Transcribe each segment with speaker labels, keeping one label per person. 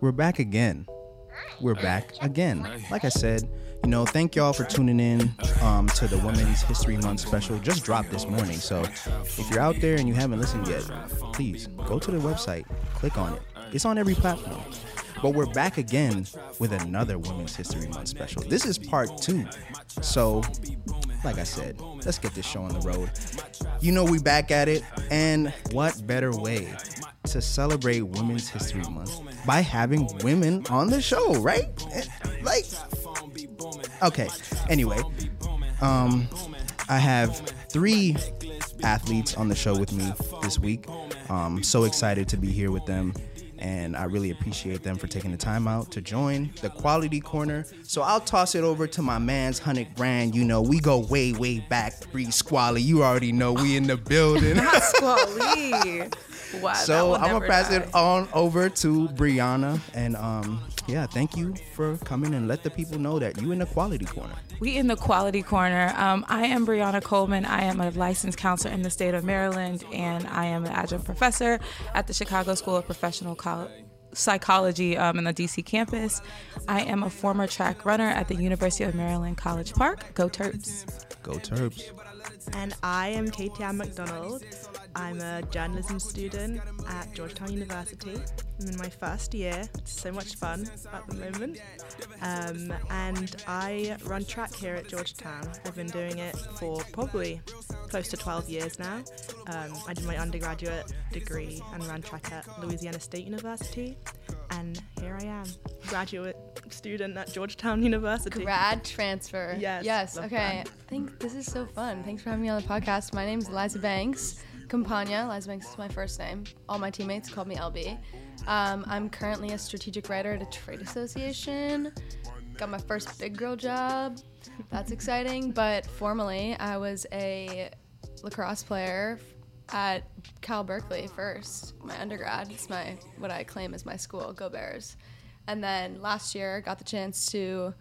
Speaker 1: We're back again. We're back again. Like I said, you know, thank y'all for tuning in um, to the Women's History Month special. Just dropped this morning. So if you're out there and you haven't listened yet, please go to the website, click on it. It's on every platform. But we're back again with another Women's History Month special. This is part two. So, like I said, let's get this show on the road. You know, we back at it. And what better way to celebrate Women's History Month by having women on the show, right? Eh, Like, okay. Anyway, um, I have three athletes on the show with me this week. Um, so excited to be here with them. And I really appreciate them for taking the time out to join the Quality Corner. So I'll toss it over to my man's Hunnick Brand. You know, we go way, way back pre squally. You already know we in the building.
Speaker 2: Not Squally. Wow.
Speaker 1: So I'm gonna pass
Speaker 2: die.
Speaker 1: it on over to Breanna, and um, yeah, thank you for coming and let the people know that you in the quality corner.
Speaker 2: We in the quality corner. Um, I am Breanna Coleman. I am a licensed counselor in the state of Maryland, and I am an adjunct professor at the Chicago School of Professional Col- Psychology um, in the DC campus. I am a former track runner at the University of Maryland College Park. Go Terps!
Speaker 1: Go Terps.
Speaker 3: And I am Katy McDonald. I'm a journalism student at Georgetown University. I'm in my first year. It's so much fun at the moment. Um, and I run track here at Georgetown. I've been doing it for probably close to 12 years now. Um, I did my undergraduate degree and ran track at Louisiana State University. And here I am, graduate student at Georgetown University.
Speaker 4: Grad transfer.
Speaker 3: Yes,
Speaker 4: Yes. Okay.
Speaker 3: that.
Speaker 4: I think this is so fun. Thanks for having me on the podcast. My name is LizaBanks. Campagna. LizaBanks is my first name. All my teammates call me LB. Um, I'm currently a strategic writer at a trade association. Got my first big girl job. That's exciting. But formally, I was a lacrosse player at Cal Berkeley first, my undergrad. It's my what I claim as my school, Go Bears. And then last year, got the chance to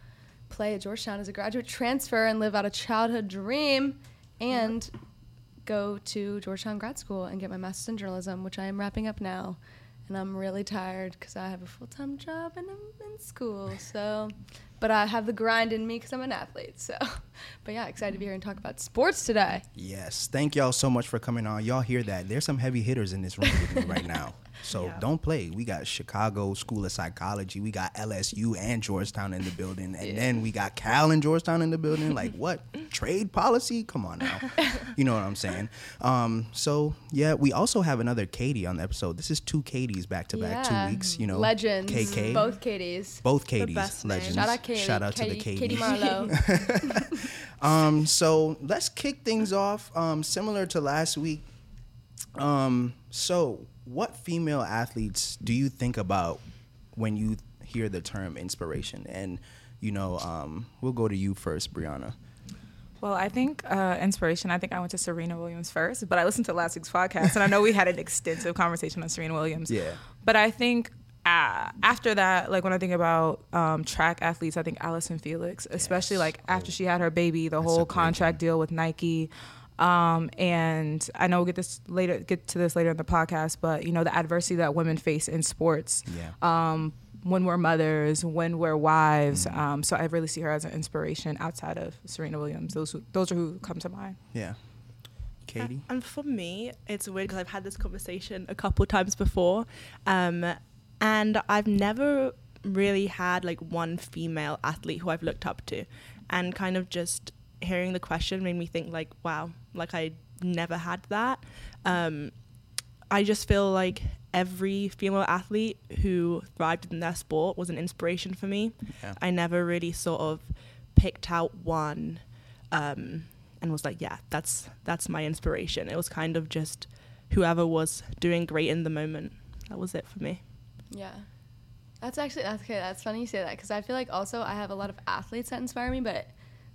Speaker 4: play at Georgetown as a graduate transfer and live out a childhood dream, and go to Georgetown grad school and get my master's in journalism, which I am wrapping up now. And I'm really tired because I have a full time job and I'm in school. So, but I have the grind in me because I'm an athlete. So, but yeah, excited to be here and talk about sports today.
Speaker 1: Yes, thank y'all so much for coming on. Y'all hear that? There's some heavy hitters in this room with me right now. So
Speaker 3: Yeah.
Speaker 1: don't play. We got Chicago School of Psychology. We got LSU and Georgetown in the building, and then we got Cal and Georgetown in the building. Like what? Trade policy? Come on now. You know what I'm saying? Um, so yeah, we also have another Katie on the episode. This is two Katies back to back, two weeks. You know,
Speaker 4: legends,
Speaker 1: KK,
Speaker 4: both Katie's.
Speaker 1: both Katies, legends.
Speaker 4: Shout out Katie.
Speaker 1: Shout out
Speaker 4: Katie,
Speaker 1: to the
Speaker 4: Katie
Speaker 1: Katies.
Speaker 4: Marlowe.
Speaker 1: Um, so let's kick things off. Um, similar to last week. Um, so what female athletes do you think about when you hear the term inspiration? And you know, um, we'll go to you first, Breanna.
Speaker 2: Well, I think uh, inspiration. I think I went to Serena Williams first, but I listened to last week's podcast, and I know we had an extensive conversation on Serena Williams.
Speaker 1: Yeah.
Speaker 2: But I think uh, after that, like when I think about um, track athletes, I think Allyson Felix, especially
Speaker 1: Yes.
Speaker 2: like after she had her baby, the
Speaker 1: That's
Speaker 2: whole contract deal with Nike. Um, and I know we'll get this later, get to this later in the podcast, but you know the adversity that women face in sports
Speaker 1: Yeah.
Speaker 2: um, when we're mothers, when we're wives.
Speaker 1: Mm-hmm.
Speaker 2: Um, so I really see her as an inspiration outside of Serena Williams. Those who, those are who come to mind.
Speaker 1: yeah. Katie.
Speaker 3: And for me, it's weird because I've had this conversation a couple times before, um, and I've never really had like one female athlete who I've looked up to, and kind of just hearing the question made me think like, wow, like I never had that. Um, I just feel like every female athlete who thrived in their sport was an inspiration for me.
Speaker 1: Yeah.
Speaker 3: I never really sort of picked out one um, and was like, yeah, that's that's my inspiration. It was kind of just whoever was doing great in the moment. That was it for me.
Speaker 4: Yeah. That's actually that's okay. That's funny you say that because I feel like also I have a lot of athletes that inspire me, but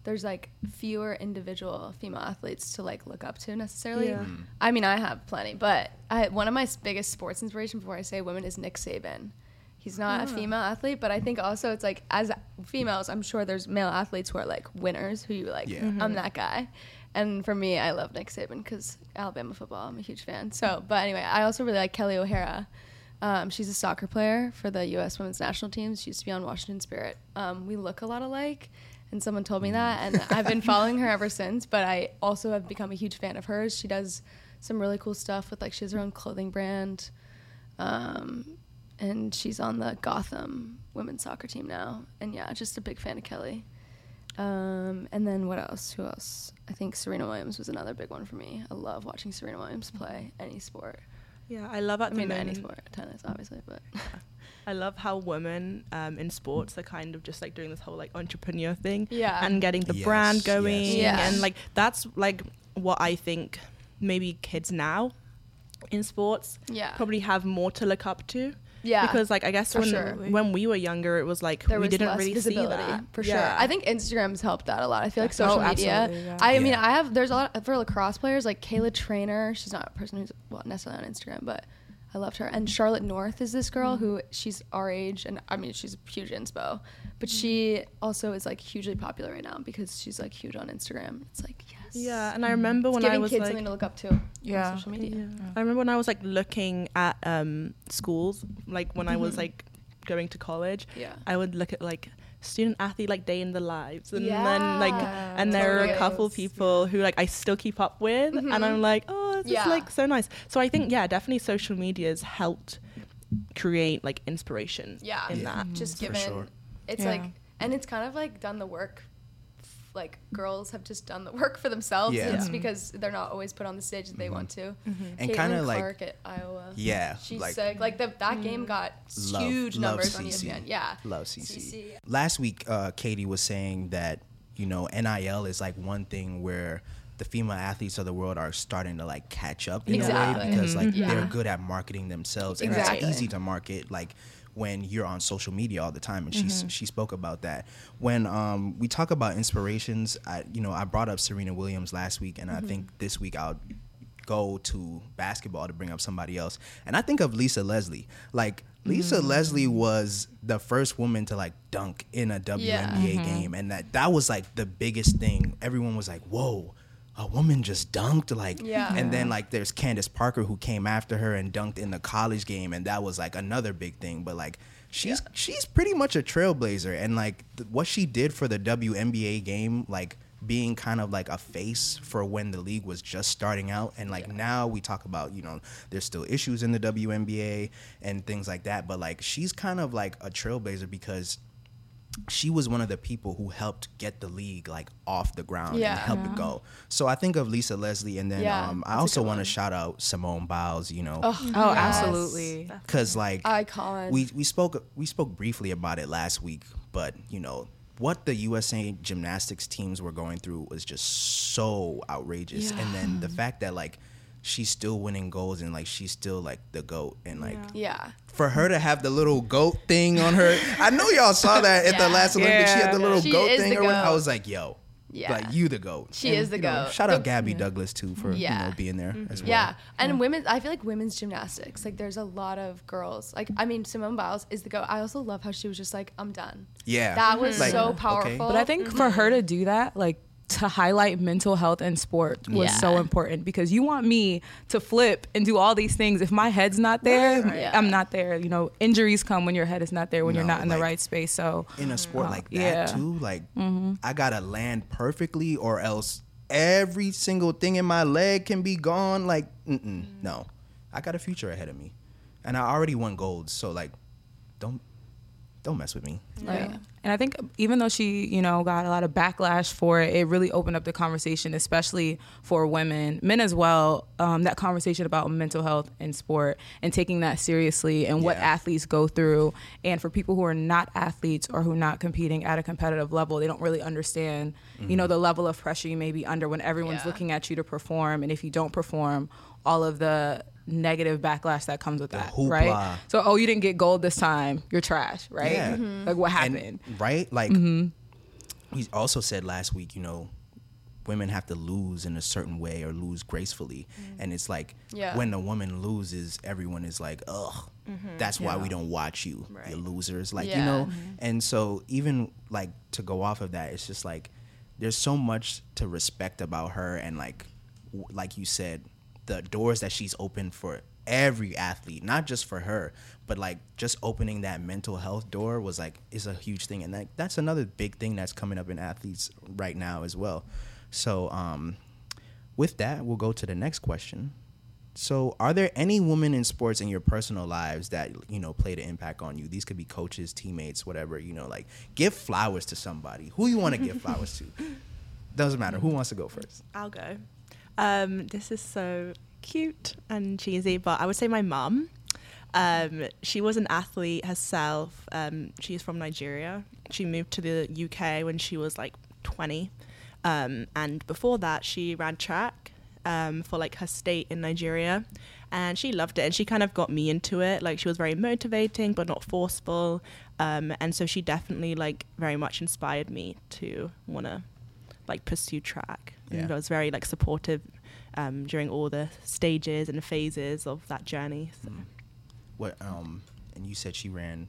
Speaker 4: there's like fewer individual female athletes to like look up to necessarily.
Speaker 3: Yeah.
Speaker 4: I mean, I have plenty, but I one of my biggest sports inspiration before I say women is Nick Saban. He's not a female athlete, but I think also it's like as females, I'm sure there's male athletes who are like winners who you like.
Speaker 1: Yeah.
Speaker 4: I'm that guy, And for me, I love Nick Saban because Alabama football. I'm a huge fan. So, but anyway, I also really like Kelley O'Hara. Um, she's a soccer player for the U.S. Women's National Team. She used to be on Washington Spirit. Um, we look a lot alike, and someone told me that, and I've been following her ever since. But I also have become a huge fan of hers. She does some really cool stuff with like she has her own clothing brand, um, and she's on the Gotham women's soccer team now. And yeah, just a big fan of Kelley. Um, and then what else? Who else? I think Serena Williams was another big one for me. I love watching Serena Williams play any sport.
Speaker 3: Yeah, I love at
Speaker 4: I
Speaker 3: the
Speaker 4: mean, any sport, tennis, obviously, but
Speaker 3: I love how women um, in sports are kind of just like doing this whole like entrepreneur thing
Speaker 4: Yeah.
Speaker 3: and getting the
Speaker 1: Yes,
Speaker 3: brand going
Speaker 1: yes,
Speaker 4: yes.
Speaker 3: and like that's like what I think maybe kids now in sports
Speaker 4: yeah,
Speaker 3: probably have more to look up to
Speaker 4: yeah.
Speaker 3: because like I guess
Speaker 4: for
Speaker 3: when
Speaker 4: sure.
Speaker 3: when we were younger it was like
Speaker 4: there
Speaker 3: we
Speaker 4: was
Speaker 3: didn't really see that
Speaker 4: for
Speaker 3: Yeah.
Speaker 4: sure. I think Instagram's helped that a lot. I feel like
Speaker 2: Oh,
Speaker 4: social media.
Speaker 2: yeah.
Speaker 4: I mean, I have there's a lot of, for lacrosse players like Kayla Treanor. She's not a person who's well necessarily on Instagram, but I loved her. And Charlotte North is this girl who she's our age, and I mean she's a huge inspo, but she also is like hugely popular right now because she's like huge on Instagram. It's like yes,
Speaker 3: yeah and I remember
Speaker 4: it's
Speaker 3: when I was giving
Speaker 4: kids
Speaker 3: like
Speaker 4: something to look up to.
Speaker 2: Yeah.
Speaker 4: on social media.
Speaker 3: I remember when I was like looking at um, schools, like when I
Speaker 4: Mm-hmm.
Speaker 3: was like going to college,
Speaker 4: Yeah.
Speaker 3: I would look at like student athlete like day in the lives, and
Speaker 4: Yeah.
Speaker 3: then like, and there are a
Speaker 4: Totally.
Speaker 3: couple people who like I still keep up with, and I'm like, oh, this
Speaker 4: Mm-hmm. Yeah.
Speaker 3: is like so nice. So I think yeah, definitely social media's helped create like inspiration.
Speaker 4: Yeah.
Speaker 3: in
Speaker 1: Yeah.
Speaker 3: that.
Speaker 4: just given
Speaker 1: sure.
Speaker 4: it's
Speaker 2: Yeah.
Speaker 4: like and it's kind of like done the work like girls have just done the work for themselves
Speaker 1: Yeah.
Speaker 4: it's because they're not always put on the stage that they want to
Speaker 1: And
Speaker 4: Caitlin
Speaker 1: kinda like-
Speaker 4: at Iowa
Speaker 1: Yeah,
Speaker 4: she's
Speaker 1: like-
Speaker 4: sick like the, that game got
Speaker 1: Love-
Speaker 4: huge
Speaker 1: love
Speaker 4: numbers on
Speaker 1: CC.
Speaker 4: ESPN yeah
Speaker 1: Love CC.
Speaker 4: CC.
Speaker 1: Last week, uh, Katie was saying that you know NIL is like one thing where the female athletes of the world are starting to like catch up in a way because like mm-hmm.
Speaker 4: Yeah.
Speaker 1: they're good at marketing themselves and
Speaker 4: Exactly.
Speaker 1: it's easy to market like when you're on social media all the time and she mm-hmm. she spoke about that when um, we talk about inspirations I you know I brought up Serena Williams last week and I mm-hmm. think this week I'll go to basketball to bring up somebody else. And I think of Lisa Leslie. Like Lisa Leslie was the first woman to like dunk in a WNBA
Speaker 4: Yeah.
Speaker 1: game and that that was like the biggest thing. Everyone was like, "Whoa, a woman just dunked like
Speaker 4: Yeah.
Speaker 1: and then like there's Candace Parker who came after her and dunked in the college game and that was like another big thing but like she's she's pretty much a trailblazer and like th- what she did for the WNBA game like being kind of like a face for when the league was just starting out and like now we talk about you know there's still issues in the WNBA and things like that but like she's kind of like a trailblazer because she was one of the people who helped get the league like off the ground
Speaker 4: Yeah.
Speaker 1: and help it go. So I think of Lisa Leslie, and then
Speaker 4: Yeah,
Speaker 1: um, I also want to shout out Simone Biles. You know,
Speaker 2: Oh,
Speaker 4: Yes.
Speaker 2: absolutely.
Speaker 1: because like
Speaker 4: Icon.
Speaker 1: we we spoke we spoke briefly about it last week, but you know what the USA gymnastics teams were going through was just so outrageous, and then the fact that like she's still winning golds and like she's still like the goat and like
Speaker 4: yeah
Speaker 1: for her to have the little goat thing on her. I know y'all saw that at the last Olympics. She had the little
Speaker 4: She
Speaker 1: goat thing.
Speaker 4: the
Speaker 1: or whatever. I was like, yo.
Speaker 4: Yeah.
Speaker 1: Like you the goat.
Speaker 4: She is the
Speaker 1: you know,
Speaker 4: goat.
Speaker 1: shout out
Speaker 4: The-
Speaker 1: Gabby Douglas too for
Speaker 4: Yeah.
Speaker 1: you know being there mm-hmm. as well.
Speaker 4: Yeah, and women. I feel like women's gymnastics. Like, there's a lot of girls. Like, I mean, Simone Biles is the goat. I also love how she was just like, "I'm done."
Speaker 1: Yeah.
Speaker 4: That was
Speaker 1: Like,
Speaker 4: so
Speaker 1: okay.
Speaker 4: powerful.
Speaker 2: But I think for her mm-hmm. to do that, like to highlight mental health and sport was
Speaker 4: Yeah.
Speaker 2: so important because you want me to flip and do all these things. If my head's not there,
Speaker 4: Yeah.
Speaker 2: I'm not there. You know, injuries come when your head is not there, when you're not in the right space. So
Speaker 1: in a sport like oh, that
Speaker 2: yeah.
Speaker 1: too, like mm-hmm. I gotta land perfectly or else every single thing in my leg can be gone. Like, mm-mm, no, I got a future ahead of me, and I already won gold. So like, don't don't mess with me.
Speaker 2: Right. And I think even though she, you know, got a lot of backlash for it, it really opened up the conversation, especially for women, men as well. Um, that conversation about mental health in sport and taking that seriously and what athletes go through. And for people who are not athletes or who are not competing at a competitive level, they don't really understand, you know, the level of pressure you may be under when everyone's
Speaker 4: Yeah.
Speaker 2: looking at you to perform. And if you don't perform, all of the negative backlash that comes with that,
Speaker 1: hoopla.
Speaker 2: right? So, oh, you didn't get gold this time, you're trash, right?
Speaker 1: Yeah.
Speaker 2: Like mm-hmm. what
Speaker 1: And-
Speaker 2: happened?
Speaker 1: right? Like
Speaker 2: Mm-hmm.
Speaker 1: we also said last week, you know, women have to lose in a certain way or lose gracefully. Mm. And it's like
Speaker 4: Yeah.
Speaker 1: when a woman loses, everyone is like, ugh. Mm-hmm. That's why we don't watch you, you losers. Like, you
Speaker 4: Yeah.
Speaker 1: know? Mm-hmm. And so even like to go off of that, it's just like there's so much to respect about her and like w- like you said the doors that she's opened for every athlete not just for her but like just opening that mental health door was like is a huge thing and that, that's another big thing that's coming up in athletes right now as well so um with that we'll go to the next question so, are there any women in sports in your personal lives that you know played an impact on you? These could be coaches, teammates, whatever. You know, like give flowers to somebody. Who you want to give flowers to? Doesn't matter. Who wants to go first?
Speaker 3: I'll go. Um, this is so cute and cheesy, but I would say my mum. Um, she was an athlete herself. Um, she's from Nigeria. She moved to the UK when she was like 20. Um, and before that, she ran track um, for like her state in Nigeria. And she loved it. And she kind of got me into it. Like she was very motivating, but not forceful. Um, and so she definitely like very much inspired me to want to like pursue track. And
Speaker 1: Yeah.
Speaker 3: was very like supportive um, during all the stages and phases of that journey. So.
Speaker 1: Mm. What um and you said she ran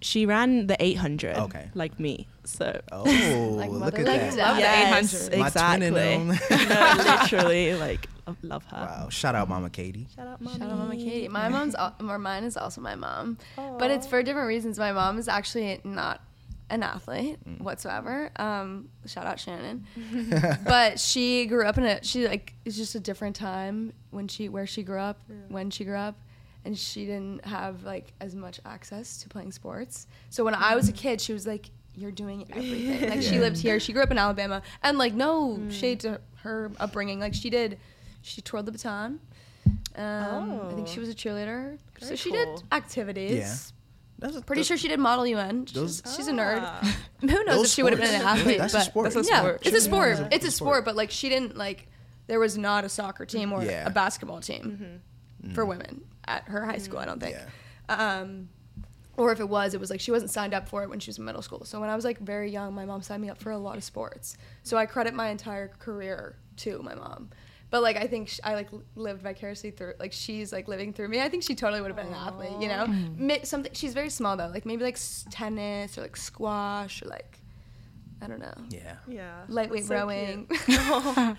Speaker 3: She ran the 800,
Speaker 1: Okay.
Speaker 3: like me. So
Speaker 1: Oh,
Speaker 4: Like
Speaker 1: look at
Speaker 4: like
Speaker 1: that.
Speaker 4: dad.
Speaker 2: the
Speaker 3: yes,
Speaker 2: 800.
Speaker 1: My twin in
Speaker 3: exactly.
Speaker 1: them.
Speaker 3: no, literally, like love her.
Speaker 1: Wow, shout out Mama Katie.
Speaker 3: Shout out,
Speaker 4: Shout out Mama Katie. My mom's, or mine is also my mom, but it's for different reasons. My mom is actually not an athlete whatsoever. Um, shout out Shannon, but she grew up in a. She like it's just a different time when she where she grew up when she grew up, and she didn't have like as much access to playing sports. So when I was a kid, she was like. You're doing everything. Like she lived here. She grew up in Alabama, and like no shade to her upbringing. Like she did, she twirled the baton. Um, I think she
Speaker 3: Oh.
Speaker 4: was a cheerleader, so she
Speaker 3: cool.
Speaker 4: did activities.
Speaker 1: Yeah. That's a,
Speaker 4: Pretty sure she did Model UN. She's,
Speaker 1: Those-
Speaker 4: she's a nerd.
Speaker 3: Ah.
Speaker 4: Who knows
Speaker 1: Those
Speaker 4: if she would have been an
Speaker 1: sports.
Speaker 4: athlete?
Speaker 1: That's a
Speaker 4: but
Speaker 1: sport.
Speaker 2: That's a
Speaker 4: yeah,
Speaker 2: sport.
Speaker 4: it's a sport.
Speaker 1: Yeah.
Speaker 4: It's a sport, but like she didn't like. There was not a soccer team or
Speaker 1: Yeah.
Speaker 4: a basketball team for women at her high school. I don't think. Um, or if it was, it was like she wasn't signed up for it when she was in middle school. So when I was like very young, my mom signed me up for a lot of sports. So I credit my entire career to my mom. But like I think sh- I like lived vicariously through like she's like living through me. I think she totally would have been an athlete, you know. Mi- something she's very small though, like maybe like s- tennis or like squash or like I don't know
Speaker 1: Yeah.
Speaker 3: Yeah.
Speaker 4: lightweight
Speaker 3: So
Speaker 4: rowing,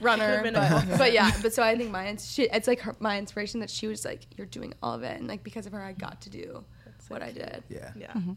Speaker 4: runner. But,
Speaker 3: a-
Speaker 4: but yeah, but so I think my ins- she, it's like her, my inspiration that she was like, you're doing all of it, and like because of her, I got to do
Speaker 3: so
Speaker 4: what I did.
Speaker 1: Yeah.
Speaker 3: Yeah. Mm-hmm.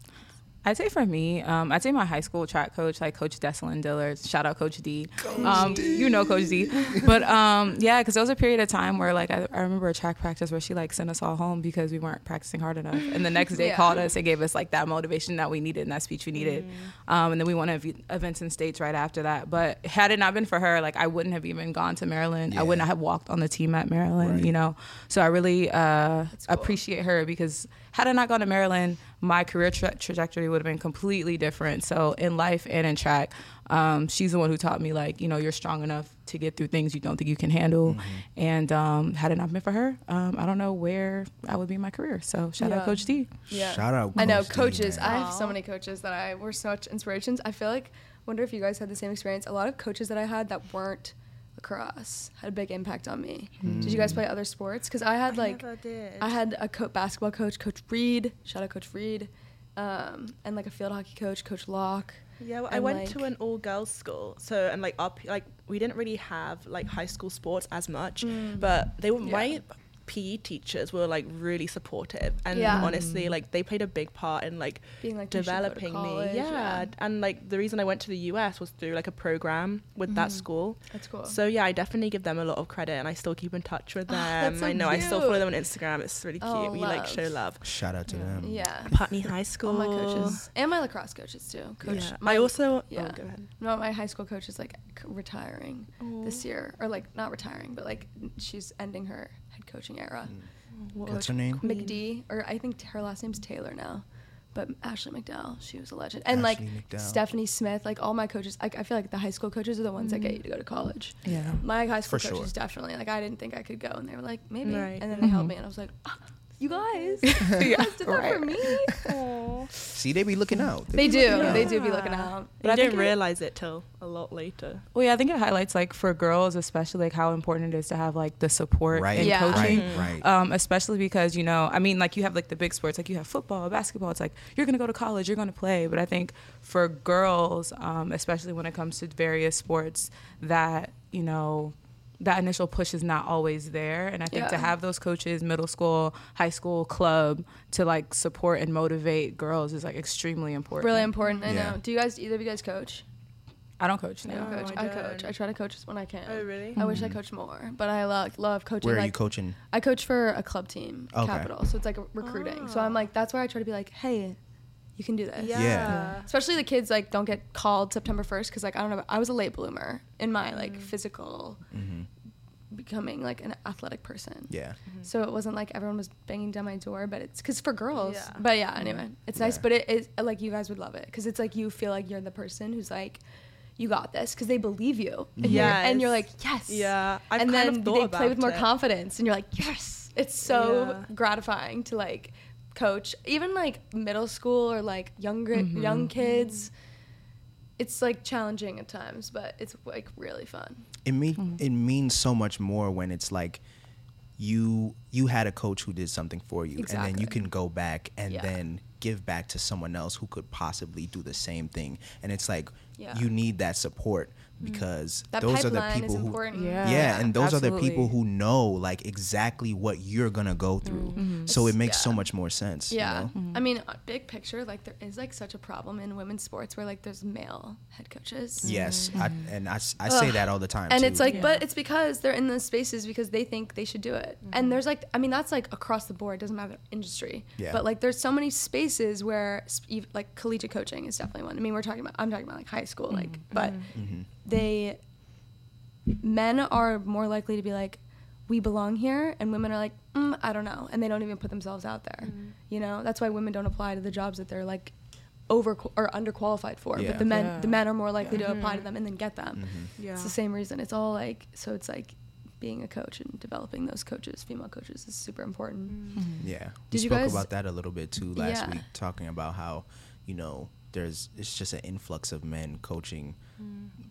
Speaker 2: I'd say for me, um, I'd say my high school track coach, like Coach Deslin Dillard. Shout out Coach D. um, You know Coach D. But um, yeah, because there was a period of time where like I, I remember a track practice where she like sent us all home because we weren't practicing hard enough, and the next day
Speaker 4: Yeah.
Speaker 2: called us and gave us like that motivation that we needed and that speech we needed. Um, and then we won ev- events and states right after that. But had it not been for her, like I wouldn't have even gone to Maryland. I wouldn't have walked on the team at Maryland.
Speaker 1: Right.
Speaker 2: You know, so I really uh,
Speaker 4: cool.
Speaker 2: appreciate her because had I not gone to Maryland, my career tra- trajectory would have been completely different. So in life and in track, um, she's the one who taught me like, you know, you're strong enough to get through things you don't think you can handle. And um, had it not been for her, um, I don't know where I would be in my career. So shout
Speaker 4: Yeah.
Speaker 2: out Coach D.
Speaker 4: Yeah.
Speaker 1: Shout out.
Speaker 4: I know
Speaker 1: D,
Speaker 4: coaches.
Speaker 1: man.
Speaker 4: I have so many coaches that I were such inspirations. I feel like wonder if you guys had the same experience. A lot of coaches that I had that weren't lacrosse had a big impact on me. Did you guys play other sports? Because I had like
Speaker 3: never.
Speaker 4: I had a co- basketball coach, Coach Reed. Shout out Coach Reed. Um, and like a field hockey coach, Coach Locke.
Speaker 3: Yeah, well, I went
Speaker 4: like-
Speaker 3: to an all girls school, so and like up like we didn't really have like high school sports as much, but they were my PE teachers were like really supportive, and
Speaker 4: Yeah.
Speaker 3: honestly, mm. like they played a big part in like
Speaker 4: Being like, "You should go to
Speaker 3: developing
Speaker 4: college,"
Speaker 3: me. Yeah.
Speaker 4: yeah.
Speaker 3: and like the reason I went to the US was through like a program with that mm-hmm. school.
Speaker 4: That's cool.
Speaker 3: So yeah, I definitely give them a lot of credit, and I still keep in touch with
Speaker 4: Oh,
Speaker 3: them.
Speaker 4: that's so
Speaker 3: I know I still follow them on Instagram. It's really cute.
Speaker 4: Oh,
Speaker 3: we like show love.
Speaker 1: Shout out to them.
Speaker 4: yeah.
Speaker 3: Putney High School.
Speaker 4: All my coaches and my lacrosse coaches too. Coach, oh,
Speaker 3: Yeah.
Speaker 4: my
Speaker 3: I also.
Speaker 4: yeah.
Speaker 3: Oh, go ahead.
Speaker 4: No, my high school coach is like c- retiring this year, or like not retiring, but like she's ending her head coaching era.
Speaker 1: What's her name?
Speaker 4: McD, or I think her last name's Taylor now, but Ashley McDowell, she was a legend, and
Speaker 1: Ashley
Speaker 4: like
Speaker 1: McDowell.
Speaker 4: Stephanie Smith, like all my coaches. Like I feel like the high school coaches are the ones that get you to go to college.
Speaker 2: Yeah.
Speaker 4: My high school
Speaker 1: For
Speaker 4: coaches
Speaker 1: sure.
Speaker 4: definitely like I didn't think I could go, and they were like maybe,
Speaker 3: Right.
Speaker 4: and then they helped me, and I was like, ah, you guys,
Speaker 2: yeah,
Speaker 4: you guys did that
Speaker 2: right.
Speaker 4: for me.
Speaker 1: See, they be looking out.
Speaker 4: They
Speaker 1: be
Speaker 4: do.
Speaker 1: looking out.
Speaker 4: They do be looking out.
Speaker 3: But I
Speaker 2: I
Speaker 3: didn't realize it till a lot later.
Speaker 2: Well, yeah, I think it highlights like for girls, especially like how important it is to have like the support
Speaker 1: Right.
Speaker 2: in
Speaker 4: Yeah.
Speaker 2: coaching.
Speaker 1: Right. Right.
Speaker 2: Um, especially because you know, I mean, like you have like the big sports, like you have football, basketball. It's like you're gonna go to college, you're gonna play. But I think for girls, um, especially when it comes to various sports, that you know, that initial push is not always there. And I think to have those coaches, middle school, high school, club, to like support and motivate girls is like extremely important.
Speaker 4: Really important. I
Speaker 1: Yeah.
Speaker 4: know. Do you guys? Either of you guys coach?
Speaker 2: I don't coach.
Speaker 4: I
Speaker 2: No.
Speaker 4: don't coach.
Speaker 3: I
Speaker 4: I, coach. I try to coach when I can.
Speaker 3: Oh, really?
Speaker 4: I wish I mm. coached more, but I love love coaching.
Speaker 1: Where are
Speaker 4: like,
Speaker 1: you coaching?
Speaker 4: I coach for a club team,
Speaker 1: Okay.
Speaker 4: Capital. So it's like recruiting. So I'm ah. like, that's where I try to be like, hey, you can do this.
Speaker 3: Yeah.
Speaker 1: Yeah.
Speaker 4: Especially the kids like don't get called September 1st because like I don't know. I was a late bloomer in my like mm. physical
Speaker 1: hmm
Speaker 4: becoming like an athletic person.
Speaker 1: Yeah.
Speaker 4: So it wasn't like everyone was banging down my door, but it's because for girls.
Speaker 3: Yeah.
Speaker 4: But yeah, anyway, it's nice.
Speaker 1: Yeah.
Speaker 4: But it is like you guys would love it because it's like you feel like you're the person who's like, you got this because they believe you. And, you're, and you're like, yes.
Speaker 3: Yeah, I've
Speaker 4: and
Speaker 3: kind
Speaker 4: then
Speaker 3: of thought
Speaker 4: they play with more
Speaker 3: it.
Speaker 4: confidence, and you're like, yes. It's so
Speaker 3: Yeah.
Speaker 4: gratifying to like coach, even like middle school or like younger
Speaker 2: Mm-hmm.
Speaker 4: young kids. It's like challenging at times, but it's like really fun.
Speaker 1: It mean
Speaker 4: Hmm.
Speaker 1: it means so much more when it's like you you had a coach who did something for you and then you can go back and
Speaker 4: Yeah.
Speaker 1: then give back to someone else who could possibly do the same thing and it's like
Speaker 4: Yeah.
Speaker 1: you need that support Mm-hmm. because
Speaker 4: That
Speaker 1: those are the people who
Speaker 4: important.
Speaker 2: Yeah.
Speaker 1: yeah, and those are the people who know like exactly what you're gonna go through mm-hmm. Mm-hmm. so it makes so much more sense you
Speaker 4: Yeah.
Speaker 1: know?
Speaker 4: I mean, uh, big picture, like there is like such a problem in women's sports where like there's male head coaches.
Speaker 1: yes I, and I, s- I say
Speaker 4: Ugh.
Speaker 1: that all the time
Speaker 4: And
Speaker 1: too.
Speaker 4: it's like,
Speaker 2: Yeah.
Speaker 4: but it's because they're in those spaces because they think they should do it. And there's like, I mean, that's like across the board, doesn't matter industry.
Speaker 1: Yeah.
Speaker 4: But like, there's so many spaces where, sp- like, collegiate coaching is definitely one. I mean, we're talking about, I'm talking about like high school, like, but
Speaker 1: Mm-hmm.
Speaker 4: They, men are more likely to be like, we belong here, and women are like, mm, I don't know, and they don't even put themselves out there. You know, that's why women don't apply to the jobs that they're like over or underqualified for.
Speaker 1: Yeah.
Speaker 4: But the men,
Speaker 2: Yeah.
Speaker 4: the men are more likely to apply to them and then get them.
Speaker 1: Mm-hmm.
Speaker 3: Yeah.
Speaker 4: It's the same reason. It's all like so. It's like being a coach and developing those coaches, female coaches, is super important.
Speaker 1: Yeah. We
Speaker 4: Did you
Speaker 1: spoke
Speaker 4: guys-
Speaker 1: about that a little bit too last
Speaker 4: Yeah.
Speaker 1: week, talking about how, you know, there's it's just an influx of men coaching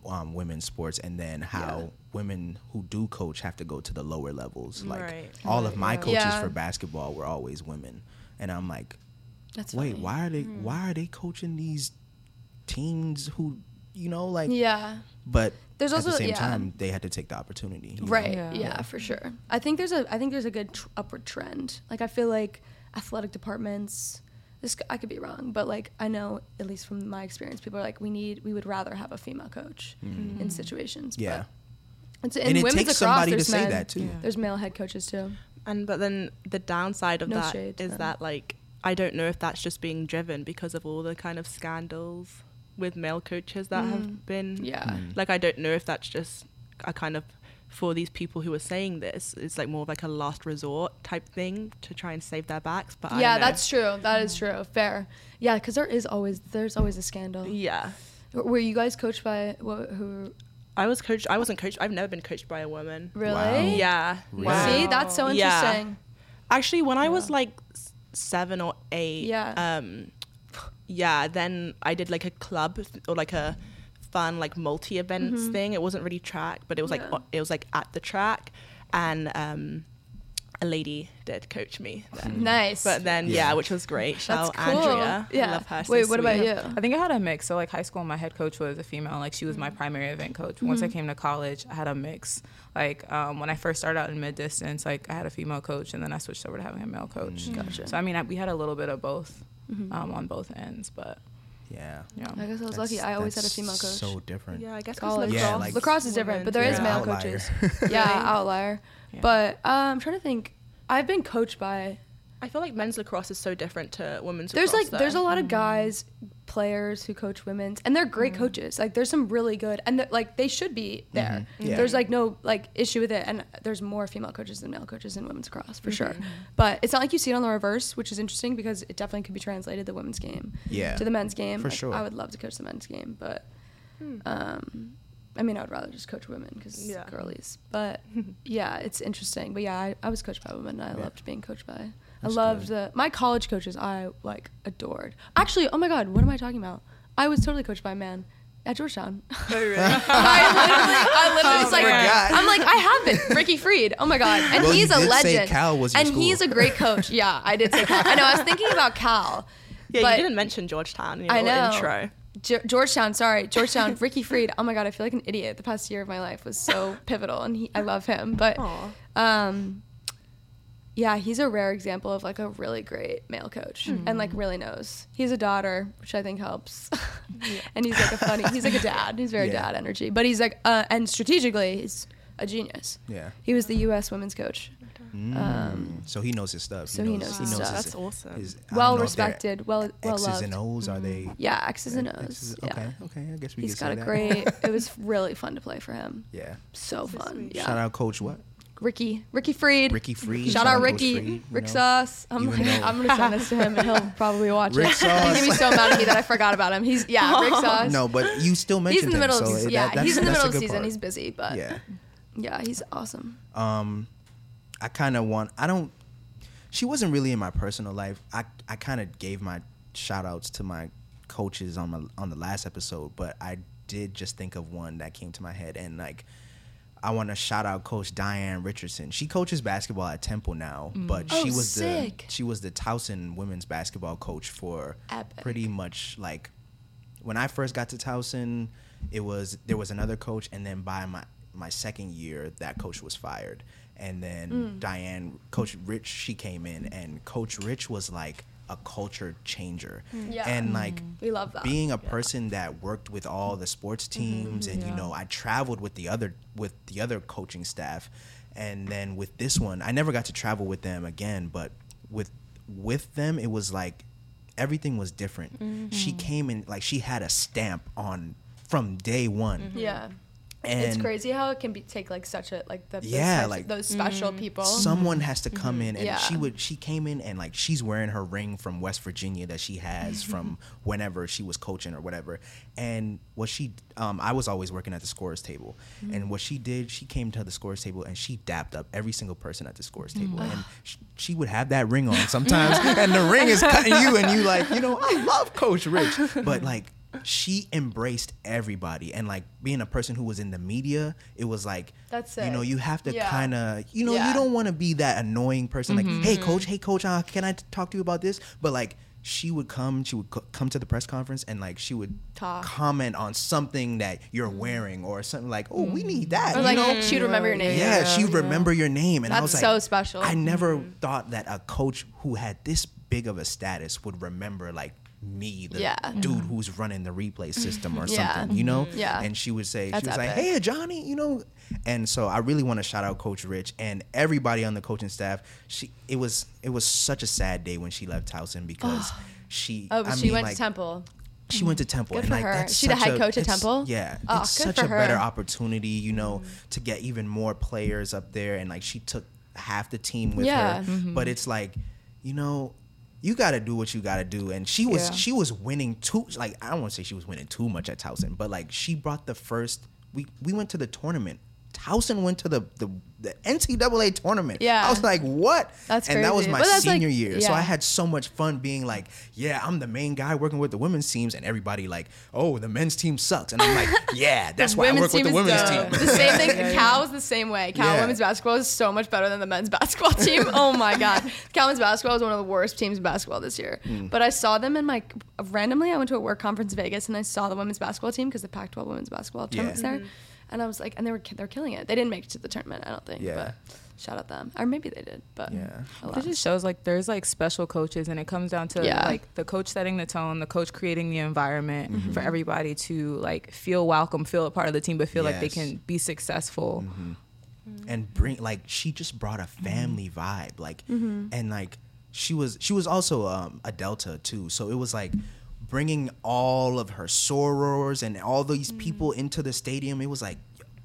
Speaker 1: um, women's sports, and then how women who do coach have to go to the lower levels. Like
Speaker 3: Right.
Speaker 1: all of my coaches
Speaker 4: Yeah.
Speaker 1: for basketball were always women, and I'm like,
Speaker 4: That's
Speaker 1: wait,
Speaker 4: funny.
Speaker 1: why are they why are they coaching these teens who, you know, like,
Speaker 4: Yeah.
Speaker 1: but
Speaker 4: There's
Speaker 1: at
Speaker 4: also-
Speaker 1: the same
Speaker 4: yeah.
Speaker 1: time they had to take the opportunity, you know?
Speaker 4: Right.
Speaker 2: Yeah.
Speaker 4: Yeah. for sure. I think there's a I think there's a good tr- upward trend. Like I feel like athletic departments. This I could be wrong, but like I know at least from my experience, people are like we need we would rather have a female coach in situations. but
Speaker 1: Mm-hmm. Yeah.
Speaker 4: It's,
Speaker 1: And it
Speaker 4: women's
Speaker 1: takes
Speaker 4: lacrosse,
Speaker 1: somebody to
Speaker 4: there's
Speaker 1: say
Speaker 4: men-
Speaker 1: that, too. Yeah.
Speaker 4: There's male head coaches too.
Speaker 3: And but then the downside of
Speaker 4: No
Speaker 3: that
Speaker 4: shade
Speaker 3: is
Speaker 4: them.
Speaker 3: that like I don't know if that's just being driven because of all the kind of scandals with male coaches that have been.
Speaker 4: Mm. Yeah.
Speaker 1: Mm.
Speaker 3: Like I don't know if that's just a kind of for these people who are saying this, it's like more of like a last resort type thing to try and save their backs. But
Speaker 4: yeah,
Speaker 3: don't
Speaker 4: that's true. That is true. Fair. Yeah, because there is always there's always a scandal.
Speaker 3: yeah.
Speaker 4: Were you guys coached by what, who?
Speaker 3: I was coached. I wasn't coached. I've never been coached by a woman.
Speaker 4: Really?
Speaker 1: Wow.
Speaker 3: Yeah.
Speaker 1: Wow.
Speaker 4: See, that's so interesting.
Speaker 3: Yeah.
Speaker 4: interesting.
Speaker 3: Actually, when I was like seven or eight,
Speaker 4: Yeah.
Speaker 3: um, yeah, then I did like a club or like a fun like multi events thing. It wasn't really track, but it was like
Speaker 4: Mm-hmm. Yeah.
Speaker 3: o- it was like at the track, and um, a lady did coach me. Then.
Speaker 4: Nice.
Speaker 3: But then
Speaker 1: Yeah.
Speaker 3: yeah. which was great. Shout
Speaker 4: That's cool.
Speaker 3: Andrea. I
Speaker 4: Yeah.
Speaker 3: love her. so
Speaker 4: Wait, what about you?
Speaker 2: I think I had a mix. So like high school, my head coach was a female. Like she was my primary event coach. Once I came to college, I had a mix. Like um, when I first started out in mid distance, like I had a female coach, and then I switched over to having a male coach.
Speaker 4: Gotcha.
Speaker 2: So I mean, I, we had a little bit of both um, on both ends, but
Speaker 1: Yeah.
Speaker 2: yeah.
Speaker 4: I guess I was
Speaker 1: That's-
Speaker 4: lucky. I always had a female coach.
Speaker 1: So different.
Speaker 3: Yeah, I guess
Speaker 4: College.
Speaker 3: lacrosse,
Speaker 1: Yeah, like-
Speaker 4: lacrosse is different, but there is
Speaker 1: Yeah.
Speaker 4: male
Speaker 1: Outlier.
Speaker 4: coaches. yeah, outlier.
Speaker 2: Yeah.
Speaker 4: But uh, I'm trying to think. I've been coached by.
Speaker 3: I feel like men's lacrosse is so different to women's.
Speaker 4: There's
Speaker 3: lacrosse,
Speaker 4: like there's a lot of mm. guys, players who coach women's, and they're great mm. coaches. Like there's some really good, and they're- like they should be mm-hmm. there.
Speaker 1: Yeah.
Speaker 4: There's like no like issue with it, and there's more female coaches than male coaches in women's lacrosse for mm-hmm. sure. But it's not like you see it on the reverse, which is interesting because it definitely could be translated the women's game
Speaker 1: Yeah.
Speaker 4: to the men's game.
Speaker 1: For
Speaker 4: Like,
Speaker 1: sure.
Speaker 4: I would love to coach the men's game, but hmm. um, I mean, I would rather just coach women because
Speaker 3: Yeah.
Speaker 4: girlies. But yeah, it's interesting. But yeah, I, I was coached by women. and I
Speaker 1: Yeah.
Speaker 4: loved being coached by. I loved the my college coaches. I like adored. Actually, oh my god, what am I talking about? I was totally coached by a man at Georgetown.
Speaker 3: Oh, really?
Speaker 4: I literally, I literally was like,
Speaker 1: forgot.
Speaker 4: I'm like, I have been Ricky Fried. Oh my god, and
Speaker 1: Well,
Speaker 4: he's
Speaker 1: you
Speaker 4: a
Speaker 1: did say
Speaker 4: legend.
Speaker 1: Cal was your
Speaker 4: and
Speaker 1: school.
Speaker 4: he's a great coach. Yeah, I did say Cal. I know. I was thinking about Cal.
Speaker 3: yeah,
Speaker 4: but
Speaker 3: you didn't mention Georgetown in your
Speaker 4: I know.
Speaker 3: intro.
Speaker 4: Ge- Georgetown, sorry, Georgetown. Ricky Fried. Oh my god, I feel like an idiot. The past year of my life was so pivotal, and he, I love him. But,
Speaker 3: Aw.
Speaker 4: um, yeah, he's a rare example of like a really great male coach, and like really knows. He's a daughter, which I think helps. and he's like a funny. He's like a dad. He's very
Speaker 1: Yeah.
Speaker 4: dad energy, but he's like, uh, and strategically, he's a genius.
Speaker 1: Yeah.
Speaker 4: He was the U.S. women's coach. Um,
Speaker 1: so he knows his stuff.
Speaker 4: so he knows his
Speaker 1: knows
Speaker 4: stuff.
Speaker 3: That's awesome.
Speaker 1: his-
Speaker 4: well
Speaker 1: know if they're
Speaker 4: respected, well well
Speaker 1: X's
Speaker 4: loved.
Speaker 1: and O's are they?
Speaker 4: Yeah, X's and O's.
Speaker 1: X's-
Speaker 4: yeah.
Speaker 1: Okay, okay. I guess we
Speaker 4: He's
Speaker 1: can
Speaker 4: got
Speaker 1: say
Speaker 4: a
Speaker 1: that.
Speaker 4: great. it was really fun to play for him.
Speaker 1: Yeah.
Speaker 4: So fun.
Speaker 3: sweet.
Speaker 4: Yeah.
Speaker 1: Shout out Coach what?
Speaker 4: Ricky. Ricky Fried.
Speaker 1: Ricky Fried.
Speaker 4: Shout out Ricky.
Speaker 1: Fried,
Speaker 4: Rick
Speaker 1: know?
Speaker 4: Sauce. I'm like, I'm gonna send this to him and he'll probably watch
Speaker 1: Rick
Speaker 4: it. He's gonna be so mad at me that I forgot about him. He's yeah, Rick Sauce.
Speaker 1: No, but you still mentioned
Speaker 4: he's in the middle
Speaker 1: him,
Speaker 4: of
Speaker 1: so that-
Speaker 4: yeah,
Speaker 1: that's-
Speaker 4: he's in the middle of
Speaker 1: good
Speaker 4: season.
Speaker 1: part.
Speaker 4: He's busy, but
Speaker 1: yeah.
Speaker 4: yeah, he's awesome.
Speaker 1: Um, I kind of want. I don't. She wasn't really in my personal life. I I kind of gave my shout outs to my coaches on my on the last episode, but I did just think of one that came to my head, and like. I want to shout out Coach Diane Richardson. She coaches basketball at Temple now, but
Speaker 4: Oh,
Speaker 1: she was
Speaker 4: sick.
Speaker 1: the she was the Towson women's basketball coach for
Speaker 4: Epic.
Speaker 1: pretty much like when I first got to Towson, it was there was another coach, and then by my my second year, that coach was fired, and then
Speaker 4: Mm.
Speaker 1: Diane, Coach Rich, she came in, and Coach Rich was like a culture changer, mm-hmm.
Speaker 4: Yeah.
Speaker 1: and like mm-hmm.
Speaker 4: We love that.
Speaker 1: being a person that worked with all the sports mm-hmm. teams, and you know, I traveled with the other with the other coaching staff, and then with this one, I never got to travel with them again, but with with them, it was like everything was different. She came in like she had a stamp on from day one.
Speaker 4: Yeah.
Speaker 1: And
Speaker 4: it's crazy how it can be take like such a like the those
Speaker 1: Yeah,
Speaker 4: types-
Speaker 1: like-
Speaker 4: those special mm. people.
Speaker 1: someone has to come mm-hmm. in and
Speaker 4: Yeah.
Speaker 1: she would she came in and like she's wearing her ring from West Virginia that she has from whenever she was coaching or whatever. And what she um I was always working at the scores table. And what she did she came to the scores table and she dapped up every single person at the scores table. Mm. And sh- she would have that ring on sometimes and the ring is cutting you and you like you know I love coach Rich. But like she embraced everybody and like being a person who was in the media it was like
Speaker 4: That's it.
Speaker 1: you know you have to
Speaker 4: Yeah.
Speaker 1: kind of you know
Speaker 4: Yeah.
Speaker 1: you don't want to be that annoying person like hey mm-hmm. coach hey coach uh, can i t- talk to you about this but like she would come she would co- come to the press conference and like she would
Speaker 4: Talk.
Speaker 1: comment on something that you're mm. wearing or something like oh we need mm. that
Speaker 4: or
Speaker 1: you
Speaker 4: like
Speaker 1: know
Speaker 4: she'd remember your name.
Speaker 1: yeah, she would remember your name and i was like
Speaker 4: so special.
Speaker 1: i never mm-hmm. thought that a coach who had this big of a status would remember like me the
Speaker 4: Yeah.
Speaker 1: dude mm-hmm. who's running the replay system or
Speaker 4: Yeah.
Speaker 1: something you know
Speaker 4: Yeah.
Speaker 1: and she would say
Speaker 4: That's
Speaker 1: she was like hey Johnny, you know. And so I really want to shout out Coach Rich and everybody on the coaching staff. She it was it was such a sad day when she left Towson because she
Speaker 4: Oh, but
Speaker 1: I
Speaker 4: she
Speaker 1: mean,
Speaker 4: went
Speaker 1: like,
Speaker 4: to Temple.
Speaker 1: She went to Temple.
Speaker 4: Good
Speaker 1: and
Speaker 4: for
Speaker 1: like
Speaker 4: her.
Speaker 1: that's
Speaker 4: She the head coach at Temple?
Speaker 1: Yeah,
Speaker 4: Oh,
Speaker 1: it's
Speaker 4: good
Speaker 1: such
Speaker 4: for
Speaker 1: a better opportunity, you know, mm-hmm. to get even more players up there. And like she took half the team with
Speaker 4: Yeah.
Speaker 1: her, but mm-hmm. it's like, you know. You got to do what you got to do, and she was
Speaker 2: Yeah.
Speaker 1: she was winning too. Like I don't want to say she was winning too much at Towson, but like she brought the first. We we went to the tournament. Towson went to the the, the NCAA tournament.
Speaker 4: Yeah.
Speaker 1: I was like, what?
Speaker 4: That's
Speaker 1: and that was my
Speaker 4: But that's, like-
Speaker 1: senior year, so. I had so much fun being like, yeah, I'm the main guy working with the women's teams, and everybody like, oh, the men's team sucks, and I'm like, yeah, that's why I work with the
Speaker 4: is
Speaker 1: women's
Speaker 4: dope.
Speaker 1: team.
Speaker 4: The same thing. Cal is the same way. Cal
Speaker 1: Yeah.
Speaker 4: women's basketball is so much better than the men's basketball team. Oh my god, Cal men's basketball is one of the worst teams in basketball this year.
Speaker 1: Hmm.
Speaker 4: But I saw them in my randomly. I went to a work conference in Vegas and I saw the women's basketball team because the Pac-12 women's basketball tournament was
Speaker 1: Yeah.
Speaker 4: there, and I was like, and they were they were killing it. They didn't make it to the tournament, I don't think.
Speaker 1: Yeah.
Speaker 4: But shout out them, or maybe they did. But
Speaker 1: Yeah.
Speaker 2: It just shows like there's like special coaches, and it comes down to
Speaker 4: Yeah.
Speaker 2: like the coach setting the tone, the coach creating the environment
Speaker 1: Mm-hmm.
Speaker 2: for everybody to like feel welcome, feel a part of the team, but feel like they can be successful.
Speaker 1: and bring like she just brought a family vibe like
Speaker 4: Mm-hmm.
Speaker 1: and like she was she was also um, a delta too so it was like bringing all of her sorors and all these
Speaker 4: Mm.
Speaker 1: people into the stadium it was like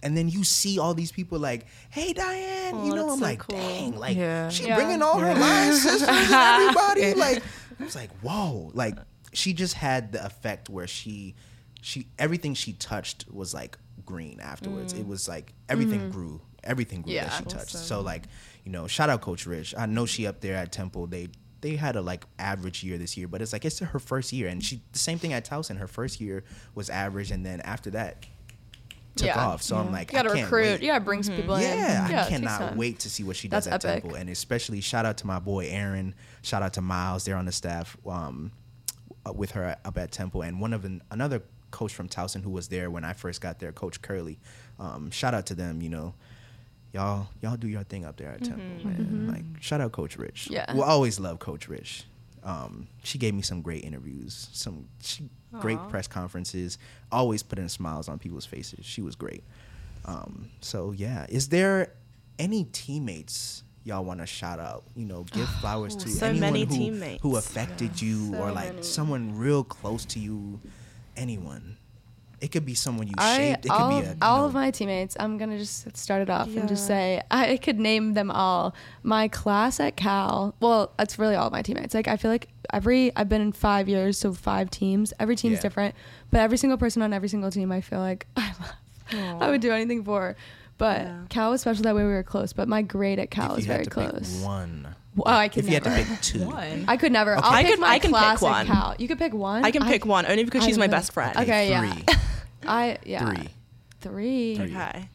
Speaker 1: and then you see all these people like hey diane you
Speaker 3: Oh,
Speaker 1: know i'm
Speaker 3: so
Speaker 1: like
Speaker 3: cool.
Speaker 1: dang like
Speaker 2: Yeah.
Speaker 1: she
Speaker 4: Yeah.
Speaker 1: bringing all her line sisters and everybody like i was like whoa like she just had the effect where she she everything she touched was like green afterwards it was like everything grew everything grew
Speaker 4: Yeah.
Speaker 1: that she touched so like you know, shout out Coach Rich. I know she up there at Temple. They they had a like average year this year, but it's like it's her first year, and she the same thing at Towson. Her first year was average, and then after that took
Speaker 4: Yeah.
Speaker 1: off. So I'm like,
Speaker 4: You gotta
Speaker 1: I can't
Speaker 4: recruit.
Speaker 1: wait.
Speaker 4: You gotta bring some people in.
Speaker 1: Yeah, I cannot wait to see what she does
Speaker 4: That's
Speaker 1: at
Speaker 4: epic.
Speaker 1: Temple, and especially shout out to my boy Aaron. Shout out to Miles. They're on the staff um, uh, with her up at Temple, and one of an, another coach from Towson who was there when I first got there, Coach Curley. Um, shout out to them. You know, y'all y'all do your thing up there at Temple, man. Like shout out Coach Rich.
Speaker 4: Yeah.
Speaker 1: we'll always love Coach Rich. Um, she gave me some great interviews, some she, great press conferences. Always putting smiles on people's faces. She was great. Um, so yeah, is there any teammates y'all want to shout out? You know, give flowers to
Speaker 3: so
Speaker 1: anyone who, who affected you,
Speaker 4: So
Speaker 1: or like
Speaker 4: many.
Speaker 1: someone real close to you. Anyone. It could be someone you
Speaker 4: I
Speaker 1: shaped. It
Speaker 4: all,
Speaker 1: could be a, you
Speaker 4: all
Speaker 1: know,
Speaker 4: of my teammates. I'm gonna just start it off and just say I could name them all. My class at Cal. Well, that's really all my teammates. Like I feel like every I've been in five years, so five teams. Every team's
Speaker 1: Yeah.
Speaker 4: different, but every single person on every single team, I feel like I love. I would do anything for. But
Speaker 3: Yeah.
Speaker 4: Cal was special that way we were close. But my grade at Cal
Speaker 1: if
Speaker 4: was
Speaker 1: you had
Speaker 4: very
Speaker 1: to
Speaker 4: close.
Speaker 1: Pick one.
Speaker 4: Oh, I could
Speaker 1: if you had
Speaker 4: never.
Speaker 1: to pick two.
Speaker 2: One.
Speaker 4: I could never.
Speaker 1: Okay.
Speaker 4: I'll
Speaker 3: I
Speaker 4: pick
Speaker 3: could-
Speaker 4: my
Speaker 3: I can pick
Speaker 4: class at
Speaker 3: one.
Speaker 4: Cal. You could pick one.
Speaker 3: I can pick one only because she's my best friend.
Speaker 4: Okay, yeah.
Speaker 1: three.
Speaker 4: I yeah.
Speaker 1: Three.
Speaker 4: Three.
Speaker 1: Three.
Speaker 3: Okay.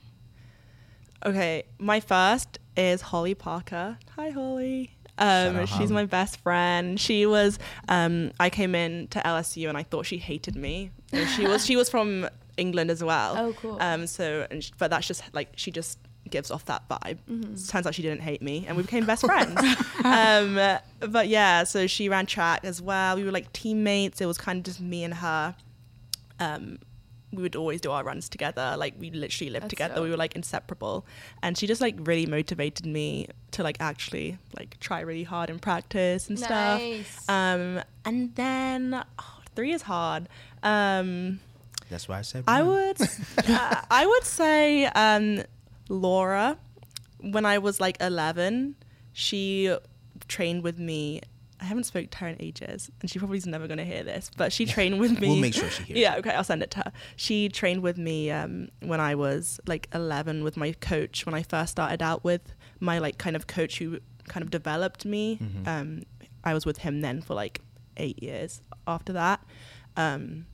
Speaker 3: Okay, my first is Holly Parker. Hi, Holly. Um,
Speaker 1: out
Speaker 3: she's
Speaker 1: Holly.
Speaker 3: my best friend. She was. Um, I came in to LSU and I thought she hated me. And she was. She was from England as well.
Speaker 4: Oh, cool.
Speaker 3: Um, so, and sh- but that's just like she just gives off that vibe. Turns out she didn't hate me, and we became best friends. um, but yeah, so she ran track as well. We were like teammates. It was kind of just me and her. Um, we would always do our runs together. Like we literally lived
Speaker 4: That's
Speaker 3: together.
Speaker 4: dope.
Speaker 3: We were like inseparable, and she just like really motivated me to like actually like try really hard in practice and stuff. Um, and then oh, three is hard. Um,
Speaker 1: That's why I said.
Speaker 3: I would, uh, I would say um, Laura. When I was like eleven, she trained with me. I haven't spoke to her in ages, and she probably is never going to hear this. But she trained with me.
Speaker 1: We'll make sure she hears
Speaker 3: Yeah, okay, I'll send it to her. She trained with me um, when I was like eleven with my coach. When I first started out with my like kind of coach who kind of developed me.
Speaker 1: Mm-hmm.
Speaker 3: Um, I was with him then for like eight years after that. Um,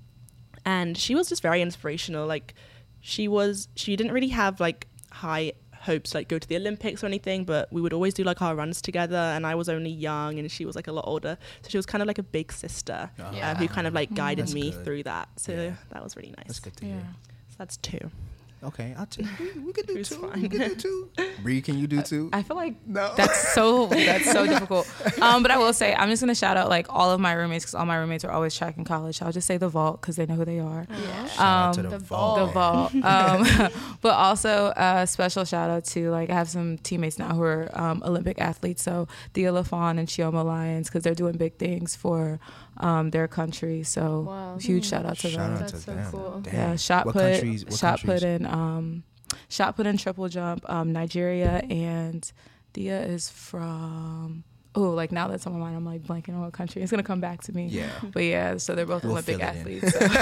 Speaker 3: and she was just very inspirational like she was she didn't really have like high hopes like go to the olympics or anything but we would always do like our runs together and i was only young and she was like a lot older so she was kind of like a big sister
Speaker 1: Yeah.
Speaker 3: uh, who kind of like guided
Speaker 1: That's
Speaker 3: me
Speaker 1: good.
Speaker 3: through that so
Speaker 1: Yeah.
Speaker 3: that was really nice
Speaker 1: That's good to
Speaker 2: Yeah.
Speaker 1: hear.
Speaker 3: so that's two
Speaker 1: Okay, I'll take. We, we could do
Speaker 3: Who's
Speaker 1: two.
Speaker 3: fine?
Speaker 1: We could do two. Bree, can you do two?
Speaker 2: I feel like
Speaker 1: No.
Speaker 2: that's so that's so difficult. Um, but I will say I'm just gonna shout out like all of my roommates because all my roommates are always track in college. I'll just say the vault because they know who they are.
Speaker 4: Yeah.
Speaker 1: Shout out to
Speaker 2: Um,
Speaker 1: the,
Speaker 4: the
Speaker 1: vault.
Speaker 2: The vault. Um, but also a special shout out to like I have some teammates now who are um, Olympic athletes. So Thea LaFond and Chioma Lyons because they're doing big things for um, their country. So
Speaker 4: Wow.
Speaker 2: huge shout out to
Speaker 1: Shout
Speaker 2: them.
Speaker 1: out
Speaker 4: That's
Speaker 1: to
Speaker 4: so
Speaker 1: them.
Speaker 4: cool.
Speaker 1: Damn.
Speaker 2: Yeah, shot
Speaker 1: what
Speaker 2: put,
Speaker 1: countries? What
Speaker 2: shot
Speaker 1: countries?
Speaker 2: put in, um, shot put in triple jump, um, Nigeria, and Thea is from. Oh, like now that's on my mind, I'm like blanking on what country. It's gonna come back to me.
Speaker 1: Yeah.
Speaker 2: But yeah, so they're both
Speaker 1: We'll
Speaker 2: Olympic
Speaker 1: fill it in.
Speaker 2: athletes. So.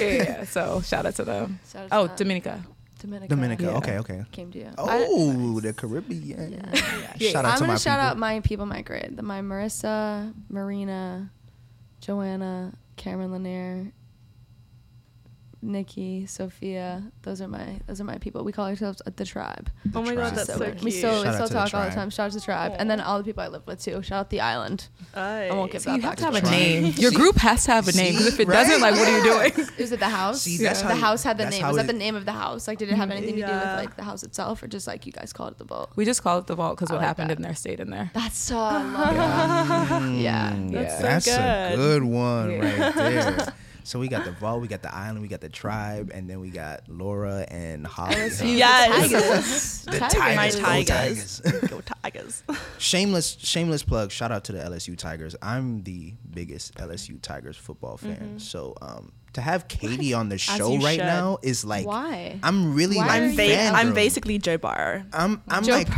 Speaker 2: yeah, yeah, so shout out to them.
Speaker 4: Shout out to
Speaker 2: Oh,
Speaker 4: that.
Speaker 2: Dominica.
Speaker 4: Dominica.
Speaker 1: Dominica.
Speaker 2: Yeah.
Speaker 1: Okay, okay.
Speaker 4: Came to you. I-
Speaker 1: Oh, the Caribbean.
Speaker 2: Yeah.
Speaker 1: Shout out
Speaker 4: I'm
Speaker 1: to
Speaker 4: gonna
Speaker 1: my
Speaker 4: shout
Speaker 1: people.
Speaker 4: out my people, my grade. The, my Marissa, Marina, Joanna, Cameron Lanier, Nikki, Sophia. Those are my those are my people. We call ourselves the tribe.
Speaker 3: oh my
Speaker 1: tribe.
Speaker 3: god that's
Speaker 4: So
Speaker 3: so
Speaker 4: we-
Speaker 3: cute
Speaker 4: we still
Speaker 1: Shout
Speaker 4: we still
Speaker 1: to the
Speaker 4: talk all the time. Shout out to the tribe, and then all the people I live with too. Shout out the island. I won't give
Speaker 2: So
Speaker 4: that
Speaker 2: you You have
Speaker 4: back
Speaker 2: to have a
Speaker 4: tribe.
Speaker 2: name. Your group has to have a name because if it
Speaker 1: See,
Speaker 2: doesn't, like, what are you doing?
Speaker 4: Is it the house?
Speaker 1: See, that's
Speaker 4: the house had the name. Was that the name of the house? Like, did it have anything to do with like the house itself, or just like you guys called it the vault?
Speaker 2: We just called it the vault because what
Speaker 4: like
Speaker 2: happened
Speaker 4: that.
Speaker 2: in there stayed in there.
Speaker 4: That's so. I love that. Yeah.
Speaker 1: Mm,
Speaker 2: That's so
Speaker 1: that's a
Speaker 3: good.
Speaker 1: good one right there. So we got the vault, we got the island, we got the tribe, and then we got Laura and Holly.
Speaker 4: LSU,
Speaker 3: Yes.
Speaker 4: the Tigers.
Speaker 1: The
Speaker 3: my
Speaker 1: Tigers, go
Speaker 3: tigers
Speaker 1: Tigers.
Speaker 3: go tigers
Speaker 1: shameless, shameless plug. Shout out to the LSU Tigers. I'm the biggest LSU Tigers football fan. So um, to have Katie on the show right
Speaker 3: should.
Speaker 1: now is like
Speaker 4: Why?
Speaker 1: I'm really
Speaker 4: Why
Speaker 1: like
Speaker 4: are
Speaker 3: i'm, ba- I'm basically joe barr
Speaker 1: I'm I'm
Speaker 4: Joe
Speaker 1: like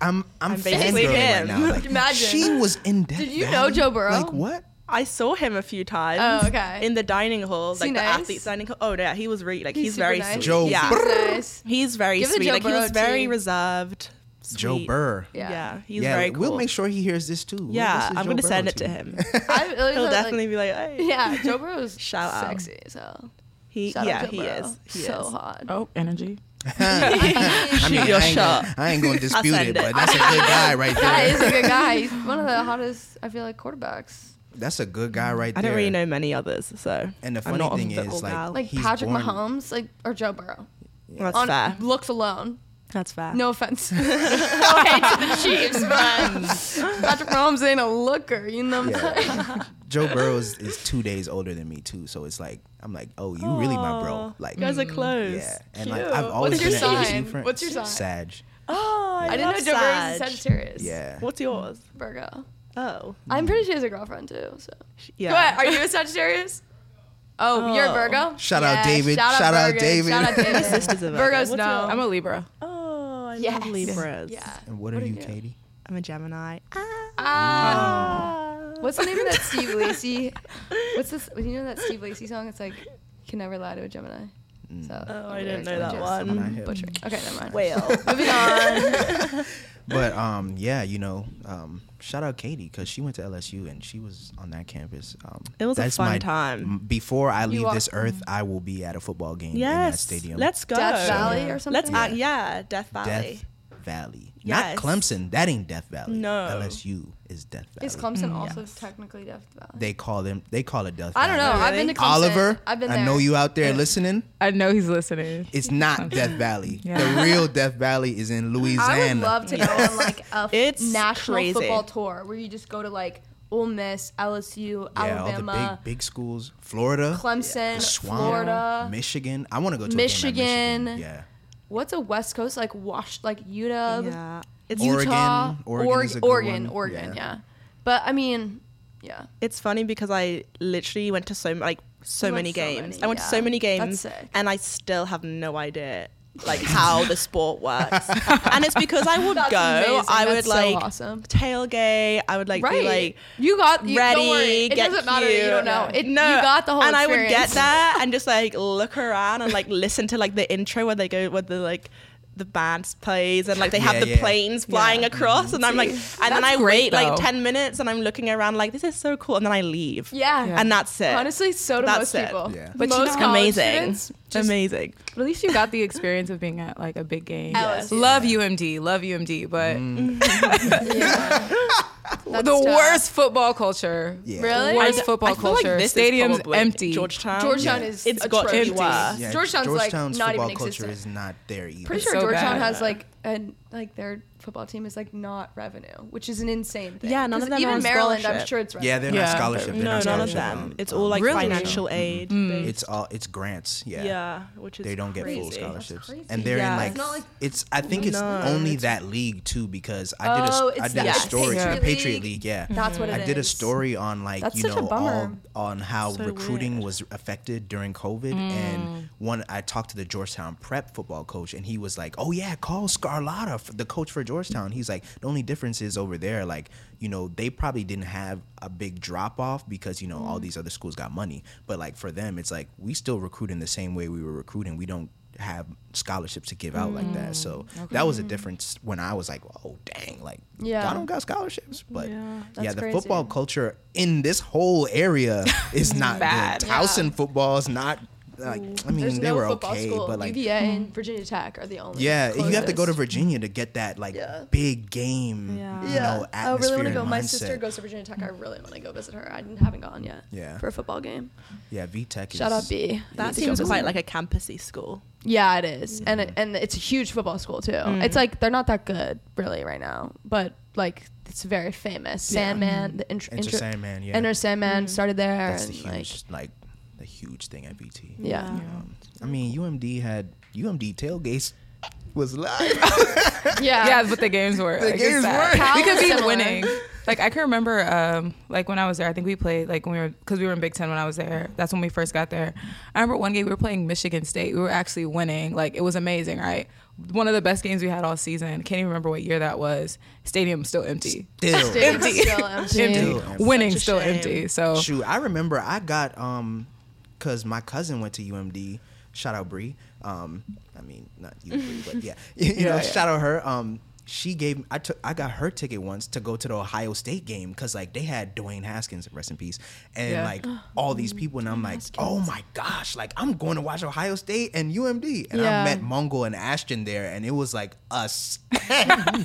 Speaker 1: I'm I'm,
Speaker 3: I'm basically
Speaker 1: fangirling right
Speaker 3: him.
Speaker 1: now. Like,
Speaker 4: Imagine.
Speaker 1: she was in Death
Speaker 4: Did you know
Speaker 1: Valley.
Speaker 4: Joe Burrow?
Speaker 1: Like what?
Speaker 3: I saw him a few times.
Speaker 4: Oh, okay.
Speaker 3: In the dining hall,
Speaker 4: Is he
Speaker 3: like the
Speaker 4: nice?
Speaker 3: athletes dining hall. Oh yeah, he was really like
Speaker 4: He's
Speaker 3: he's, very
Speaker 4: nice.
Speaker 3: sweet.
Speaker 1: Joe
Speaker 3: yeah,
Speaker 1: Burrow.
Speaker 4: Nice.
Speaker 3: he's very
Speaker 4: Give
Speaker 3: sweet.
Speaker 4: Joe
Speaker 3: Like he was very
Speaker 4: too.
Speaker 3: reserved.
Speaker 1: Joe
Speaker 3: sweet.
Speaker 1: Burr.
Speaker 4: Yeah.
Speaker 3: Yeah, he's
Speaker 1: yeah,
Speaker 3: very cool.
Speaker 1: we'll make sure he hears this too.
Speaker 3: yeah,
Speaker 1: This
Speaker 3: I'm
Speaker 1: Joe
Speaker 3: gonna
Speaker 1: Burrow
Speaker 3: send it to him.
Speaker 4: I,
Speaker 3: He'll
Speaker 4: like-
Speaker 3: definitely be like, hey.
Speaker 4: Yeah, Joe Burrow is
Speaker 3: Shout out.
Speaker 4: sexy. So
Speaker 3: He,
Speaker 4: shout
Speaker 3: yeah, he
Speaker 4: Burrow.
Speaker 3: is. He
Speaker 4: so
Speaker 3: is.
Speaker 4: hot.
Speaker 2: Oh, energy.
Speaker 1: I mean,
Speaker 3: your
Speaker 1: I ain't,
Speaker 3: shot.
Speaker 1: gonna, I ain't gonna dispute it,
Speaker 3: it.
Speaker 1: but that's a good guy right there.
Speaker 4: That is a good guy. He's one of the hottest. I feel like quarterbacks.
Speaker 1: That's a good guy mm. right
Speaker 3: I
Speaker 1: there.
Speaker 3: I don't really know many others, so
Speaker 1: And the
Speaker 3: I'm
Speaker 1: funny
Speaker 3: not
Speaker 1: thing is, like,
Speaker 3: gal.
Speaker 4: Like
Speaker 1: He's
Speaker 4: Patrick
Speaker 1: born-
Speaker 4: Mahomes, like or Joe Burrow.
Speaker 3: that's
Speaker 4: On
Speaker 3: fair.
Speaker 4: looks alone.
Speaker 3: That's fair.
Speaker 4: No offense. no hate to the Chiefs, but Patrick Mahomes ain't a looker. You know what I'm saying?
Speaker 1: Yeah. Joe Burrow is, is two days older than me too, so it's like I'm like, oh, you really my bro. Like,
Speaker 3: you guys are mm. close.
Speaker 1: yeah, and like I've always
Speaker 4: What's your
Speaker 1: been an
Speaker 4: sign?
Speaker 1: ASU friend.
Speaker 4: What's your sign?
Speaker 1: Sag.
Speaker 3: Oh, I,
Speaker 4: I didn't know Joe Burrow was a
Speaker 3: Sag.
Speaker 4: Sagittarius.
Speaker 1: Yeah.
Speaker 3: What's yours?
Speaker 4: Virgo.
Speaker 3: Oh,
Speaker 4: I'm pretty sure he has a girlfriend too. So.
Speaker 3: yeah.
Speaker 4: Go ahead. Are you a Sagittarius? Oh, you're a
Speaker 3: Oh.
Speaker 4: Virgo.
Speaker 1: Shout out David. Shout out
Speaker 4: Virgo.
Speaker 1: David.
Speaker 4: Shout out David.
Speaker 3: My sister's a Virgo.
Speaker 4: Virgos no.
Speaker 3: yours?
Speaker 2: I'm a Libra.
Speaker 3: Oh, I
Speaker 4: Yes.
Speaker 3: love Libras.
Speaker 4: Yeah.
Speaker 1: And what,
Speaker 4: What
Speaker 1: are
Speaker 4: are
Speaker 1: you,
Speaker 4: you?
Speaker 1: Katy?
Speaker 3: I'm a Gemini.
Speaker 4: Ah. What's the name of that Steve Lacy? What's this? You know that Steve Lacy song? It's like, "You can never lie to a Gemini." So.
Speaker 3: Oh, I didn't know that
Speaker 4: just
Speaker 3: one.
Speaker 1: Gemini hip.
Speaker 4: Butchering. Okay, never mind.
Speaker 3: Whale.
Speaker 4: Moving on.
Speaker 1: But um, yeah, you know, um, shout out Katy because she went to LSU and she was on that campus. Um,
Speaker 3: It was a fun
Speaker 1: my-
Speaker 3: time.
Speaker 1: Before I leave this earth, I will be at a football game in that stadium.
Speaker 3: Let's go.
Speaker 4: Death Valley or something.
Speaker 3: Let's act. Yeah, Death Valley.
Speaker 1: Death Valley,
Speaker 3: Yes.
Speaker 1: not Clemson. That ain't Death Valley.
Speaker 3: No.
Speaker 1: LSU is Death Valley.
Speaker 4: Is Clemson mm. also technically Death Valley?
Speaker 1: They call them. They call it Death. Valley.
Speaker 4: I don't know.
Speaker 1: Valley.
Speaker 4: I've been to Clemson.
Speaker 1: Oliver,
Speaker 4: I've been There.
Speaker 1: I know you out there listening.
Speaker 2: I know he's listening.
Speaker 1: It's not Death Valley.
Speaker 2: Yeah.
Speaker 1: The real Death Valley is in Louisiana.
Speaker 4: I would love to go on like a
Speaker 3: It's
Speaker 4: national
Speaker 3: crazy.
Speaker 4: football tour where you just go to like Ole Miss, LSU,
Speaker 1: yeah,
Speaker 4: Alabama,
Speaker 1: all the big big schools. Florida,
Speaker 4: Clemson,
Speaker 1: the Swamp,
Speaker 4: Florida.
Speaker 1: Michigan. I want to go to a
Speaker 4: Michigan.
Speaker 1: game at Michigan. Yeah.
Speaker 4: What's a West Coast like? Wash like UW,
Speaker 3: Yeah. It's
Speaker 4: Utah,
Speaker 1: Oregon. Oregon
Speaker 4: Oreg-
Speaker 1: is a good
Speaker 4: Oregon,
Speaker 1: one.
Speaker 4: Oregon,
Speaker 1: Yeah.
Speaker 4: yeah. But I mean, yeah.
Speaker 3: it's funny because I literally went to so like so
Speaker 4: You went
Speaker 3: many
Speaker 4: so
Speaker 3: games.
Speaker 4: many,
Speaker 3: I went to so
Speaker 4: yeah.
Speaker 3: many
Speaker 4: That's
Speaker 3: games,
Speaker 4: sick.
Speaker 3: and I still have no idea like how the sport works. and it's because I would
Speaker 4: That's
Speaker 3: go,
Speaker 4: amazing.
Speaker 3: I would
Speaker 4: That's so
Speaker 3: like
Speaker 4: awesome.
Speaker 3: tailgate. I would like
Speaker 4: right.
Speaker 3: be like
Speaker 4: you got you,
Speaker 3: ready.
Speaker 4: It
Speaker 3: get
Speaker 4: doesn't matter. You don't know. It,
Speaker 3: no,
Speaker 4: you got the whole.
Speaker 3: And I would get
Speaker 4: experience.
Speaker 3: there and just like look around and like listen to like the intro where they go where the like the band plays and like they have
Speaker 1: Yeah,
Speaker 3: the
Speaker 1: yeah.
Speaker 3: planes flying mm-hmm. across and I'm like and then I
Speaker 2: great,
Speaker 3: wait like 10 minutes and I'm looking around like this is so cool and then I leave.
Speaker 4: Yeah.
Speaker 2: Yeah.
Speaker 3: And that's it.
Speaker 4: Honestly, so do
Speaker 3: That's
Speaker 4: most
Speaker 3: it.
Speaker 4: people.
Speaker 1: Yeah.
Speaker 4: But
Speaker 2: you
Speaker 4: most
Speaker 2: know-
Speaker 4: college
Speaker 3: amazing.
Speaker 4: just
Speaker 3: amazing.
Speaker 2: At least you got the experience of being at like a big game.
Speaker 4: Yes.
Speaker 2: Love UMD, love UMD, but mm.
Speaker 4: That's
Speaker 2: the
Speaker 4: tough.
Speaker 2: worst football culture.
Speaker 1: Yeah.
Speaker 4: Really?
Speaker 2: Worst
Speaker 3: I
Speaker 2: football
Speaker 3: feel like
Speaker 2: culture.
Speaker 3: this is
Speaker 2: Stadium's empty.
Speaker 3: Georgetown.
Speaker 4: Georgetown is
Speaker 3: It's got to be
Speaker 4: atrocious.
Speaker 3: worse.
Speaker 1: Yeah,
Speaker 4: Georgetown's, like, not
Speaker 1: football
Speaker 4: even
Speaker 1: culture
Speaker 4: existent.
Speaker 1: is not there either.
Speaker 4: Pretty sure
Speaker 2: so
Speaker 4: Georgetown
Speaker 2: bad.
Speaker 4: has like and like their football team is like not revenue, which is an insane thing.
Speaker 3: Yeah, none of
Speaker 4: 'Cause
Speaker 3: them
Speaker 4: even
Speaker 3: on
Speaker 4: Maryland, I'm sure it's revenue.
Speaker 1: yeah, they're
Speaker 2: Yeah.
Speaker 1: not scholarship. They're
Speaker 3: no,
Speaker 1: not
Speaker 3: none of
Speaker 1: scholarship.
Speaker 3: them.
Speaker 1: Um,
Speaker 3: It's all like
Speaker 2: Really?
Speaker 3: financial aid. based.
Speaker 1: It's all it's grants. Yeah.
Speaker 3: yeah, which is
Speaker 1: They don't get full
Speaker 3: crazy.
Speaker 1: scholarships,
Speaker 4: crazy.
Speaker 1: and they're
Speaker 3: Yeah.
Speaker 1: in like
Speaker 4: It's not like-
Speaker 1: it's. I think it's
Speaker 3: No,
Speaker 1: only
Speaker 3: it's-
Speaker 1: that league too because I did a
Speaker 4: Oh,
Speaker 1: s- I
Speaker 4: it's
Speaker 1: did
Speaker 4: the
Speaker 1: a story
Speaker 2: Patriot
Speaker 1: the Patriot
Speaker 4: League.
Speaker 1: League. Yeah,
Speaker 4: That's what it
Speaker 1: I did a
Speaker 4: is.
Speaker 1: story on like
Speaker 4: That's
Speaker 1: you
Speaker 4: such a
Speaker 1: know
Speaker 4: bummer.
Speaker 1: all on how
Speaker 3: So
Speaker 1: recruiting
Speaker 3: weird.
Speaker 1: was affected during COVID, and one I talked to the Georgetown prep football coach, and he was like, "Oh yeah, call Sgarlata, f- the coach for Georgetown." He's like, "The only difference is over there, like you know, they probably didn't have a big drop off because you know all mm-hmm. these other schools got money, but like for them, it's like we still recruit in the same way we were recruiting. We don't." have scholarships to give out like that so mm, that was a difference when i was like oh dang like
Speaker 4: Yeah.
Speaker 1: y'all don't got scholarships but
Speaker 3: Yeah.
Speaker 1: yeah, the
Speaker 4: crazy.
Speaker 1: football culture in this whole area is not
Speaker 2: Bad.
Speaker 1: good.
Speaker 4: Yeah.
Speaker 1: Towson football is not like mm, I mean
Speaker 4: There's
Speaker 1: they
Speaker 4: no
Speaker 1: were
Speaker 4: football
Speaker 1: okay,
Speaker 4: school.
Speaker 1: but like
Speaker 4: UVA and mm. Virginia Tech are the only.
Speaker 1: yeah, you have to go to. Virginia to get that like
Speaker 4: Yeah.
Speaker 1: big game,
Speaker 3: Yeah.
Speaker 1: you
Speaker 4: Yeah,
Speaker 1: know,
Speaker 4: I really want to
Speaker 1: and
Speaker 4: go. My sister goes to Virginia Tech. I really want to go visit her. I haven't gone yet.
Speaker 1: Yeah.
Speaker 4: For a football game.
Speaker 1: Yeah, V Tech.
Speaker 4: Shout out B.
Speaker 3: That seems quite like a campusy school.
Speaker 4: Yeah, it is, mm. and it, and it's a huge football school too. It's like they're not that good really right now, but like it's very famous. Sandman, the intro,
Speaker 1: Enter Sandman, yeah.
Speaker 4: Enter Sandman started there,
Speaker 1: That's the
Speaker 4: and like
Speaker 1: huge like the huge thing at VT.
Speaker 4: yeah.
Speaker 1: Um, I mean, UMD had UMD tailgates was live.
Speaker 4: yeah,
Speaker 2: yeah, but the games were. like,
Speaker 1: games were.
Speaker 4: Cal
Speaker 2: We could be
Speaker 4: similar.
Speaker 2: winning. Like I can remember, um, like when I was there, I think we played like when we were because we were in Big Ten when I was there. That's when we first got there. I remember one game we were playing Michigan State. We were actually winning. Like it was amazing, right? One of the best games we had all season. Can't even remember what year that was. Stadium still empty.
Speaker 1: Still.
Speaker 4: Stadium's still empty.
Speaker 2: Empty.
Speaker 1: Still empty.
Speaker 2: Winning still
Speaker 3: shame.
Speaker 2: empty. So
Speaker 1: Shoot, I remember I got um, cause my cousin went to UMD. Shout out Bree. Um, I mean not you, Bree, but yeah, you, know,
Speaker 2: Yeah, yeah.
Speaker 1: shout out her. Um, she gave I took I got her ticket once to go to the Ohio State game because like they had Dwayne Haskins, rest in peace, and
Speaker 2: Yeah.
Speaker 1: like all these people, and I'm like, oh my gosh, like I'm going to watch Ohio State and UMD, and
Speaker 4: Yeah.
Speaker 1: I met Mongol and Ashton there, and it was like us,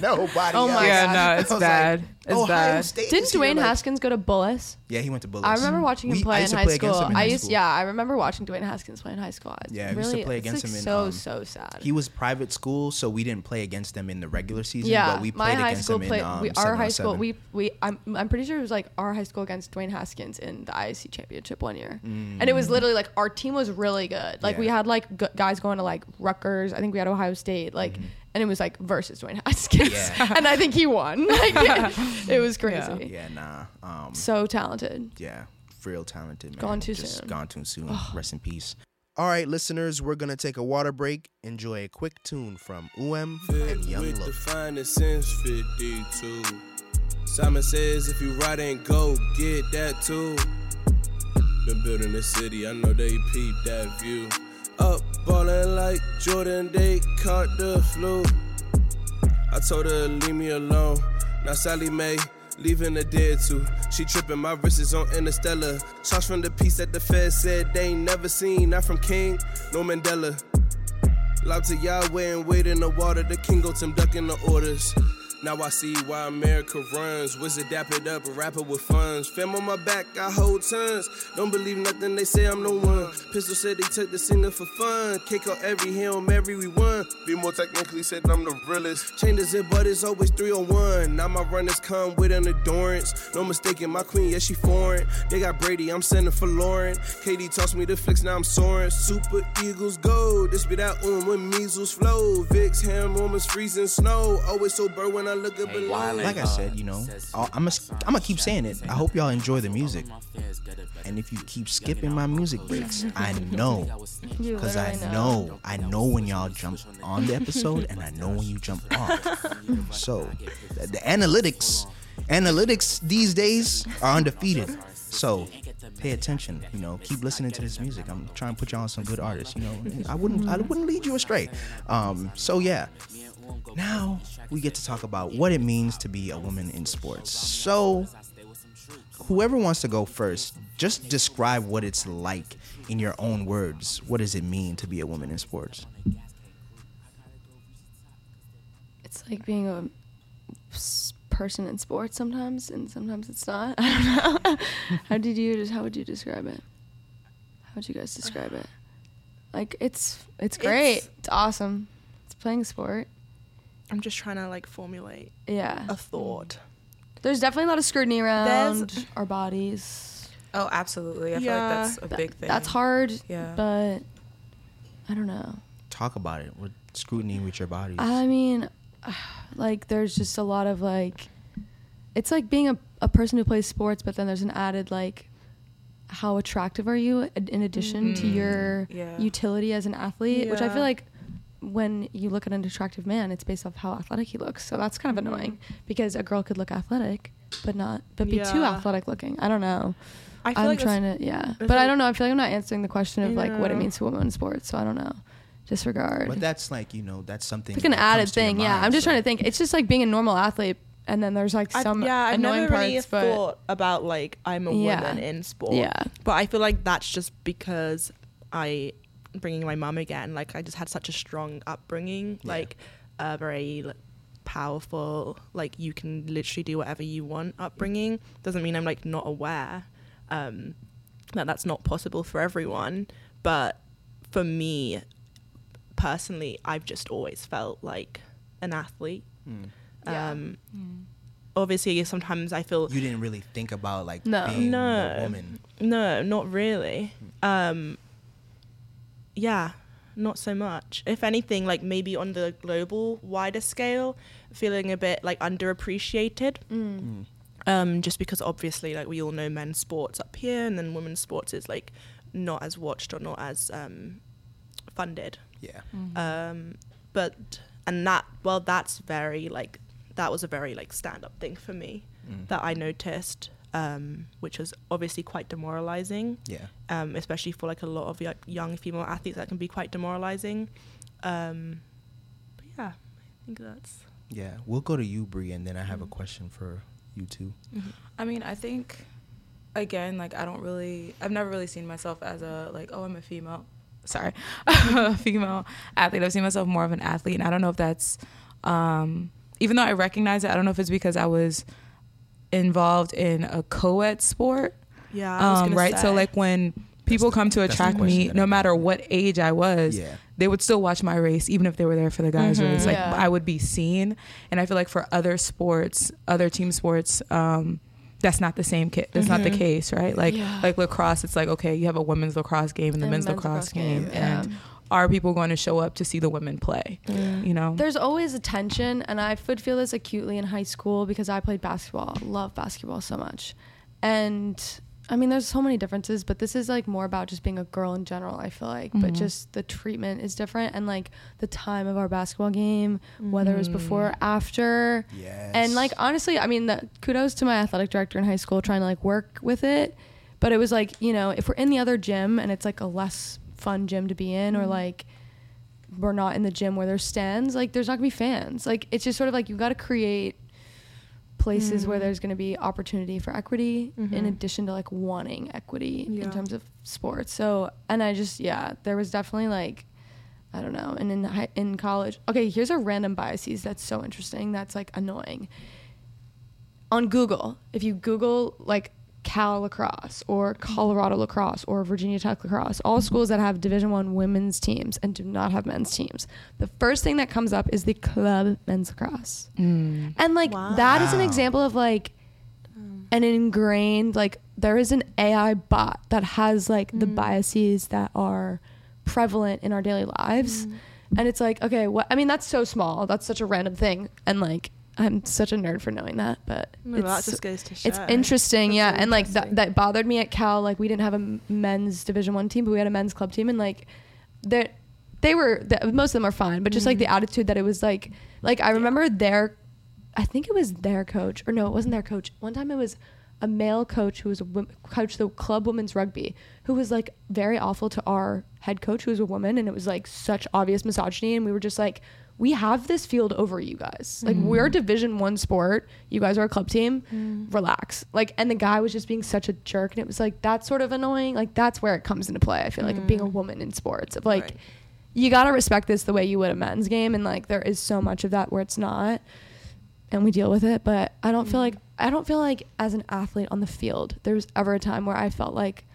Speaker 1: nobody.
Speaker 4: Oh my.
Speaker 2: Yeah, no, it's bad.
Speaker 1: Like,
Speaker 2: It's
Speaker 1: Ohio
Speaker 2: bad.
Speaker 1: State
Speaker 4: Didn't
Speaker 1: is here,
Speaker 4: Dwayne
Speaker 1: like-
Speaker 4: Haskins go to Bullis?
Speaker 1: Yeah, he went to Bullis.
Speaker 4: I remember watching him
Speaker 1: We- I
Speaker 4: play in
Speaker 1: used to
Speaker 4: high
Speaker 1: play against
Speaker 4: school.
Speaker 1: him in
Speaker 4: I
Speaker 1: high
Speaker 4: used,
Speaker 1: school.
Speaker 4: yeah, I remember watching Dwayne Haskins play in high school. It's
Speaker 1: Yeah, we
Speaker 4: really,
Speaker 1: used to play
Speaker 4: it's,
Speaker 1: against
Speaker 4: like,
Speaker 1: him in,
Speaker 4: so
Speaker 1: um,
Speaker 4: so sad.
Speaker 1: He was private school, so we didn't play against them in the regular season.
Speaker 4: yeah,
Speaker 1: but we
Speaker 4: my
Speaker 1: played
Speaker 4: high
Speaker 1: against
Speaker 4: school
Speaker 1: them
Speaker 4: played.
Speaker 1: in um,
Speaker 4: we, our high school,
Speaker 1: 7-on-7.
Speaker 4: we we I'm I'm pretty sure it was like our high school against Dwayne Haskins in the ISC championship one year, and it was literally like our team was really good. Like we
Speaker 1: Mm. Yeah.
Speaker 4: had like g- guys going to like Rutgers. I think we had Ohio State. Like. And it was like versus Dwayne Haskins.
Speaker 1: Yeah.
Speaker 4: and I think he won. Like, it was crazy.
Speaker 1: yeah, nah. Um,
Speaker 4: So talented.
Speaker 1: yeah, real talented man.
Speaker 4: Gone too
Speaker 1: Just
Speaker 4: soon.
Speaker 1: Gone too soon. Rest in peace. All right, listeners, we're gonna take a water break. Enjoy a quick tune from UM and Young
Speaker 5: with the
Speaker 1: Look.
Speaker 5: finest since 52. Simon says if you ride and go, get that too. Been building the city, I know they peep that view. Up ballin' like Jordan, they caught the flu. I told her leave me alone. Now Sally Mae leaving the dead too. She tripping, my wrist is on Interstellar. Shots from the piece that the Fed said they ain't never seen. Not from King, no Mandela. Loud to Yahweh and wait in the water. The king goes him ducking the orders. Now I see why America runs. Wizard dap it up, a rapper with funds. Fam on my back, I hold tons. Don't believe nothing they say, I'm the one. Pistol said they took the singer for fun. Kick out every Hail Mary, we won. Be more technically said I'm the realest. Chain the zip, but it's always three on one. Now my runners come with an endurance. No mistaking, my queen, yeah, she foreign. They got Brady, I'm sending for Lauren. Katie tossed me the flicks, now I'm soaring. Super Eagles go. This be that um when measles flow. Vicks, ham, moments freezing snow. Always sober when I look up below.
Speaker 1: Like I said, you know, I'll- I'm gonna I'm gonna keep saying it. I hope y'all enjoy the music. And if you keep skipping my music breaks, I know, because I know, I know when y'all jump on the episode, and I know when you jump off. So, the, the analytics, analytics these days are undefeated. So, pay attention. You know, keep listening to this music. I'm trying to put y'all on some good artists. You know, I wouldn't, I wouldn't lead you astray. Um, so yeah. Now we get to talk about what it means to be a woman in sports. So, whoever wants to go first, just describe what it's like in your own words. What does it mean to be a woman in sports?
Speaker 4: It's like being a person in sports sometimes, and sometimes it's not. I don't know. how did you just? How would you describe it? How would you guys describe it? Like it's it's great. It's,
Speaker 3: It's-
Speaker 4: awesome. It's playing sport.
Speaker 3: I'm just trying to like formulate
Speaker 4: Yeah.
Speaker 3: a thought.
Speaker 4: There's definitely a lot of scrutiny around
Speaker 3: There's-
Speaker 4: our bodies.
Speaker 2: Oh, absolutely. I feel
Speaker 3: Yeah.
Speaker 2: like that's a
Speaker 4: That-
Speaker 2: big thing.
Speaker 4: That's hard.
Speaker 2: Yeah.
Speaker 4: But I don't know.
Speaker 1: Talk about it. What scrutiny with your bodies?
Speaker 4: I mean, like there's just a lot of like, it's like being a, a person who plays sports, but then there's an added like, how attractive are you in- in addition to mm-hmm. your
Speaker 2: Yeah.
Speaker 4: utility as an athlete? Which I feel like when you look at an attractive man, it's based off how athletic he looks. So that's kind of mm-hmm. annoying because a girl could look athletic, but not, but be too athletic looking. I don't know.
Speaker 3: I feel
Speaker 4: I'm
Speaker 3: like
Speaker 4: trying to, yeah.
Speaker 3: I
Speaker 4: But I don't know. I feel like I'm not answering the question of
Speaker 3: I
Speaker 4: like what it means to a woman in sports. So I don't know. Disregard.
Speaker 1: but that's like you know that's something.
Speaker 4: It's like an
Speaker 1: that
Speaker 4: added
Speaker 1: comes to your
Speaker 4: thing. Yeah, I'm just
Speaker 1: so-
Speaker 4: trying to think. It's just like being a normal athlete, and then there's like
Speaker 3: I-
Speaker 4: some
Speaker 3: yeah, I've
Speaker 4: annoying
Speaker 3: never really
Speaker 4: parts. But
Speaker 3: thought about like I'm a
Speaker 4: Yeah.
Speaker 3: woman in sport.
Speaker 4: Yeah.
Speaker 3: but I feel like that's just because I, bringing my mum again, like I just had such a strong upbringing,
Speaker 1: Yeah.
Speaker 3: like a very like, powerful, like you can literally do whatever you want upbringing. Doesn't mean I'm like not aware um, that that's not possible for everyone, but for me personally, I've just always felt like an athlete.
Speaker 4: Yeah.
Speaker 3: Um, Obviously, sometimes I feel
Speaker 1: You didn't really think about like
Speaker 4: No.
Speaker 1: being
Speaker 3: No.
Speaker 1: a woman.
Speaker 3: no, not really. Um, yeah, not so much. If anything, like maybe on the global wider scale, feeling a bit like underappreciated.
Speaker 4: Mm.
Speaker 3: Um, just because obviously, like we all know, men's sports up here, and then women's sports is like not as watched or not as um, funded.
Speaker 1: Yeah.
Speaker 3: Um, but and that well, that's very like that was a very like stand up thing for me
Speaker 1: Mm.
Speaker 3: that I noticed, um, which was obviously quite demoralizing,
Speaker 1: Yeah.
Speaker 3: um, especially for like a lot of y- young female athletes. That can be quite demoralizing. Um, but yeah, I think that's
Speaker 1: Yeah, we'll go to you, Bree, and then I have a question for you too.
Speaker 2: I mean, I think again, like I don't really, I've never really seen myself as a like, oh, I'm a female. Sorry, a female athlete. I've seen myself more of an athlete, and I don't know if that's, um, even though I recognize it, I don't know if it's because I was involved in a co-ed sport,
Speaker 3: Yeah, I was
Speaker 2: um,
Speaker 3: gonna
Speaker 2: right? So like when people
Speaker 1: the-
Speaker 2: come to a
Speaker 1: that's the
Speaker 2: track
Speaker 1: question
Speaker 2: meet, no matter what age I was,
Speaker 1: Yeah.
Speaker 2: they would still watch my race, even if they were there for the guys' race. Like
Speaker 4: Yeah.
Speaker 2: I would be seen, and I feel like for other sports, other team sports, um, that's not the same. Ca- that's not the mm-hmm. case, right? Like
Speaker 4: Yeah.
Speaker 2: like lacrosse, it's like okay, you have a women's lacrosse game and the
Speaker 4: And
Speaker 2: men's,
Speaker 4: men's
Speaker 2: lacrosse,
Speaker 4: lacrosse
Speaker 2: game,
Speaker 4: game, yeah.
Speaker 2: and are people going to show up to see the women play? You know,
Speaker 4: There's always a tension, and I would feel this acutely in high school because I played basketball. Love basketball so much, and I mean, there's so many differences, but this is like more about just being a girl in general. I feel like, but mm-hmm. just the treatment is different, and like the time of our basketball game, whether it was before or mm. after,
Speaker 1: Yes.
Speaker 4: and like honestly, I mean, the, kudos to my athletic director in high school trying to like work with it. But it was like, you know, if we're in the other gym and it's like a less fun gym to be in, or mm-hmm. like we're not in the gym where there's stands, like there's not gonna be fans. Like it's just sort of like you got to create places where mm. there's gonna be opportunity for equity in mm-hmm. addition to like wanting equity
Speaker 3: Yeah.
Speaker 4: in terms of sports. So, and I just yeah, there was definitely like I don't know. And in hi- in college, okay, here's a random biases that's so interesting. That's like annoying. On Google, if you Google like Cal lacrosse or mm-hmm. Colorado lacrosse or Virginia Tech lacrosse, all mm-hmm. schools that have Division One women's teams and do not have men's teams, the first thing that comes up is the club men's lacrosse, mm. and like that is an
Speaker 1: Wow.
Speaker 4: example of like mm. an ingrained like there is an AI bot that has like the mm. biases that are prevalent in our daily lives. And it's like, okay, what I mean that's so small. That's such a random thing. And like I'm such a nerd for knowing that, but it's
Speaker 3: that just goes to
Speaker 4: it's interesting,
Speaker 3: That's
Speaker 4: yeah.
Speaker 3: really
Speaker 4: And like that that bothered me at Cal. Like we didn't have a men's Division 1 team, but we had a men's club team and like that they were th- most of them are fine, but just like the
Speaker 3: Mm-hmm.
Speaker 4: attitude that it was like like I remember their I think it was their coach, or no, it wasn't their coach. One time it was a male coach who was a coach the club women's rugby, who was like very awful to our head coach, who was a woman, and it was like such obvious misogyny, and we were just like, we have this field over you guys. Like we're a Division One sport, you guys are a club team. Mm. Relax. Like, and the guy was just being such a jerk, and it was like that's sort of annoying. Like that's where it comes into play. I feel like being a mm. woman in sports, of like
Speaker 3: Right.
Speaker 4: you got to respect this the way you would a men's game and like there is so much of that where it's not and we deal with it but i don't feel mm. like i don't feel like as an athlete on the field there was ever a time where i felt like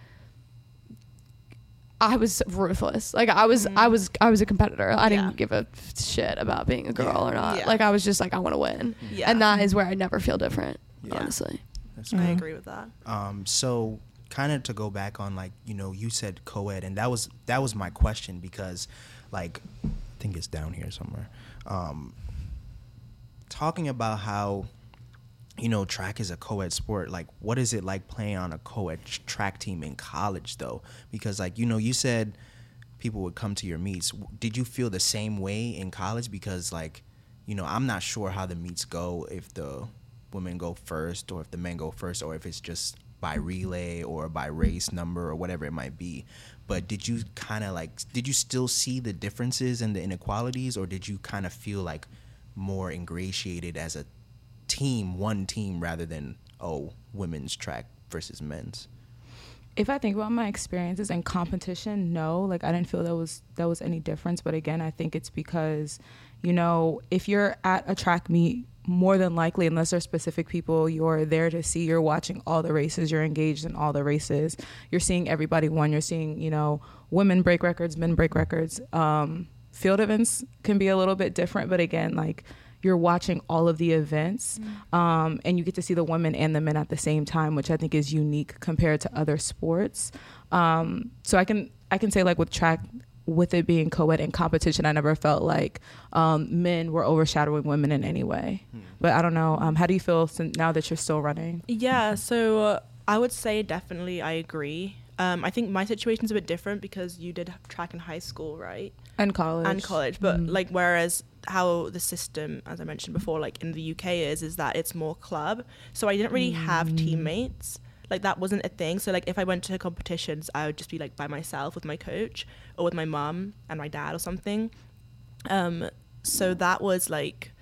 Speaker 4: i was ruthless like i was i was i was a competitor i didn't
Speaker 3: Yeah.
Speaker 4: give a shit about being a girl or not
Speaker 3: Yeah.
Speaker 4: like i was just like i want to win
Speaker 3: Yeah.
Speaker 4: and that is where i never feel different
Speaker 1: Yeah.
Speaker 4: honestly
Speaker 1: That's
Speaker 3: I agree with that.
Speaker 1: Um, so kind of to go back on like you know you said co-ed and that was that was my question because like I think it's down here somewhere. Um, talking about how you know track is a co-ed sport like what is it like playing on a co-ed track team in college though? Because like you know you said people would come to your meets. Did you feel the same way in college? Because like you know i'm not sure how the meets go if the women go first or if the men go first or if it's just by relay or by race number or whatever it might be. But did you kind of like did you still see the differences and the inequalities or did you kind of feel like more ingratiated as a team, one team, rather than oh, women's track versus men's.
Speaker 2: if I think about my experiences in competition, no, like I didn't feel that was that was any difference. But again, I think it's because, you know, if you're at a track meet, more than likely, unless there's specific people you're there to see, you're watching all the races, you're engaged in all the races, you're seeing everybody win, you're seeing, you know, women break records, men break records. Um, field events can be a little bit different, but again, like you're watching all of the events um, and you get to see the women and the men at the same time which i think is unique compared to other sports. Um, so i can i can say like with track with it being co-ed in competition i never felt like um, men were overshadowing women in any way. But i don't know um, how do you feel since now that you're still running?
Speaker 3: Yeah, so uh, I would say definitely I agree. Um, I think my situation's a bit different because you did track in high school, right?
Speaker 2: and college.
Speaker 3: And college but like whereas how the system as i mentioned before like in the uk is is that it's more club. So i didn't really have teammates. Like that wasn't a thing. So like if i went to competitions i would just be like by myself with my coach or with my mum and my dad or something. Um so that was like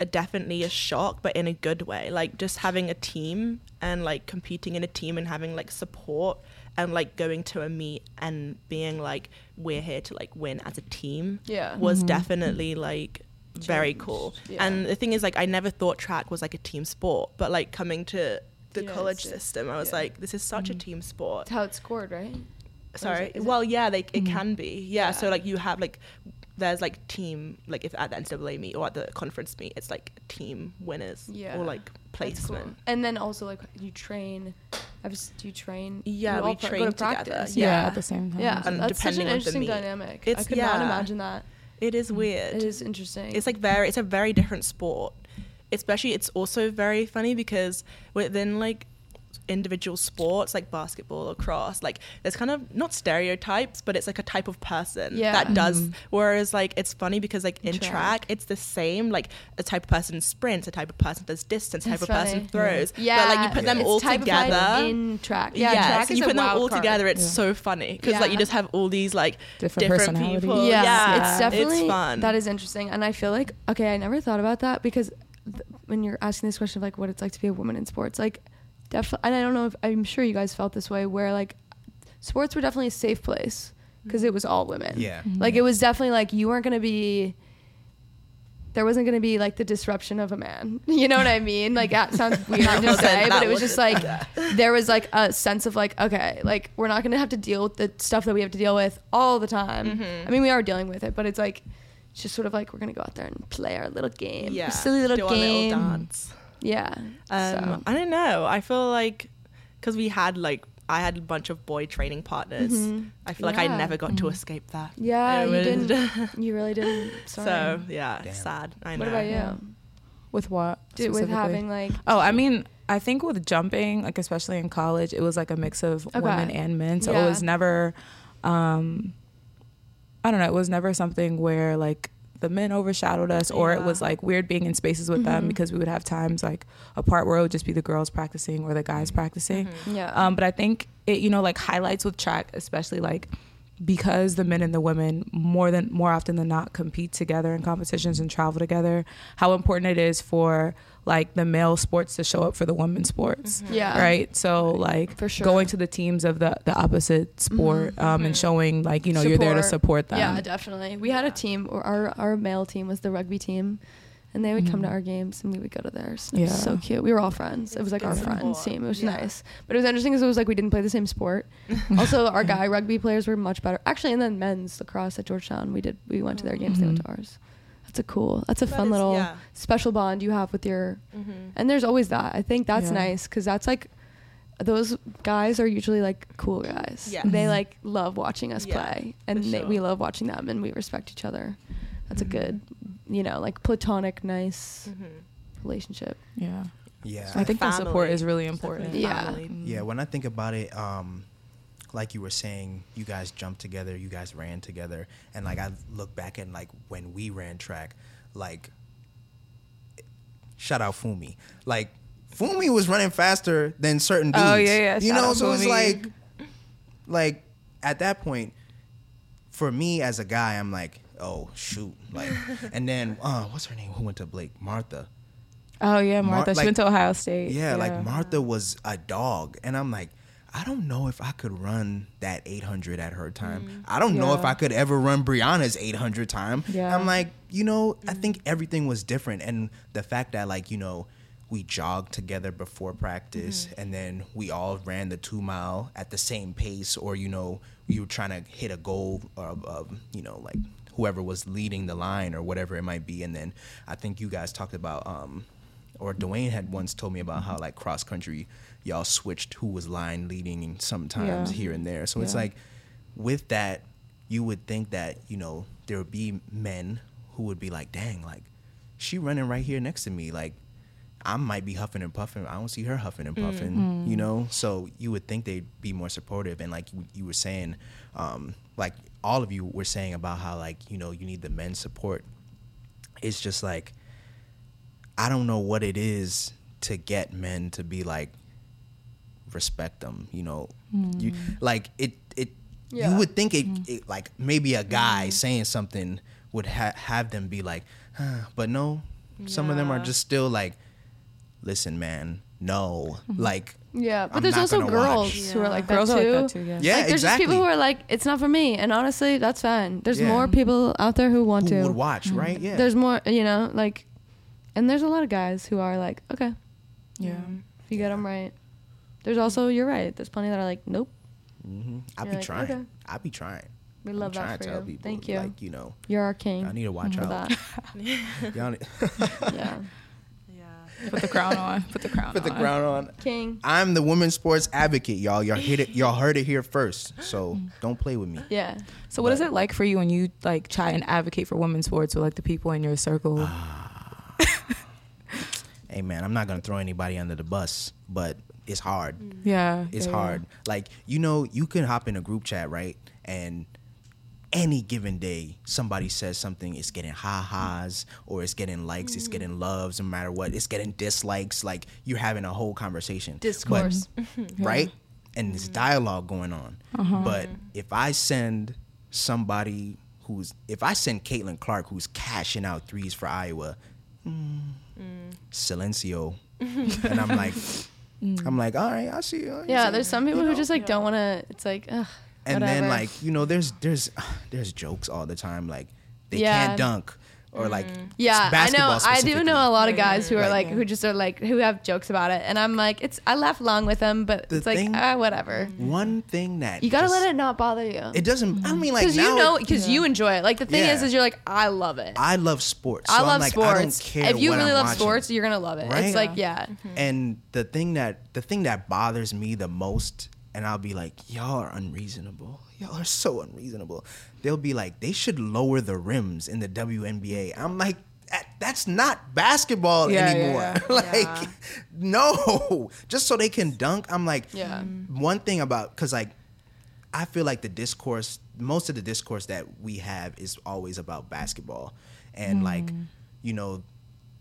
Speaker 3: a definitely a shock, but in a good way. Like just having a team and like competing in a team and having like support and like going to a meet and being like we're here to like win as a team
Speaker 4: Yeah.
Speaker 3: was mm-hmm. definitely like very cool.
Speaker 4: yeah.
Speaker 3: And the thing is like I never thought track was like a team sport, but like coming to the
Speaker 4: United
Speaker 3: college system, I was
Speaker 4: yeah.
Speaker 3: like this is such a mm-hmm. team sport
Speaker 4: That's how it's scored, right?
Speaker 3: sorry
Speaker 4: is it-
Speaker 3: well yeah like it mm-hmm. can be yeah,
Speaker 4: Yeah.
Speaker 3: so like you have like there's like team like if at the ncaa meet or at the conference meet it's like team winners
Speaker 4: Yeah.
Speaker 3: or like
Speaker 4: That's cool.
Speaker 3: placement
Speaker 4: And then also like you train. I've just do you train?
Speaker 3: Yeah,
Speaker 4: you
Speaker 3: we
Speaker 4: all pra-
Speaker 3: train together,
Speaker 4: practice.
Speaker 2: Yeah,
Speaker 3: Yeah.
Speaker 2: at the same time.
Speaker 4: Yeah,
Speaker 3: And
Speaker 4: that's such an interesting
Speaker 3: meet.
Speaker 4: dynamic. I
Speaker 3: It's-
Speaker 4: could not imagine that.
Speaker 3: it is mm. weird
Speaker 4: It is interesting.
Speaker 3: it's like very it's a very different sport especially it's also very funny because within like individual sports like basketball or cross like there's kind of not stereotypes but it's like a type of person
Speaker 4: Yeah.
Speaker 3: that does mm-hmm. whereas like it's funny because like in
Speaker 4: Track.
Speaker 3: track. it's the same like a type of person sprints a type of person does distance a type
Speaker 4: That's
Speaker 3: of person throws
Speaker 4: yeah,
Speaker 3: but like you put them
Speaker 4: it's
Speaker 3: all
Speaker 4: type of type
Speaker 3: together
Speaker 4: in track. Yeah,
Speaker 3: yes,
Speaker 4: track is
Speaker 3: you
Speaker 4: a
Speaker 3: put them
Speaker 4: wild
Speaker 3: all
Speaker 4: card.
Speaker 3: together it's
Speaker 2: Yeah.
Speaker 3: so funny because like you
Speaker 4: Yeah.
Speaker 3: just have all these like
Speaker 2: Different
Speaker 3: different,
Speaker 2: personalities.
Speaker 3: people
Speaker 4: Yeah,
Speaker 3: yeah,
Speaker 4: it's definitely
Speaker 3: it's fun
Speaker 4: That is interesting, and I feel like okay, I never thought about that because th- when you're asking this question of like what it's like to be a woman in sports, like definitely, and I don't know if I'm sure you guys felt this way, where like sports were definitely a safe place because it was all women.
Speaker 1: Yeah.
Speaker 4: like it was definitely like you weren't gonna be. There wasn't gonna be like the disruption of a man. You know what I mean? Like that sounds weird to say, but it was just like there was like a sense of like okay, like we're not gonna have to deal with the stuff that we have to deal with all the time.
Speaker 3: Mm-hmm.
Speaker 4: I mean, we are dealing with it, but it's like it's just sort of like we're gonna go out there and play our little game,
Speaker 3: yeah
Speaker 4: silly little
Speaker 3: do
Speaker 4: game.
Speaker 3: our little dance
Speaker 4: Yeah.
Speaker 3: Um,
Speaker 4: so.
Speaker 3: I don't know. I feel like because we had like I had a bunch of boy training partners. I feel like I
Speaker 4: Mm-hmm.
Speaker 3: Never got to escape that.
Speaker 4: Yeah,
Speaker 3: It
Speaker 4: you
Speaker 3: was-
Speaker 4: didn't. You really didn't. Sorry.
Speaker 3: So yeah,
Speaker 1: Damn.
Speaker 3: sad. I know.
Speaker 4: what about you?
Speaker 2: Yeah. With what?
Speaker 4: Dude, with having like
Speaker 2: Oh, I mean, I think with jumping, like especially in college, it was like a mix of
Speaker 4: Okay.
Speaker 2: women and men. So
Speaker 4: Yeah.
Speaker 2: it was never, um, I don't know, it was never something where like the men overshadowed us, or it was like weird being in spaces with
Speaker 4: Mm-hmm.
Speaker 2: them because we would have times like apart where it would just be the girls practicing or the guys practicing.
Speaker 4: yeah.
Speaker 2: Um, but I think it, you know, like highlights with track, especially like because the men and the women more than more often than not compete together in competitions and travel together, how important it is for like the male sports to show up for the women's sports.
Speaker 4: yeah.
Speaker 2: Right. So like
Speaker 4: For sure.
Speaker 2: going to the teams of the, the opposite sport um, and showing like, you know, you're there to support them.
Speaker 4: Yeah, definitely. We had a team. or Our our male team was the rugby team, and they would come to
Speaker 2: Mhm.
Speaker 4: our games and we would go to theirs. It was
Speaker 2: Yeah.
Speaker 4: so cute. We were all friends. It was like our
Speaker 3: Good
Speaker 4: friends team. It was
Speaker 3: Yeah.
Speaker 4: nice. But it was interesting because it was like we didn't play the same sport. also, our guy rugby players were much better. Actually, and then men's lacrosse at Georgetown, we did. We went to their games. They went to ours. That's a cool. That's a
Speaker 3: That
Speaker 4: fun
Speaker 3: is-
Speaker 4: little
Speaker 3: yeah.
Speaker 4: special bond you have with your.
Speaker 3: Mhm.
Speaker 4: And there's always that. I think that's
Speaker 2: Yeah.
Speaker 4: nice because that's like. Those guys are usually like cool guys.
Speaker 3: Yes.
Speaker 4: They like love watching us
Speaker 3: Yeah,
Speaker 4: play, and
Speaker 3: for
Speaker 4: they, we love watching them, and we respect each other. That's
Speaker 2: Mhm.
Speaker 4: a good, you know, like platonic, nice
Speaker 3: Mhm.
Speaker 4: relationship.
Speaker 2: Yeah.
Speaker 1: Yeah.
Speaker 2: So I think that support is really important.
Speaker 4: Yeah.
Speaker 1: Yeah, when I think about it, um, like you were saying, you guys jumped together, you guys ran together, and like I look back and like when we ran track, like shout out Fumi, like Fumi was running faster than certain dudes.
Speaker 2: Oh, yeah, yeah,
Speaker 1: You
Speaker 2: shout
Speaker 1: know, so it's
Speaker 2: Fumi.
Speaker 1: like, like at that point, for me as a guy, I'm like, oh shoot, like, and then uh, what's her name? Who went to Blake? Martha.
Speaker 2: Oh yeah,
Speaker 1: Mar-
Speaker 2: Martha.
Speaker 1: like-
Speaker 2: she went to Ohio State.
Speaker 1: Yeah, like Martha was a dog, and I'm like, I don't know if I could run that 800 at her time. Mm. I don't know if I could ever run Breanna's 800 time.
Speaker 2: Yeah.
Speaker 1: I'm like, you know, I mm. think everything was different, and the fact that like you know. We jogged together before practice, mm-hmm. and then we all ran the two mile at the same pace, or you know, we were trying to hit a goal of, of you know, like whoever was leading the line or whatever it might be. And then I think you guys talked about um, or Dwayne had once told me about how like cross country y'all switched who was line leading sometimes
Speaker 2: Yeah.
Speaker 1: here and there. So it's like with that, you would think that you know there would be men who would be like, "Dang, like she running right here next to me, like." I might be huffing and puffing. I don't see her huffing and puffing, you know. So you would think they'd be more supportive, and like you, you were saying, um, like all of you were saying about how like you know you need the men's support. It's just like I don't know what it is to get men to be like respect them. You know, you like it. It
Speaker 4: Yeah.
Speaker 1: you would think it, it like maybe a guy mm. saying something would ha- have them be like, huh, but no, Some of them are just still like, listen, man, no, like.
Speaker 4: Yeah, but
Speaker 1: I'm
Speaker 4: there's also girls
Speaker 1: watch.
Speaker 4: who are
Speaker 3: Yeah.
Speaker 4: like
Speaker 2: Girls
Speaker 4: that
Speaker 2: are
Speaker 4: too.
Speaker 2: like that too. Yeah.
Speaker 1: Yeah,
Speaker 4: like, there's
Speaker 1: exactly.
Speaker 4: just people who are like, it's not for me, and honestly, that's fine. There's
Speaker 1: Yeah.
Speaker 4: more people out there who want
Speaker 1: who
Speaker 4: to.
Speaker 1: would watch, right? Yeah.
Speaker 4: There's more, you know, like, and there's a lot of guys who are like, okay,
Speaker 2: Yeah.
Speaker 4: if you get them right. There's also, you're right. There's plenty that are like, nope.
Speaker 1: hmm I
Speaker 4: You're
Speaker 1: be
Speaker 4: like,
Speaker 1: trying.
Speaker 4: okay.
Speaker 1: I be trying.
Speaker 4: We
Speaker 1: I'm
Speaker 4: love
Speaker 1: trying
Speaker 4: that
Speaker 1: to
Speaker 4: for
Speaker 1: tell
Speaker 4: you.
Speaker 1: people,
Speaker 4: Thank you.
Speaker 1: Like you know,
Speaker 4: You're our king.
Speaker 1: I need to watch
Speaker 4: for
Speaker 1: out.
Speaker 4: that. Yeah,
Speaker 3: Yeah.
Speaker 2: Put the crown on. Put the crown on.
Speaker 1: Put the crown on.
Speaker 4: king.
Speaker 1: I'm the women's sports advocate, y'all. Y'all hit it. Y'all heard it here first. So don't play with me.
Speaker 4: Yeah.
Speaker 2: So what is
Speaker 1: But-
Speaker 2: it like for you when you like try and advocate for women's sports with like the people in your circle?
Speaker 1: Ah. Hey man, I'm not gonna throw anybody under the bus, but it's hard. Mm.
Speaker 2: yeah.
Speaker 1: It's
Speaker 2: yeah, yeah.
Speaker 1: hard. Like you know, you can hop in a group chat, right? And any given day, somebody says something, it's getting ha-has, or it's getting likes, it's mm-hmm. getting loves, no matter what. It's getting dislikes. Like you're having a whole conversation. But-
Speaker 4: Discourse.
Speaker 1: right? And there's mm-hmm. dialogue going on. Uh-huh. But mm-hmm. if I send somebody who's, if I send Caitlin Clark who's cashing out threes for Iowa, mm, mm. silencio, and I'm like, Mm. I'm like, all right, I see you.
Speaker 4: Yeah, there's some people
Speaker 1: you
Speaker 4: who
Speaker 1: know.
Speaker 4: just like don't want to. It's like, ugh.
Speaker 1: And then like you know, there's there's there's jokes all the time like they
Speaker 4: Yeah.
Speaker 1: can't dunk or like mm-hmm.
Speaker 4: Yeah, I know. I do know a lot of guys who are
Speaker 1: Like-
Speaker 4: like, who just are like, who have jokes about it, and I'm like, it's. I laugh along with them, but
Speaker 1: The
Speaker 4: it's like,
Speaker 1: thing-
Speaker 4: ah, whatever. Mm-hmm.
Speaker 1: One thing that
Speaker 4: You gotta
Speaker 1: just-
Speaker 4: let it not bother you.
Speaker 1: It doesn't. I mm-hmm. mean, like
Speaker 4: Because
Speaker 1: now
Speaker 4: you know,
Speaker 1: it-
Speaker 4: because you enjoy it. Like the thing
Speaker 1: Yeah.
Speaker 4: is, is you're like, I love it.
Speaker 1: I love sports.
Speaker 4: I
Speaker 1: so I'm
Speaker 4: love
Speaker 1: like,
Speaker 4: sports.
Speaker 1: I don't care
Speaker 4: if you
Speaker 1: what
Speaker 4: really
Speaker 1: I'm
Speaker 4: love
Speaker 1: watching.
Speaker 4: sports, you're gonna love it.
Speaker 1: Right?
Speaker 4: It's like, yeah,
Speaker 1: And the thing that the thing that bothers me the most, and I'll be like, y'all are unreasonable. Y'all are so unreasonable. They'll be like, they should lower the rims in the WNBA. I'm like, that, that's not basketball
Speaker 2: Yeah, yeah,
Speaker 1: anymore.
Speaker 2: yeah.
Speaker 1: like, no, just so they can dunk. I'm like,
Speaker 4: Yeah. Mm-hmm.
Speaker 1: One thing about because like I feel like the discourse, most of the discourse that we have is always about basketball. And like, mm. you know,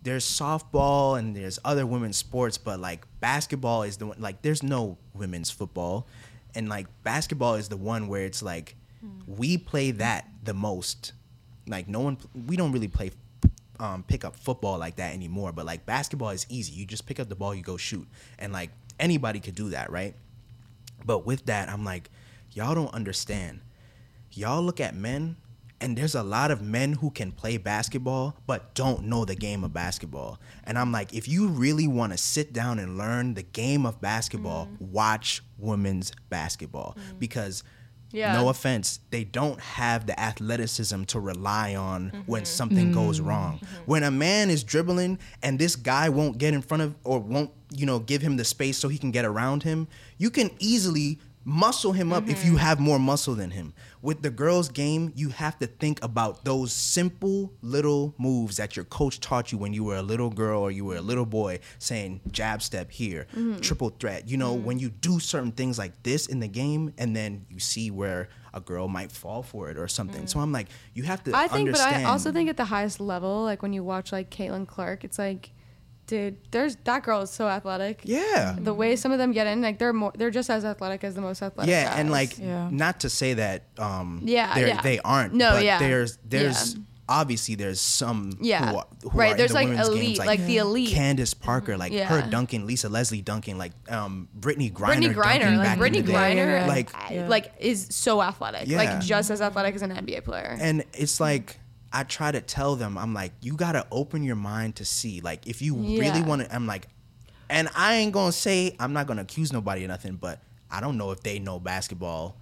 Speaker 1: there's softball and there's other women's sports, but like basketball is the one, like, there's no women's football. And like, basketball is the one where it's like, we play that the most. Like, no one, we don't really play um, pick up football like that anymore. But like basketball is easy. You just pick up the ball, you go shoot, and like anybody could do that, right? But with that, I'm like, y'all don't understand. Y'all look at men, and there's a lot of men who can play basketball but don't know the game of basketball. And I'm like, if you really want to sit down and learn the game of basketball, mm. watch women's basketball mm. because.
Speaker 4: Yeah.
Speaker 1: No offense, they don't have the athleticism to rely on mm-hmm. when something goes mm. wrong. Mm-hmm. When a man is dribbling and this guy won't get in front of or won't, you know, give him the space so he can get around him, you can easily muscle him up if you mm-hmm. have more muscle than him. With the girls' game, you have to think about those simple little moves that your coach taught you when you were a little girl or you were a little boy, saying jab step here, mm-hmm. triple threat. You know, mm-hmm. when you do certain things like this in the game, and then you see where a girl might fall for it or something. So mm. I'm like, you have to
Speaker 4: I think,
Speaker 1: understand.
Speaker 4: but I also think at the highest level, like when you watch like Caitlin Clark, it's like, dude, there's that girl is so athletic.
Speaker 1: yeah.
Speaker 4: The way some of them get in, like they're more, they're just as athletic as the most athletic.
Speaker 1: yeah and like
Speaker 2: Yeah.
Speaker 1: not to say that um
Speaker 4: Yeah,
Speaker 1: they're-
Speaker 4: yeah.
Speaker 1: they aren't
Speaker 4: No,
Speaker 1: but
Speaker 4: yeah.
Speaker 1: there's there's
Speaker 4: Yeah.
Speaker 1: obviously there's some
Speaker 4: Yeah.
Speaker 1: who are, who
Speaker 4: Right,
Speaker 1: are
Speaker 4: there's,
Speaker 1: the
Speaker 4: like, elite,
Speaker 1: games,
Speaker 4: like the elite.
Speaker 1: Candace Parker like her dunking Lisa Leslie dunking like um Brittney Griner Brittney
Speaker 4: Griner, like
Speaker 1: Brittney.
Speaker 4: Griner.
Speaker 1: Like-
Speaker 4: like like is so athletic, like just as athletic as an NBA player.
Speaker 1: and it's like I try to tell them, I'm like, you gotta open your mind to see. Like, if you really want to, I'm like, and I ain't gonna say I'm not gonna accuse nobody or nothing, but I don't know if they know basketball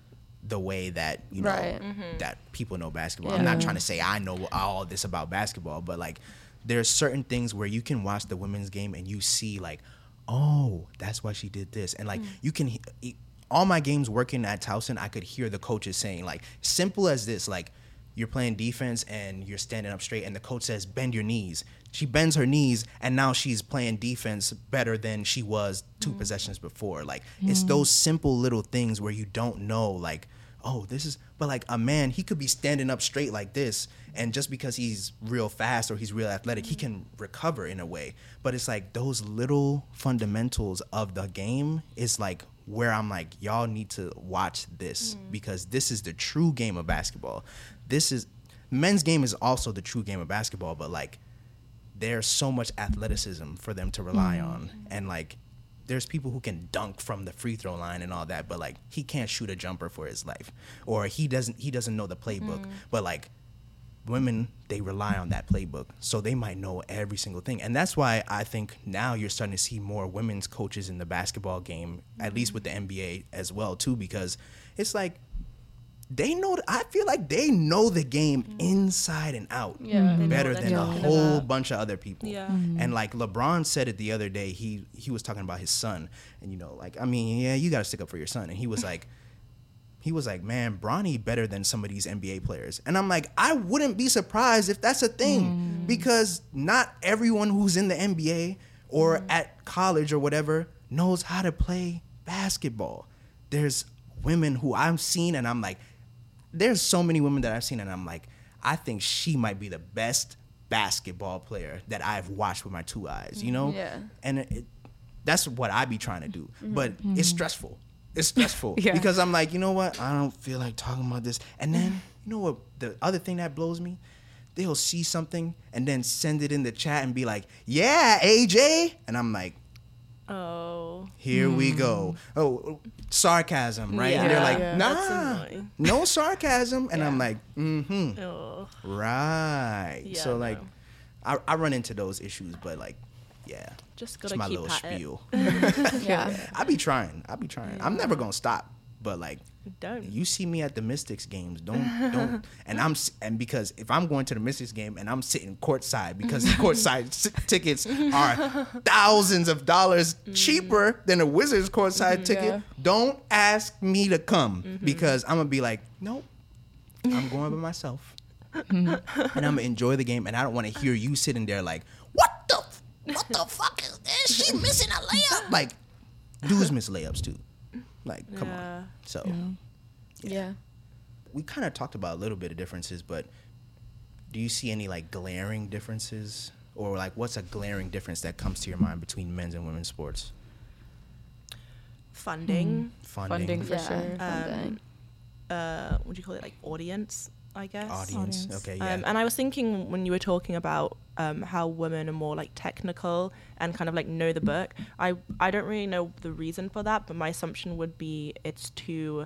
Speaker 1: the way that you know
Speaker 4: Right. Mm-hmm.
Speaker 1: that people know basketball. I'm not trying to say I know all this about basketball, but like, there's certain things where you can watch the women's game and you see like, oh, that's why she did this, and like mm. you can. he- All my games working at Towson, I could hear the coaches saying like, simple as this, like you're playing defense and you're standing up straight and the coach says bend your knees. She bends her knees and now she's playing defense better than she was 2 mm. possessions before. Like it's mm. those simple little things where you don't know like oh this is but like a man he could be standing up straight like this and just because he's real fast or he's real athletic he mm. can recover in a way. But it's like those little fundamentals of the game is like where I'm like, y'all need to watch this because this is the true game of basketball. This is men's game is also the true game of basketball, but like there's so much athleticism for them to rely
Speaker 2: Mm.
Speaker 1: on, and like there's people who can dunk from the free throw line and all that, but like he can't shoot a jumper for his life, or he doesn't he doesn't know the playbook. But like women, they rely on that playbook, so they might know every single thing, and that's why I think now you're starting to see more women's coaches in the basketball game, at least with the NBA as well too, because it's like they know. I feel like they know the game mm-hmm. inside and out
Speaker 4: Yeah. They know
Speaker 1: better than a whole
Speaker 3: about.
Speaker 1: bunch of other people.
Speaker 3: Yeah. Mm-hmm.
Speaker 1: And like LeBron said it the other day, he he was talking about his son, and you know, like I mean, yeah, you got to stick up for your son, and he was like. He was like, "Man, Bronny better than some of these NBA players," and I'm like, I wouldn't be surprised if that's a thing mm. because not everyone who's in the NBA or mm-hmm. at college or whatever knows how to play basketball. There's women who I've seen, and I'm like, there's so many women that I've seen, and I'm like, I think she might be the best basketball player that I've watched with my two eyes, you mm-hmm. know?
Speaker 4: Yeah.
Speaker 1: And it, it- that's what I be trying to do, mm-hmm. but it's mm-hmm. stressful. It's stressful
Speaker 2: Yeah.
Speaker 1: because I'm like, you know what? I don't feel like talking about this. And then, you know what? The other thing that blows me, they'll see something and then send it in the chat and be like, "Yeah, AJ," and I'm like,
Speaker 3: Oh.
Speaker 1: here we go. Mm. Oh, sarcasm, right? And they're like,
Speaker 3: Yeah,
Speaker 1: nah, no sarcasm. And I'm like, mm-hmm,
Speaker 3: Oh.
Speaker 1: right.
Speaker 3: Yeah,
Speaker 1: so like,
Speaker 3: no.
Speaker 1: I, I run into those issues, but like, yeah,
Speaker 3: Just gotta
Speaker 1: my
Speaker 3: keep
Speaker 1: little spiel.
Speaker 4: Yeah.
Speaker 1: I be trying. I be trying. I'm never gonna stop. But like,
Speaker 3: Don't.
Speaker 1: you see me at the Mystics games, don't don't. And I'm and because if I'm going to the Mystics game and I'm sitting courtside because the courtside tickets are thousands of dollars mm-hmm. cheaper than a Wizards courtside mm-hmm. ticket,
Speaker 4: Yeah.
Speaker 1: don't ask me to come mm-hmm. because I'm gonna be like, nope, I'm going by myself, and I'm gonna enjoy the game, and I don't want to hear you sitting there like, what the what the fuck is this? She missing a layup? Like, dudes miss layups too. Like, come
Speaker 3: Yeah.
Speaker 1: on. So
Speaker 4: Yeah.
Speaker 1: we kind of talked about a little bit of differences, but do you see any like glaring differences, or like what's a glaring difference that comes to your mind between men's and women's sports?
Speaker 3: Funding.
Speaker 1: Funding,
Speaker 2: Funding for
Speaker 4: yeah.
Speaker 2: sure.
Speaker 4: funding.
Speaker 3: Uh, what do you call it? Like audience, I guess.
Speaker 1: audience.
Speaker 2: Audience.
Speaker 1: Okay, yeah.
Speaker 3: Um, and I was thinking when you were talking about um, how women are more like technical and kind of like know the book. I I don't really know the reason for that, but my assumption would be it's to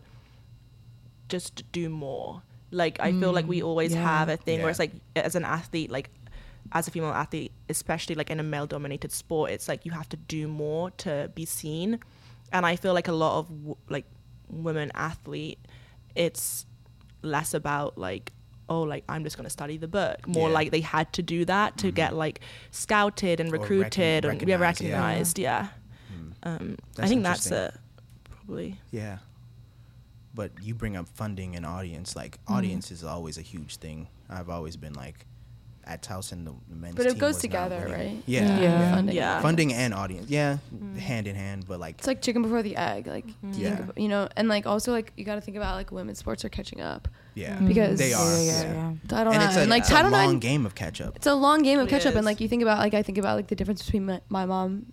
Speaker 3: just do more. Like I feel like we always
Speaker 2: yeah.
Speaker 3: have a thing
Speaker 1: Yeah.
Speaker 3: where it's like as an athlete, like as a female athlete, especially like in a male dominated sport, it's like you have to do more to be seen. And I feel like a lot of w- like women athlete, it's less about like oh like I'm just gonna study the book. More
Speaker 1: Yeah.
Speaker 3: like they had to do that to get like scouted and
Speaker 1: Or recon-
Speaker 3: recruited and yeah,
Speaker 1: recognized, yeah.
Speaker 3: Yeah. Um, I think that's it. Probably.
Speaker 1: Yeah. But you bring up funding and audience. Like
Speaker 4: Mm-hmm.
Speaker 1: audience is always a huge thing. I've always been like at Towson the, the men's
Speaker 4: But it
Speaker 1: team
Speaker 4: goes
Speaker 1: was
Speaker 4: together, right?
Speaker 1: Yeah. Mm.
Speaker 2: Yeah.
Speaker 1: yeah.
Speaker 4: Funding.
Speaker 3: Yeah.
Speaker 1: Funding and audience. Yeah, mm. hand in hand. But like,
Speaker 4: It's like chicken before the egg. Like, mm-hmm.
Speaker 1: Yeah.
Speaker 4: think ab- you know, and like also like you got to think about like women's sports are catching up.
Speaker 1: yeah, mm-hmm.
Speaker 4: Because-
Speaker 1: they are.
Speaker 2: Yeah,
Speaker 1: Yeah,
Speaker 2: yeah, yeah.
Speaker 4: Title
Speaker 1: And
Speaker 4: nine,
Speaker 1: it's a,
Speaker 4: and like
Speaker 1: it's a long
Speaker 4: nine,
Speaker 1: game of catch up.
Speaker 4: it's a long game of
Speaker 3: It
Speaker 4: catch up, and like you think about like I think about like the difference between my, my mom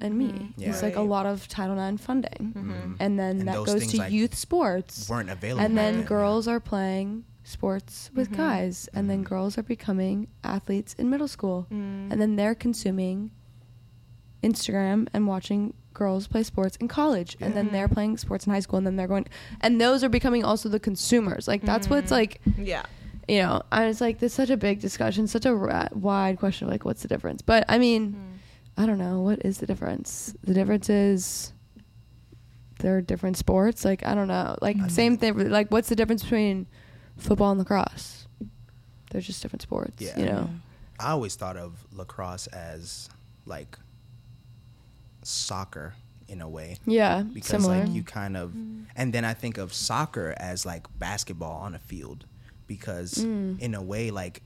Speaker 4: and me. Mm-hmm.
Speaker 1: Yeah.
Speaker 4: It's like a lot of Title IX funding,
Speaker 1: Mhm.
Speaker 4: and then
Speaker 1: And
Speaker 4: that goes to
Speaker 1: like,
Speaker 4: youth sports,
Speaker 1: Weren't available.
Speaker 4: and
Speaker 1: back
Speaker 4: then girls are playing sports with mm-hmm. guys, and then mm-hmm. girls are becoming athletes in middle school, mm. and then they're consuming Instagram and watching girls play sports in college, and then mm-hmm. they're playing sports in high school, and then they're going, and those are becoming also the consumers. Like that's what's like
Speaker 3: Yeah.
Speaker 4: you know, I was like, this is such a big discussion, such a ra- wide question of like, what's the difference? But I mean, I don't know. What is the difference? The difference is there are different sports. Like, I don't know. Like, same thing. Like, what's the difference between football and lacrosse? They're just different sports,
Speaker 1: Yeah.
Speaker 4: you know?
Speaker 1: I always thought of lacrosse as like soccer in a way.
Speaker 4: Yeah,
Speaker 1: because
Speaker 4: similar.
Speaker 1: like you kind of and then i think of soccer as like basketball on a field because
Speaker 4: Mm.
Speaker 1: in a way like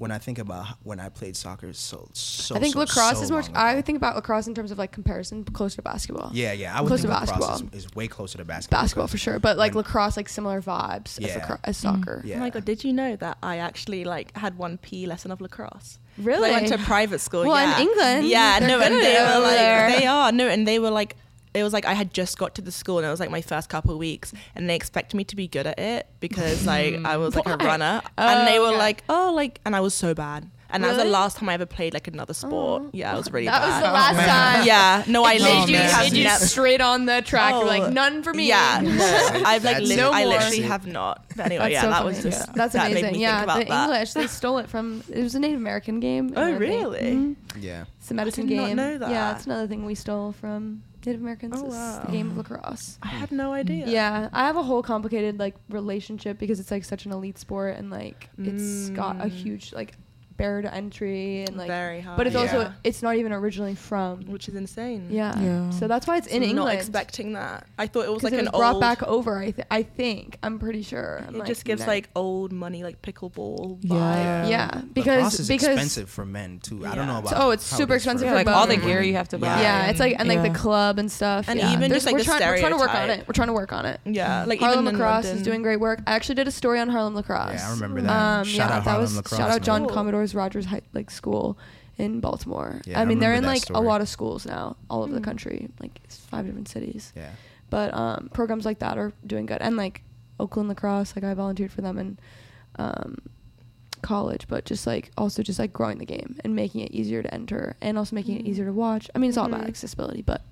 Speaker 1: when i think about when i played soccer so so
Speaker 4: I think
Speaker 1: so,
Speaker 4: lacrosse
Speaker 1: so
Speaker 4: is more. I
Speaker 1: ago.
Speaker 4: think about lacrosse in terms of like comparison closer to basketball.
Speaker 1: yeah yeah i would
Speaker 4: Close
Speaker 1: think
Speaker 4: to
Speaker 1: lacrosse
Speaker 4: basketball.
Speaker 1: is, is way closer to basketball
Speaker 4: basketball for sure. But like
Speaker 1: when-
Speaker 4: lacrosse, like similar vibes as,
Speaker 1: Yeah.
Speaker 4: lacro- as mm. soccer.
Speaker 1: yeah
Speaker 3: Oh my god, did you know that I actually like had one P lesson of lacrosse?
Speaker 4: Really?
Speaker 3: I went to private school.
Speaker 4: Well, in. England,
Speaker 3: Yeah, no, and they were like,
Speaker 4: there.
Speaker 3: they are no, and they were like, it was like I had just got to the school and it was like my first couple of weeks, and they expected me to be good at it because like I was like a
Speaker 4: Why?
Speaker 3: runner, and they
Speaker 4: Oh,
Speaker 3: were
Speaker 4: okay.
Speaker 3: like, oh, like, and I was so bad. and that was the last time I ever played like another sport.
Speaker 4: Oh.
Speaker 3: Yeah, it was really
Speaker 4: That was
Speaker 3: bad.
Speaker 4: the last time.
Speaker 3: yeah, no, I
Speaker 4: It made
Speaker 3: literally
Speaker 4: you,
Speaker 3: have
Speaker 4: made you straight on the track. You're
Speaker 3: Oh,
Speaker 4: like none for me.
Speaker 3: Yeah, no, I've like
Speaker 1: That's
Speaker 3: lit-
Speaker 1: it.
Speaker 4: No
Speaker 3: I
Speaker 4: more.
Speaker 3: literally have not. But anyway,
Speaker 4: That's
Speaker 3: yeah,
Speaker 4: so
Speaker 3: that
Speaker 4: funny.
Speaker 3: was just
Speaker 4: Yeah. that's
Speaker 3: that
Speaker 4: amazing.
Speaker 3: Made me
Speaker 4: yeah,
Speaker 3: think about
Speaker 4: the
Speaker 3: that.
Speaker 4: English they stole it from. It was a Native American game.
Speaker 3: Oh,
Speaker 4: in rugby.
Speaker 3: really?
Speaker 4: Mhm.
Speaker 1: Yeah.
Speaker 4: It's a medicine
Speaker 3: did not
Speaker 4: game.
Speaker 3: know
Speaker 4: Yeah,
Speaker 3: that.
Speaker 4: it's another thing we stole from Native Americans.
Speaker 3: Oh, wow.
Speaker 4: the game of lacrosse.
Speaker 3: I had no idea.
Speaker 4: Yeah. I have a whole complicated like relationship because it's like such an elite sport and like it's got a
Speaker 3: Mm.
Speaker 4: huge like barrier to entry and like
Speaker 3: very hard.
Speaker 4: but it's also it's not even originally from
Speaker 3: which is insane.
Speaker 4: yeah.
Speaker 2: Yeah.
Speaker 4: So that's why it's
Speaker 3: So
Speaker 4: in
Speaker 3: I'm
Speaker 4: England.
Speaker 3: Not expecting that. I thought it was like
Speaker 4: it
Speaker 3: an
Speaker 4: was brought
Speaker 3: old.
Speaker 4: back over. I th- I think I'm pretty sure. I'm
Speaker 3: it
Speaker 4: like,
Speaker 3: just gives
Speaker 4: no.
Speaker 3: like old money, like pickleball.
Speaker 2: Yeah.
Speaker 3: vibe.
Speaker 4: yeah
Speaker 1: Lacrosse
Speaker 4: because
Speaker 1: is
Speaker 4: because
Speaker 1: expensive for men too. I don't know
Speaker 3: Yeah.
Speaker 1: about.
Speaker 4: Oh, it's super
Speaker 1: it is
Speaker 4: expensive for
Speaker 2: like all the gear you have to buy.
Speaker 4: yeah, it's like and like
Speaker 2: yeah.
Speaker 4: the club and stuff.
Speaker 3: And
Speaker 4: yeah.
Speaker 3: even
Speaker 4: There's-
Speaker 3: just, like,
Speaker 4: we're
Speaker 3: the
Speaker 4: trying, we're trying to work on it. We're trying to work on it.
Speaker 3: Yeah, like
Speaker 4: Harlem lacrosse is doing great work. I actually did a story on Harlem lacrosse.
Speaker 1: Yeah, I remember that.
Speaker 4: Um,
Speaker 1: Shout
Speaker 4: yeah,
Speaker 1: out
Speaker 4: that
Speaker 1: Harlem
Speaker 4: was
Speaker 1: lacrosse.
Speaker 4: shout out John
Speaker 1: man.
Speaker 3: Cool.
Speaker 4: Commodore's Rogers High, like school in Baltimore.
Speaker 1: Yeah,
Speaker 4: I
Speaker 1: I
Speaker 4: mean they're in
Speaker 1: remember that
Speaker 4: like a lot of schools now, all over the
Speaker 3: Mm.
Speaker 4: country, like five different cities.
Speaker 1: Yeah.
Speaker 4: But um, programs like that are doing good, and like Oakland lacrosse, like I volunteered for them in um, college, but just like also just like growing the game and making it easier to enter, and also making it
Speaker 3: Mm.
Speaker 4: easier to watch. I mean, it's all about
Speaker 3: Mhm.
Speaker 4: accessibility, but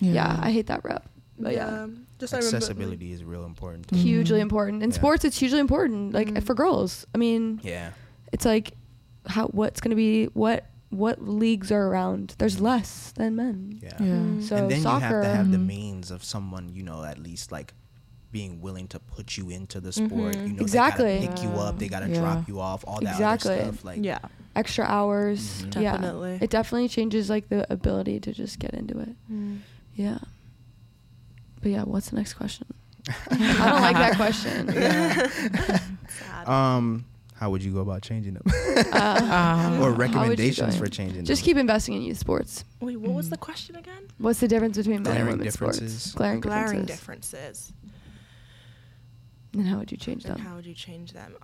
Speaker 4: yeah, I hate that rep. But yeah.
Speaker 3: just I remember-
Speaker 1: Accessibility is real important.
Speaker 4: Hugely important in
Speaker 1: Yeah.
Speaker 4: sports it's hugely important like
Speaker 3: Mm.
Speaker 4: for girls i mean
Speaker 1: Yeah.
Speaker 4: it's like how what's going to be what what leagues are around there's less than men
Speaker 1: Yeah.
Speaker 2: Yeah.
Speaker 3: Mm.
Speaker 4: so
Speaker 1: and then
Speaker 4: soccer
Speaker 1: you have to have the
Speaker 2: Mhm.
Speaker 1: means of someone, you know, at least like being willing to put you into the sport.
Speaker 3: Mhm.
Speaker 1: You know,
Speaker 4: Exactly.
Speaker 1: they gotta pick you up, they gotta
Speaker 2: Yeah.
Speaker 1: drop you off, all that
Speaker 4: Exactly.
Speaker 1: other stuff. Like,
Speaker 3: yeah,
Speaker 4: extra hours
Speaker 1: Mhm.
Speaker 4: yeah
Speaker 3: Definitely.
Speaker 4: it definitely changes like the ability to just get into it
Speaker 3: Mm.
Speaker 4: yeah but yeah what's the next question i don't like that question
Speaker 3: Sad.
Speaker 1: um, how would you go about changing them,
Speaker 4: uh,
Speaker 1: or recommendations for changing them.
Speaker 4: just
Speaker 1: them?
Speaker 4: keep investing in youth sports
Speaker 3: Wait, what was
Speaker 2: Mm.
Speaker 3: the question again?
Speaker 4: what's the difference between men and
Speaker 1: Glaring
Speaker 4: women's sports
Speaker 1: differences.
Speaker 4: glaring,
Speaker 3: Glaring
Speaker 4: differences
Speaker 3: differences.
Speaker 4: and how would you change
Speaker 3: And
Speaker 4: them
Speaker 3: how would you change them?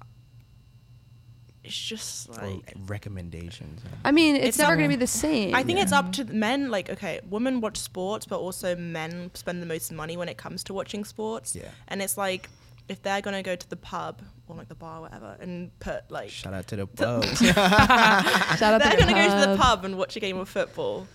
Speaker 3: It's just
Speaker 1: Or recommendations.
Speaker 4: I mean, it's,
Speaker 3: It's
Speaker 4: never going to be the same.
Speaker 3: I think it's up to the men. Like, okay, women watch sports, but also men spend the most money when it comes to watching sports.
Speaker 1: Yeah.
Speaker 3: And it's like, if they're gonna go to the pub or like the bar, or whatever, and put like,
Speaker 1: Shout out to the pubs.
Speaker 4: Shout out
Speaker 3: they're
Speaker 4: to
Speaker 3: gonna go to the
Speaker 4: pub.
Speaker 3: pub and watch a game of football.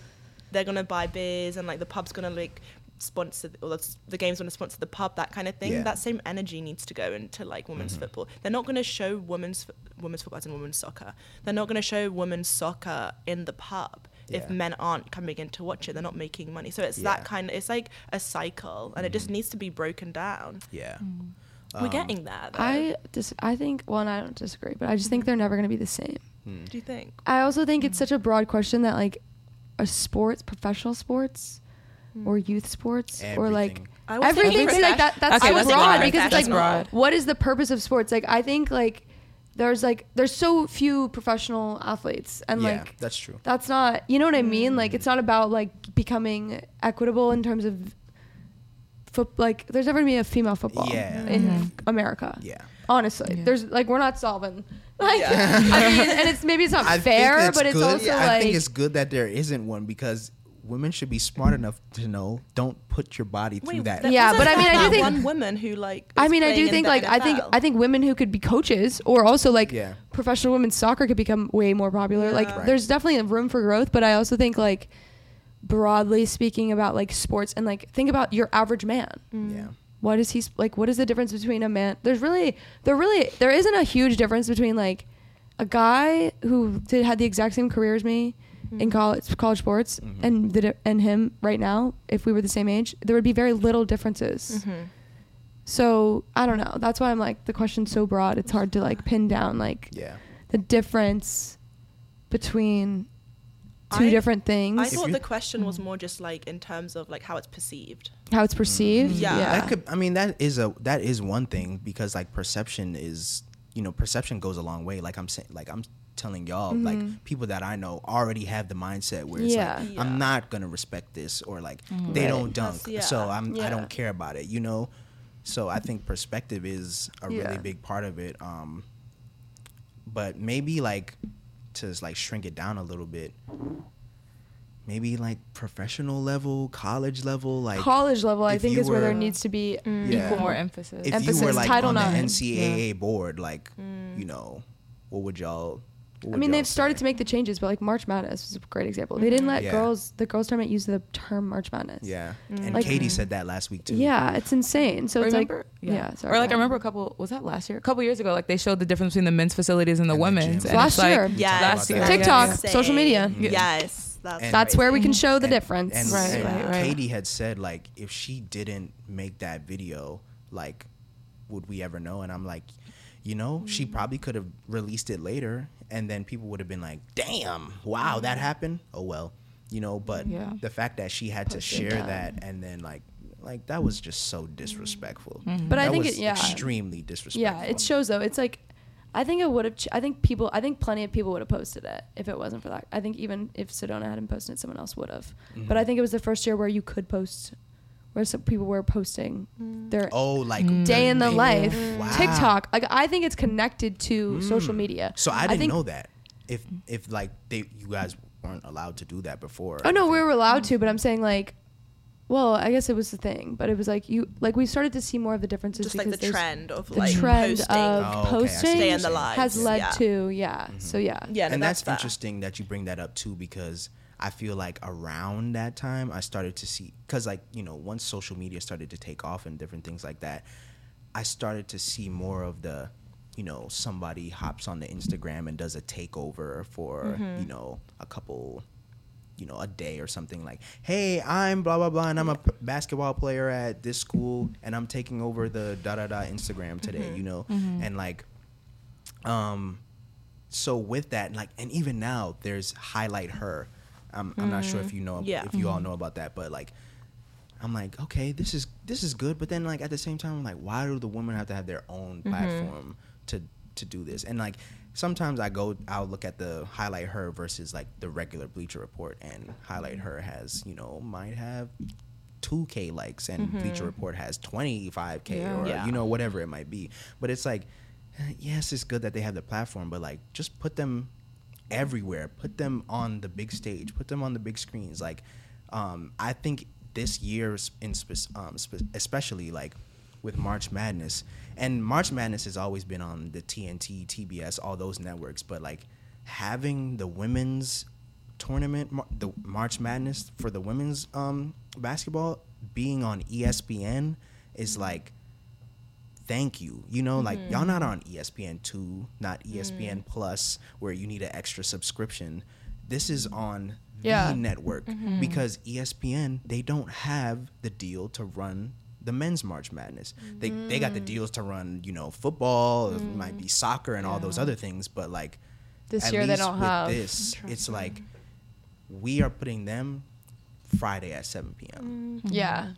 Speaker 3: They're gonna buy beers, and like the pub's gonna like sponsor, or the, the game's gonna sponsor the pub, that kind of thing.
Speaker 1: Yeah.
Speaker 3: That same energy needs to go into like women's
Speaker 1: Mhm.
Speaker 3: football. They're not gonna show women's fo- women's football as in women's soccer. They're not gonna show women's soccer in the pub. If
Speaker 1: Yeah.
Speaker 3: men aren't coming in to watch it, they're not making money. So it's
Speaker 1: Yeah.
Speaker 3: that kind of, it's like a cycle, and it just needs to be broken down.
Speaker 1: yeah.
Speaker 3: We're
Speaker 1: Um,
Speaker 3: getting that. Though.
Speaker 4: I dis- I think well, and I don't disagree, but I just think they're never going to be the same.
Speaker 1: hmm.
Speaker 3: Do you think?
Speaker 4: I also think it's such a broad question that like, a sports, professional sports, or youth sports, or like
Speaker 1: Everything.
Speaker 3: I was
Speaker 4: everything.
Speaker 3: thinking
Speaker 4: like that. That's
Speaker 2: Okay,
Speaker 4: so broad
Speaker 2: think
Speaker 4: because it's like,
Speaker 2: professional.
Speaker 4: what is the purpose of sports? Like, I think like there's like there's so few professional athletes, and
Speaker 1: yeah,
Speaker 4: like
Speaker 1: that's true.
Speaker 4: that's not you know what I mean. Like, it's not about like becoming equitable in terms of. Foot, like there's never gonna be a female football
Speaker 1: Yeah.
Speaker 4: in
Speaker 2: Mhm.
Speaker 4: America.
Speaker 1: Yeah.
Speaker 4: honestly
Speaker 2: Yeah.
Speaker 4: there's like we're not solving like
Speaker 3: Yeah.
Speaker 4: i mean and it's maybe it's not
Speaker 1: I
Speaker 4: fair
Speaker 1: think it's
Speaker 4: but it's
Speaker 1: good.
Speaker 4: also
Speaker 1: yeah,
Speaker 4: like
Speaker 1: I think it's good that there isn't one because women should be smart enough to know don't put your body through
Speaker 3: Wait,
Speaker 1: that.
Speaker 4: Yeah,
Speaker 3: wasn't
Speaker 4: but I mean, I do
Speaker 3: that
Speaker 4: think-
Speaker 3: one woman who like.
Speaker 4: I
Speaker 3: is
Speaker 4: mean, I
Speaker 3: playing
Speaker 4: do
Speaker 3: in
Speaker 4: think
Speaker 3: the
Speaker 4: like I think
Speaker 3: NFL?
Speaker 4: I think women who could be coaches or also like
Speaker 1: Yeah.
Speaker 4: professional women's soccer could become way more popular. Like
Speaker 3: Yeah.
Speaker 1: Right.
Speaker 4: there's definitely room for growth, but I also think like broadly speaking about like sports and like think about your average man.
Speaker 3: Mm.
Speaker 1: Yeah.
Speaker 4: What is he like? What is the difference between a man? There's really there really there isn't a huge difference between like a guy who did had the exact same career as me
Speaker 3: Mm.
Speaker 4: in college college sports
Speaker 1: Mhm.
Speaker 4: and the, di- and him right now. If we were the same age, there would be very little differences.
Speaker 3: Mhm.
Speaker 4: So I don't know. That's why I'm like the question's so broad. It's hard to like pin down like
Speaker 1: Yeah.
Speaker 4: the difference between two
Speaker 3: I-
Speaker 4: different things.
Speaker 3: I thought the question was more just like in terms of like how it's perceived.
Speaker 4: how it's perceived.
Speaker 3: Yeah.
Speaker 1: That could I mean that is a that is one thing because like perception is you know perception goes a long way like I'm saying like I'm telling y'all
Speaker 4: Mhm.
Speaker 1: like people that I know already have the mindset where it's
Speaker 4: Yeah.
Speaker 1: like
Speaker 3: Yeah.
Speaker 1: I'm not going to respect this or like
Speaker 2: Mhm.
Speaker 1: they
Speaker 4: Right.
Speaker 1: don't dunk
Speaker 3: That's-
Speaker 1: so. I'm I don't care about it you know so I think perspective is a
Speaker 4: Yeah.
Speaker 1: really big part of it um but maybe like to like shrink it down a little bit maybe like professional level college level like
Speaker 4: College level, I think,
Speaker 1: you
Speaker 4: is where there needs to be mm,
Speaker 1: Yeah.
Speaker 2: Equal more emphasis.
Speaker 1: if you
Speaker 4: Emphasis,
Speaker 1: were like
Speaker 4: Title
Speaker 1: on the
Speaker 4: IX.
Speaker 1: NCAA board, like you mm. know, what would y'all What
Speaker 4: I mean, they've started to make the changes, but like March Madness is a great example. They didn't let
Speaker 1: Yeah.
Speaker 4: girls, the girls tournament, use the term March Madness.
Speaker 1: Yeah, and
Speaker 4: Mm. Like-
Speaker 1: Katie said that last week too.
Speaker 4: Yeah, it's insane. So it's like, yeah, sorry.
Speaker 2: or like I remember a couple. Was that last year? A couple years ago, like they showed the difference between the men's facilities and the
Speaker 1: And the
Speaker 2: women's.
Speaker 1: gyms.
Speaker 2: and
Speaker 4: Last
Speaker 2: it's like,
Speaker 4: year.
Speaker 3: Yes.
Speaker 2: Last year.
Speaker 1: Yeah,
Speaker 4: TikTok,
Speaker 2: yeah.
Speaker 4: social media.
Speaker 3: Yes, that's
Speaker 1: And-
Speaker 4: That's where we can show the
Speaker 1: And-
Speaker 4: difference.
Speaker 1: And,
Speaker 2: Right,
Speaker 1: and
Speaker 2: right, right.
Speaker 1: Katie had said like if she didn't make that video, like would we ever know? And I'm like, you know, she
Speaker 4: Mm-hmm.
Speaker 1: probably could have released it later, and then people would have been like, damn, wow, that happened. Oh well, you know. But
Speaker 2: Yeah.
Speaker 1: the fact that she had to share
Speaker 4: that.
Speaker 1: that and then like like that was just so disrespectful.
Speaker 4: But I think
Speaker 1: was
Speaker 4: it- yeah.
Speaker 1: extremely disrespectful.
Speaker 4: Yeah, it shows though. It's like, I think it would have. Ch- I think people. I think plenty of people would have posted it if it wasn't for that. I think even if Sedona hadn't posted it, someone else would have.
Speaker 1: Mm-hmm.
Speaker 4: But I think it was the first year where you could post, where some people were posting mm. their
Speaker 1: Oh, like mm.
Speaker 4: day in the
Speaker 1: they-
Speaker 4: life.
Speaker 1: Wow.
Speaker 4: TikTok. Like I think it's connected to mm. social media.
Speaker 1: So I didn't
Speaker 4: think,
Speaker 1: know that. If if like they you guys weren't allowed to do that before.
Speaker 4: Oh no, we were allowed to, but I'm saying like, well, I guess it was the thing, but it was like you like we started to see more of the differences
Speaker 3: Just like
Speaker 4: because
Speaker 3: the trend of
Speaker 4: the
Speaker 3: like
Speaker 4: trend
Speaker 3: posting.
Speaker 4: of
Speaker 1: Oh, okay,
Speaker 4: posting
Speaker 3: Stay in the lives.
Speaker 4: has led
Speaker 3: yeah.
Speaker 4: to yeah.
Speaker 1: Mm-hmm.
Speaker 4: So yeah.
Speaker 3: Yeah, no,
Speaker 1: and that's,
Speaker 3: that.
Speaker 1: interesting that you bring that up too because I feel like around that time I started to see because like you know once social media started to take off and different things like that, I started to see more of the you know somebody hops on the Instagram and does a takeover for
Speaker 3: Mm-hmm.
Speaker 1: you know a couple you know a day or something like hey i'm blah blah blah and i'm a p- basketball player at this school and i'm taking over the da da da instagram today
Speaker 3: Mm-hmm.
Speaker 1: you know and like um so with that like and even now there's highlight her i'm, I'm not sure if you know
Speaker 3: Yeah.
Speaker 1: if you all know about that but like i'm like okay this is this is good but then like at the same time i'm like why do the women have to have their own mm-hmm. platform to to do this and like sometimes i go i'll look at the highlight her versus like the regular bleacher report and highlight her has you know might have 2k likes and mm-hmm. bleacher report has 25k
Speaker 2: Yeah.
Speaker 1: or
Speaker 3: Yeah.
Speaker 1: you know whatever it might be but it's like eh, yes it's good that they have the platform but like just put them everywhere. Put them on the big stage. Put them on the big screens. Like um, i think this year in spe- um, spe- especially like with march madness and march madness has always been on the tnt tbs all those networks but like having the women's tournament the march madness for the women's um, basketball being on espn is like thank you. You know, like y'all not mm-hmm. on E ESPN two, not ESPN mm. plus, where you need an extra subscription. This is on
Speaker 4: Yeah.
Speaker 1: the network mm-hmm. because E ESPN they don't have the deal to run the men's March Madness. They they got the mm. deals to run, you know, football, it mm. might be soccer and all those other things, but like
Speaker 4: This
Speaker 1: at
Speaker 4: year they
Speaker 1: least
Speaker 4: don't
Speaker 1: with
Speaker 4: have.
Speaker 1: this. It's like we are putting them Friday at seven p.m
Speaker 4: Yeah.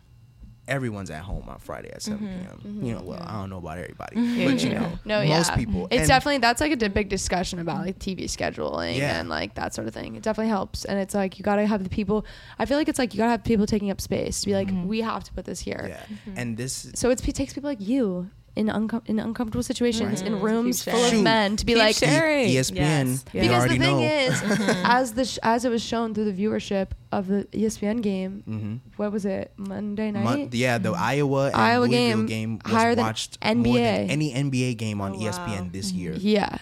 Speaker 1: Everyone's at home on Friday at 7 mm-hmm. p.m. You know, well, I don't know about everybody,
Speaker 2: Yeah,
Speaker 1: but you
Speaker 2: yeah.
Speaker 1: know,
Speaker 4: No,
Speaker 1: most
Speaker 4: yeah.
Speaker 1: people.
Speaker 4: It's
Speaker 1: and-
Speaker 4: definitely that's like a big discussion about like TV scheduling
Speaker 1: Yeah.
Speaker 4: and like that sort of thing. It definitely helps, and it's like you gotta have the people. I feel like it's like you gotta have people taking up space to be like, mm-hmm. we have to put this here.
Speaker 1: yeah, and this
Speaker 4: So it's, it takes people like you in uncom- in uncomfortable situations
Speaker 1: Right.
Speaker 4: in rooms full of men to be
Speaker 2: Keep
Speaker 4: like.
Speaker 2: sharing.
Speaker 1: E- ESPN,
Speaker 3: Yes.
Speaker 1: you
Speaker 4: Because the thing
Speaker 1: know.
Speaker 4: is, mm-hmm. as the sh- as it was shown through the viewership of the ESPN game,
Speaker 1: Mhm.
Speaker 4: what was it Monday night?
Speaker 1: Mon- yeah, the mm-hmm. Iowa and
Speaker 4: Iowa
Speaker 1: Louisville
Speaker 4: game
Speaker 1: game, was
Speaker 4: higher than
Speaker 1: watched more than
Speaker 4: NBA.
Speaker 1: any NBA game on
Speaker 3: Oh,
Speaker 1: ESPN this mm-hmm. year.
Speaker 4: Yeah,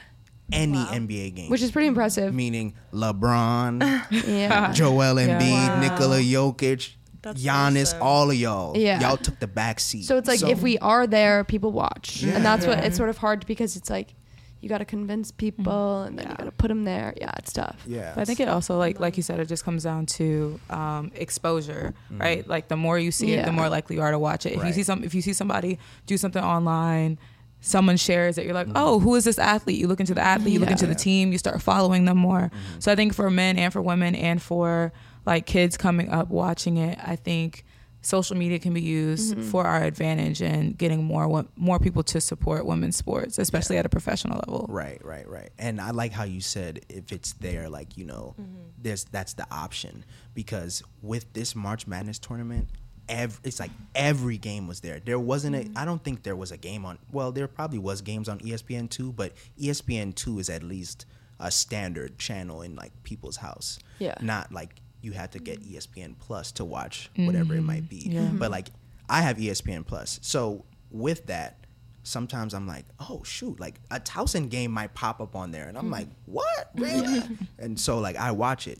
Speaker 1: Any
Speaker 3: Wow.
Speaker 1: NBA game,
Speaker 4: which is pretty impressive.
Speaker 1: meaning LeBron,
Speaker 4: yeah,
Speaker 1: Joel Embiid,
Speaker 2: Wow.
Speaker 1: Nikola Jokic,
Speaker 3: That's
Speaker 1: Giannis,
Speaker 3: awesome.
Speaker 1: all of y'all.
Speaker 4: Yeah.
Speaker 1: y'all took the back seat.
Speaker 4: So it's like if we are there, people watch,
Speaker 1: Yeah.
Speaker 4: and that's what it's sort of hard because it's like you got to convince people, mm-hmm. and then you got to put them there. Yeah, it's tough.
Speaker 1: yeah,
Speaker 2: But I think it also like like you said, it just comes down to um, exposure, mm. right? Like the more you see it, the more likely you are to watch it. If you see some, if you see somebody do something online, someone shares it, you're like, oh, who is this athlete? You look into the athlete, you look into the team, you start following them more. Mm-hmm. So I think for men and for women and for like kids coming up watching it, I think social media can be used for our advantage and getting more more people to support women's sports, especially at a professional level.
Speaker 1: Right, right, right. And I like how you said if it's there, like you know,
Speaker 4: Mm-hmm.
Speaker 1: there's that's the option because with this March Madness tournament, ev- it's like every game was there. There wasn't
Speaker 4: Mm-hmm.
Speaker 1: a. I don't think there was a game on. Well, there probably was games on ESPN two, but ESPN two is at least a standard channel in like people's house.
Speaker 4: Yeah.
Speaker 1: Not like you had to get mm. E ESPN Plus to watch whatever it might mm-hmm. be.
Speaker 2: Yeah. Mm-hmm.
Speaker 1: But like I have ESPN Plus, so with that, sometimes I'm like, oh shoot, like a Towson game might pop up on there, and I'm mm. like, what, really? and so like I watch it,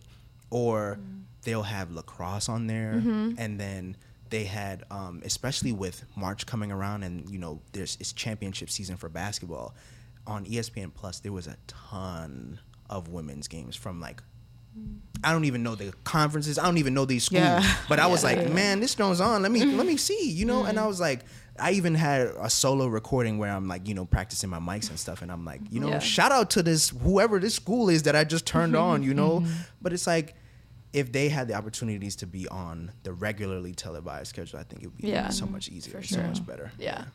Speaker 1: or mm. they'll have lacrosse on there, mm-hmm. and then they had, um, especially with March coming around, and you know, there's it's championship season for basketball. On ESPN Plus, there was a ton of women's games from like I don't even know the conferences. I don't even know these schools.
Speaker 2: Yeah.
Speaker 1: But I was
Speaker 2: Yeah.
Speaker 1: like, man, this goes on. Let me mm-hmm. let me see, you know. And I mm-hmm. was like, I even had a solo recording where I'm like, you know, practicing my mics and stuff. And I'm like, you know,
Speaker 2: Yeah.
Speaker 1: shout out to this whoever this school is that I just turned on, you know. Mm-hmm. But it's like. If they had the opportunities to be on the regularly televised schedule, I think it would be
Speaker 4: Yeah.
Speaker 1: so much easier,
Speaker 4: For
Speaker 1: so much better.
Speaker 4: Yeah.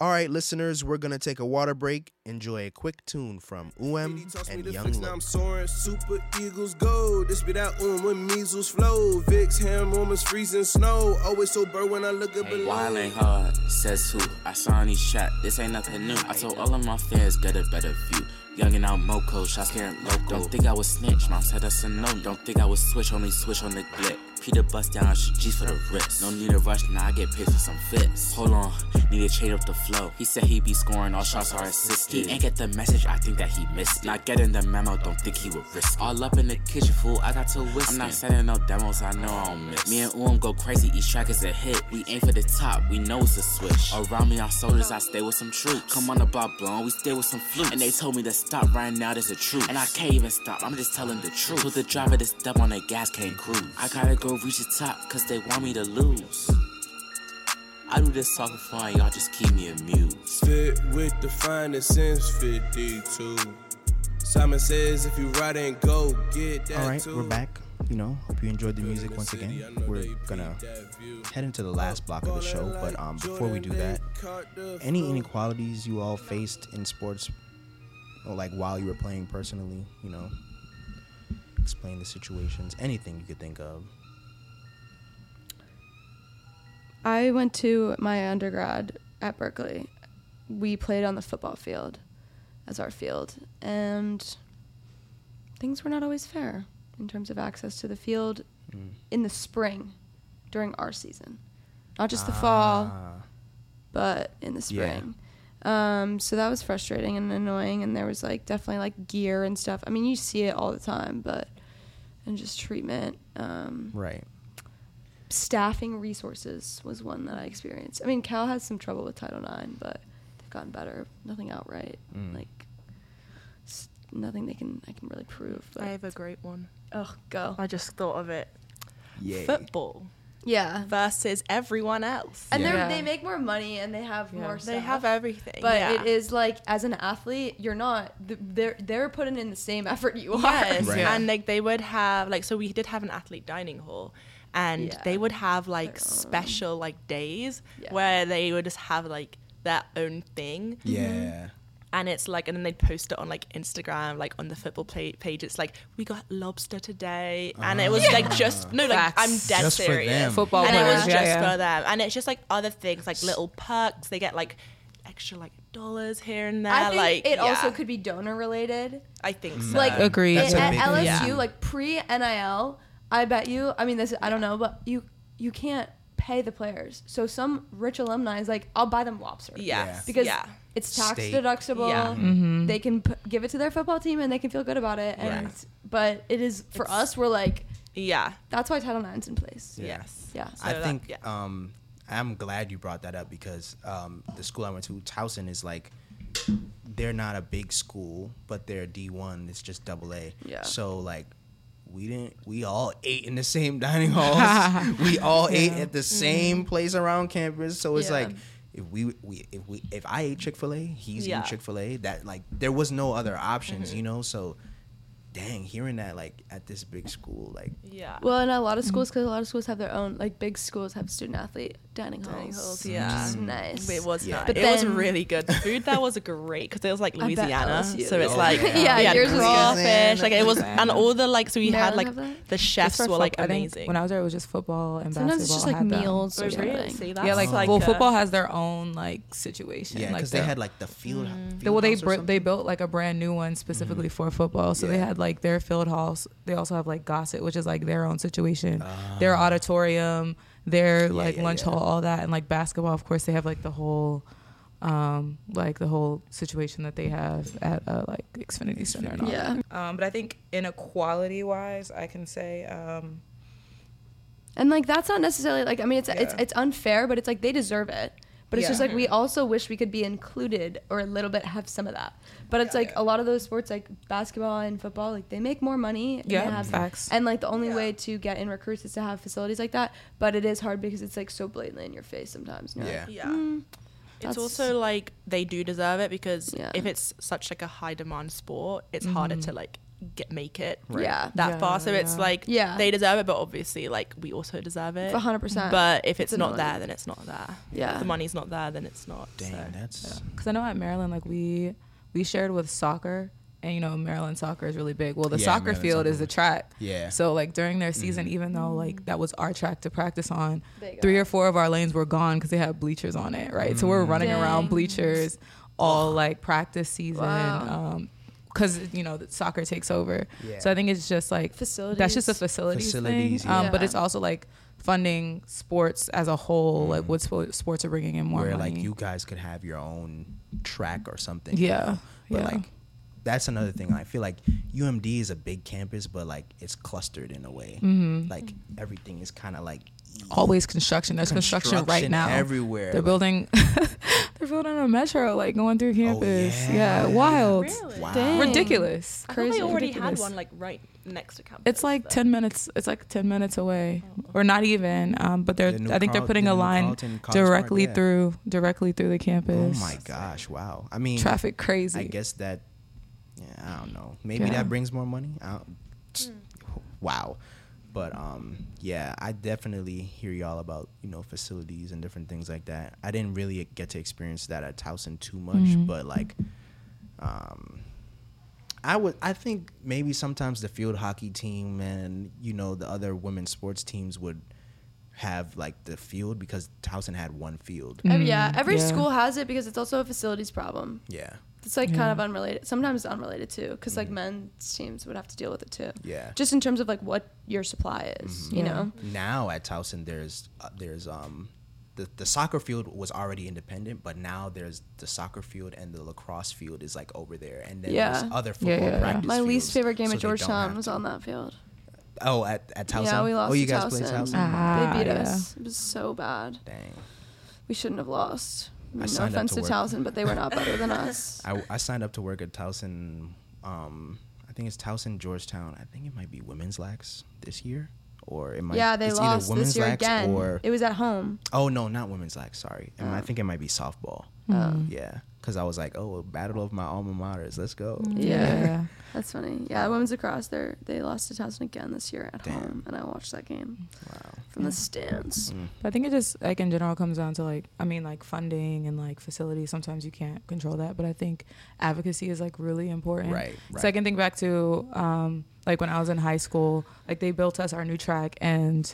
Speaker 1: All right, listeners, we're gonna take a water break. Enjoy a quick tune from UM
Speaker 5: Toss me
Speaker 1: and
Speaker 5: the
Speaker 1: Young
Speaker 5: flicks, now I'm soaring. Super Eagles go. This be that um when measles flow. Vicks, ham, Romans, freezing snow. Always so burr when I look up
Speaker 6: Hey,
Speaker 5: below.
Speaker 6: wild ain't hard, says who? I saw on these chat, this ain't nothing new. I told all of my fans, get a better view. Young and out Moco, shots carrying loco. Don't think I was snitch, mom said that's a no. Don't think I was switch, only switch on the glip. Peter bust down, she G for the wrist. No need to rush, now I get pissed for some fits. Hold on, need to change up the flow. He said he be scoring, all shots are assisted. He ain't get the message, I think that he missed it. Not getting the memo, don't think he would risk it. All up in the kitchen, fool, I got to whisk I'm not sending no demos, I know I don't miss. Me and Um go crazy, each track is a hit. We aim for the top, we know it's a switch. Around me are soldiers, I stay with some troops. Come on the block, blown, we stay with some flutes. And they told me to stop right now, there's a truth. And I can't even stop, I'm just telling the truth. Told the driver to step on the gas, can't cruise. I gotta go reach the top, cause they want me to lose. I do this talking fun, y'all just keep me amused.
Speaker 5: Fit with the finest since 52. Simon says if you ride and go, get that
Speaker 1: All right,
Speaker 5: too.
Speaker 1: we're back. You know, hope you enjoyed the music once again. We're gonna
Speaker 5: peep that view.
Speaker 1: head into the last block of the show, but um, before we do that, any inequalities you all faced in sports, or like while you were playing personally, you know, explain the situations, anything you could think of.
Speaker 4: I went to my undergrad at Berkeley. We played on the football field as our field, and things were not always fair in terms of access to the field in the spring during our season. Not just the fall,
Speaker 1: Ah,
Speaker 4: but in the
Speaker 1: Yeah.
Speaker 4: spring. Um, so that was frustrating and annoying, and there was like definitely like gear and stuff. I mean, you see it all the time, but and just treatment. Um,
Speaker 1: right.
Speaker 4: Staffing resources was one that I experienced. I mean, Cal has some trouble with Title IX, but they've gotten better. Nothing outright,
Speaker 1: Mm.
Speaker 4: like s- nothing they can I can really prove. But
Speaker 3: I have a great one.
Speaker 4: oh, go
Speaker 3: I just thought of it.
Speaker 1: Yay.
Speaker 3: Football
Speaker 4: yeah.
Speaker 3: versus everyone else.
Speaker 4: And
Speaker 1: Yeah.
Speaker 4: they they make more money and they have
Speaker 2: Yeah.
Speaker 4: more.
Speaker 3: They have everything.
Speaker 4: But
Speaker 3: yeah.
Speaker 4: it is like as an athlete, you're not. They're they're putting in the same effort you are.
Speaker 1: Right.
Speaker 3: and like they would have like so we did have an athlete dining hall, and
Speaker 4: Yeah.
Speaker 3: they would have like
Speaker 4: Their
Speaker 3: special like days
Speaker 4: Yeah.
Speaker 3: where they would just have like their own thing,
Speaker 1: Yeah. Mm-hmm.
Speaker 3: and it's like and then they'd post it on like Instagram, like on the football pla page. It's like we got lobster today, and it was like just ah. no, like
Speaker 2: Facts.
Speaker 3: I'm dead
Speaker 1: Just for
Speaker 3: serious.
Speaker 1: them.
Speaker 2: Football
Speaker 3: and it was just
Speaker 2: yeah, yeah.
Speaker 3: for them, and it's just like other things like little perks. They get like extra like dollars here and there.
Speaker 4: I think
Speaker 3: like
Speaker 4: it also could be donor related.
Speaker 3: I think mm. so.
Speaker 4: like
Speaker 2: Agreed.
Speaker 1: That's
Speaker 4: at,
Speaker 1: a
Speaker 4: at
Speaker 1: big
Speaker 4: LSU,
Speaker 3: Yeah.
Speaker 4: like pre NIL, I bet you. I mean, this I don't know, but you you can't pay the players. So some rich alumni is like, I'll buy them lobster.
Speaker 3: yes,
Speaker 4: because
Speaker 3: yeah.
Speaker 4: it's tax
Speaker 1: State.
Speaker 4: deductible.
Speaker 3: Yeah.
Speaker 2: Mm-hmm.
Speaker 4: They can p- give it to their football team and they can feel good about it. And but it is for us. We're like,
Speaker 3: Yeah.
Speaker 4: that's why Title IX's in place.
Speaker 1: Yeah.
Speaker 3: Yes.
Speaker 4: Yeah.
Speaker 3: So
Speaker 1: I
Speaker 3: that-
Speaker 1: think
Speaker 3: yeah.
Speaker 1: um, I'm glad you brought that up because um, the school I went to, Towson, is like they're not a big school, but they're D1. It's just double A.
Speaker 4: Yeah.
Speaker 1: So like we didn't. We all ate in the same dining halls. we all ate at the mm-hmm. same place around campus. So it's
Speaker 4: Yeah.
Speaker 1: like. If we, we if we if I ate Chick Fil A, he's
Speaker 3: Yeah.
Speaker 1: eating Chick Fil A. That like there was no other options, mm-hmm. you know. So, dang, hearing that like at this big school, like
Speaker 3: Yeah.
Speaker 4: Well, in a lot of mm-hmm. schools, because a lot of schools have their own, like big schools have student athlete dining halls.
Speaker 3: Dining halls,
Speaker 4: which
Speaker 3: yeah.
Speaker 4: is mm. nice.
Speaker 3: It was
Speaker 1: Yeah.
Speaker 3: nice.
Speaker 4: But
Speaker 3: it was
Speaker 4: then-
Speaker 3: really good. The food there was great because it was like Louisiana, so it's like
Speaker 1: yeah.
Speaker 4: Yeah,
Speaker 3: we
Speaker 4: yours was good.
Speaker 3: crawfish, like it was, and all the like. So we had like the chefs were like
Speaker 2: foot- I think
Speaker 3: amazing.
Speaker 2: When I was there, it was just football and
Speaker 4: Sometimes it's just like meals or
Speaker 3: really?
Speaker 4: something.
Speaker 3: See,
Speaker 2: Yeah, like,
Speaker 3: like
Speaker 2: well,
Speaker 3: a-
Speaker 2: football has their own like situation.
Speaker 1: yeah,
Speaker 2: like
Speaker 1: because they had like the field. Mm.
Speaker 2: They-
Speaker 1: field
Speaker 2: well, they br- they built like a brand new one specifically mm-hmm. for football. So they had like their field house. They also have like Gossett, which is like their own situation. their ah. auditorium, their like
Speaker 1: yeah,
Speaker 2: lunch
Speaker 1: yeah.
Speaker 2: hall, all that, and like basketball. Of course, they have like the whole um, like the whole situation that they have at uh, like Xfinity Center. And all
Speaker 4: Yeah.
Speaker 2: that. Um, but I think inequality wise, I can say. Um,
Speaker 4: And like that's not necessarily like I mean it's it's it's unfair, but it's like they deserve it. But it's
Speaker 2: Yeah.
Speaker 4: just like we also wish we could be included or a little bit have some of that. But it's like a lot of those sports like basketball and football, like they make more money. and
Speaker 2: Yeah,
Speaker 4: have-
Speaker 2: facts.
Speaker 4: And like the only way to get in recruits is to have facilities like that. But it is hard because it's like so blatantly in your face sometimes. and you're like,
Speaker 1: Yeah.
Speaker 3: Yeah.
Speaker 4: "Mm,
Speaker 3: It's
Speaker 4: That's-
Speaker 3: also like they do deserve it because
Speaker 4: Yeah.
Speaker 3: if it's such like a high demand sport, it's harder to like get make it
Speaker 4: yeah.
Speaker 3: that
Speaker 2: Yeah,
Speaker 3: far. So it's like
Speaker 4: Yeah.
Speaker 3: they deserve it, but obviously like we also deserve it.
Speaker 4: Hundred percent.
Speaker 3: But if it's,
Speaker 4: It's
Speaker 3: not there, then it's not there.
Speaker 4: Yeah.
Speaker 3: If the money's not there, then it's not.
Speaker 1: Dang,
Speaker 3: so.
Speaker 1: that's
Speaker 2: Because I know at Maryland, like we we shared with soccer, and you know Maryland soccer is really big. Well, the
Speaker 1: Yeah,
Speaker 2: soccer
Speaker 1: Maryland
Speaker 2: field is the track.
Speaker 1: Yeah.
Speaker 2: So like during their season, even though like that was our track to practice on, three or four of our lanes were gone because they had bleachers on it, right? So we're running around bleachers all like practice season.
Speaker 4: Wow.
Speaker 2: Um, because you know soccer takes over,
Speaker 1: Yeah.
Speaker 2: so I think it's just like
Speaker 4: Facilities.
Speaker 2: That's just a facilities,
Speaker 1: Facilities,
Speaker 2: thing, um, but it's also like funding sports as a whole. Like what spo- sports are bringing in more
Speaker 1: where
Speaker 2: money.
Speaker 1: like you guys could have your own track or something.
Speaker 2: Yeah,
Speaker 1: But
Speaker 2: yeah.
Speaker 1: like that's another thing. I feel like UMD is a big campus, but like it's clustered in a way.
Speaker 2: Mm-hmm.
Speaker 1: Like everything is kind of like
Speaker 2: always construction. There's construction, right now
Speaker 1: everywhere.
Speaker 2: They're
Speaker 1: Like-
Speaker 2: building. they're building a metro like going through campus.
Speaker 1: Oh, yeah.
Speaker 2: yeah. wild,
Speaker 3: Really?
Speaker 1: wow.
Speaker 4: Dang.
Speaker 2: ridiculous.
Speaker 3: I thought
Speaker 4: Crazy.
Speaker 3: they already
Speaker 2: Ridiculous.
Speaker 3: had one like right next to campus.
Speaker 2: It's like
Speaker 3: though.
Speaker 2: ten minutes. It's like ten minutes away, or not even. Um, but they're.
Speaker 1: The
Speaker 2: I think they're putting
Speaker 1: the
Speaker 2: a line
Speaker 1: Carlton College Park,
Speaker 2: directly
Speaker 1: yeah.
Speaker 2: through directly through the campus.
Speaker 1: Oh my gosh! Wow. I mean,
Speaker 2: Traffic crazy.
Speaker 1: I guess that. Yeah, I don't know. Maybe
Speaker 2: Yeah.
Speaker 1: that brings more money. I don't, Wow. But um, yeah, I definitely hear y'all about you know facilities and different things like that. I didn't really get to experience that at Towson too much,
Speaker 2: Mhm.
Speaker 1: but like, um, I would I think maybe sometimes the field hockey team and you know the other women's sports teams would have like the field because Towson had one field.
Speaker 4: Every, yeah,
Speaker 2: Mm,
Speaker 4: every
Speaker 2: yeah.
Speaker 4: school has it because it's also a facilities problem.
Speaker 1: Yeah.
Speaker 4: It's like
Speaker 2: Yeah.
Speaker 4: kind of unrelated. Sometimes unrelated too, because like men's teams would have to deal with it too.
Speaker 1: Yeah.
Speaker 4: Just in terms of like what your supply is, you
Speaker 2: Yeah.
Speaker 4: know.
Speaker 1: now at Towson there's uh, there's um the, the soccer field was already independent, but now there's the soccer field and the lacrosse field is like over there, and then
Speaker 4: Yeah.
Speaker 1: there's other
Speaker 2: Yeah,
Speaker 1: football
Speaker 2: yeah, yeah.
Speaker 1: practice.
Speaker 4: My least favorite game
Speaker 1: so
Speaker 4: at Georgetown was on that field.
Speaker 1: Oh, at at Towson.
Speaker 4: Yeah, we lost.
Speaker 1: Oh, you
Speaker 4: to
Speaker 1: guys played
Speaker 4: Towson.
Speaker 1: Towson.
Speaker 2: Ah,
Speaker 4: they beat
Speaker 2: yeah.
Speaker 4: us. It was so bad.
Speaker 1: Dang.
Speaker 4: We shouldn't have lost.
Speaker 1: I
Speaker 4: no
Speaker 1: signed up
Speaker 4: offense
Speaker 1: to
Speaker 4: to. Towson, but they were not better than us.
Speaker 1: I, I signed up to work at Towson. Um, I think it's Towson Georgetown. I think it might be women's lax this year, or it might.
Speaker 4: yeah, they lost
Speaker 1: women's
Speaker 4: this year again.
Speaker 1: Or
Speaker 4: it was at home.
Speaker 1: oh no, not women's lax. Sorry, Um, I
Speaker 4: Oh.
Speaker 1: think it might be softball.
Speaker 4: Um,
Speaker 1: Yeah, because I was like, oh, battle of my alma maters. Let's go.
Speaker 4: Yeah. That's funny. Yeah, women's lacrosse. They they lost to Towson again this year at
Speaker 1: Damn.
Speaker 4: home, and I watched that game
Speaker 1: Wow.
Speaker 4: from the stands.
Speaker 1: Mm.
Speaker 2: But I think it just like in general comes down to like I mean like funding and like facilities. Sometimes you can't control that, but I think advocacy is like really important.
Speaker 1: Right, right.
Speaker 2: So I can think back to um, like when I was in high school, like they built us our new track and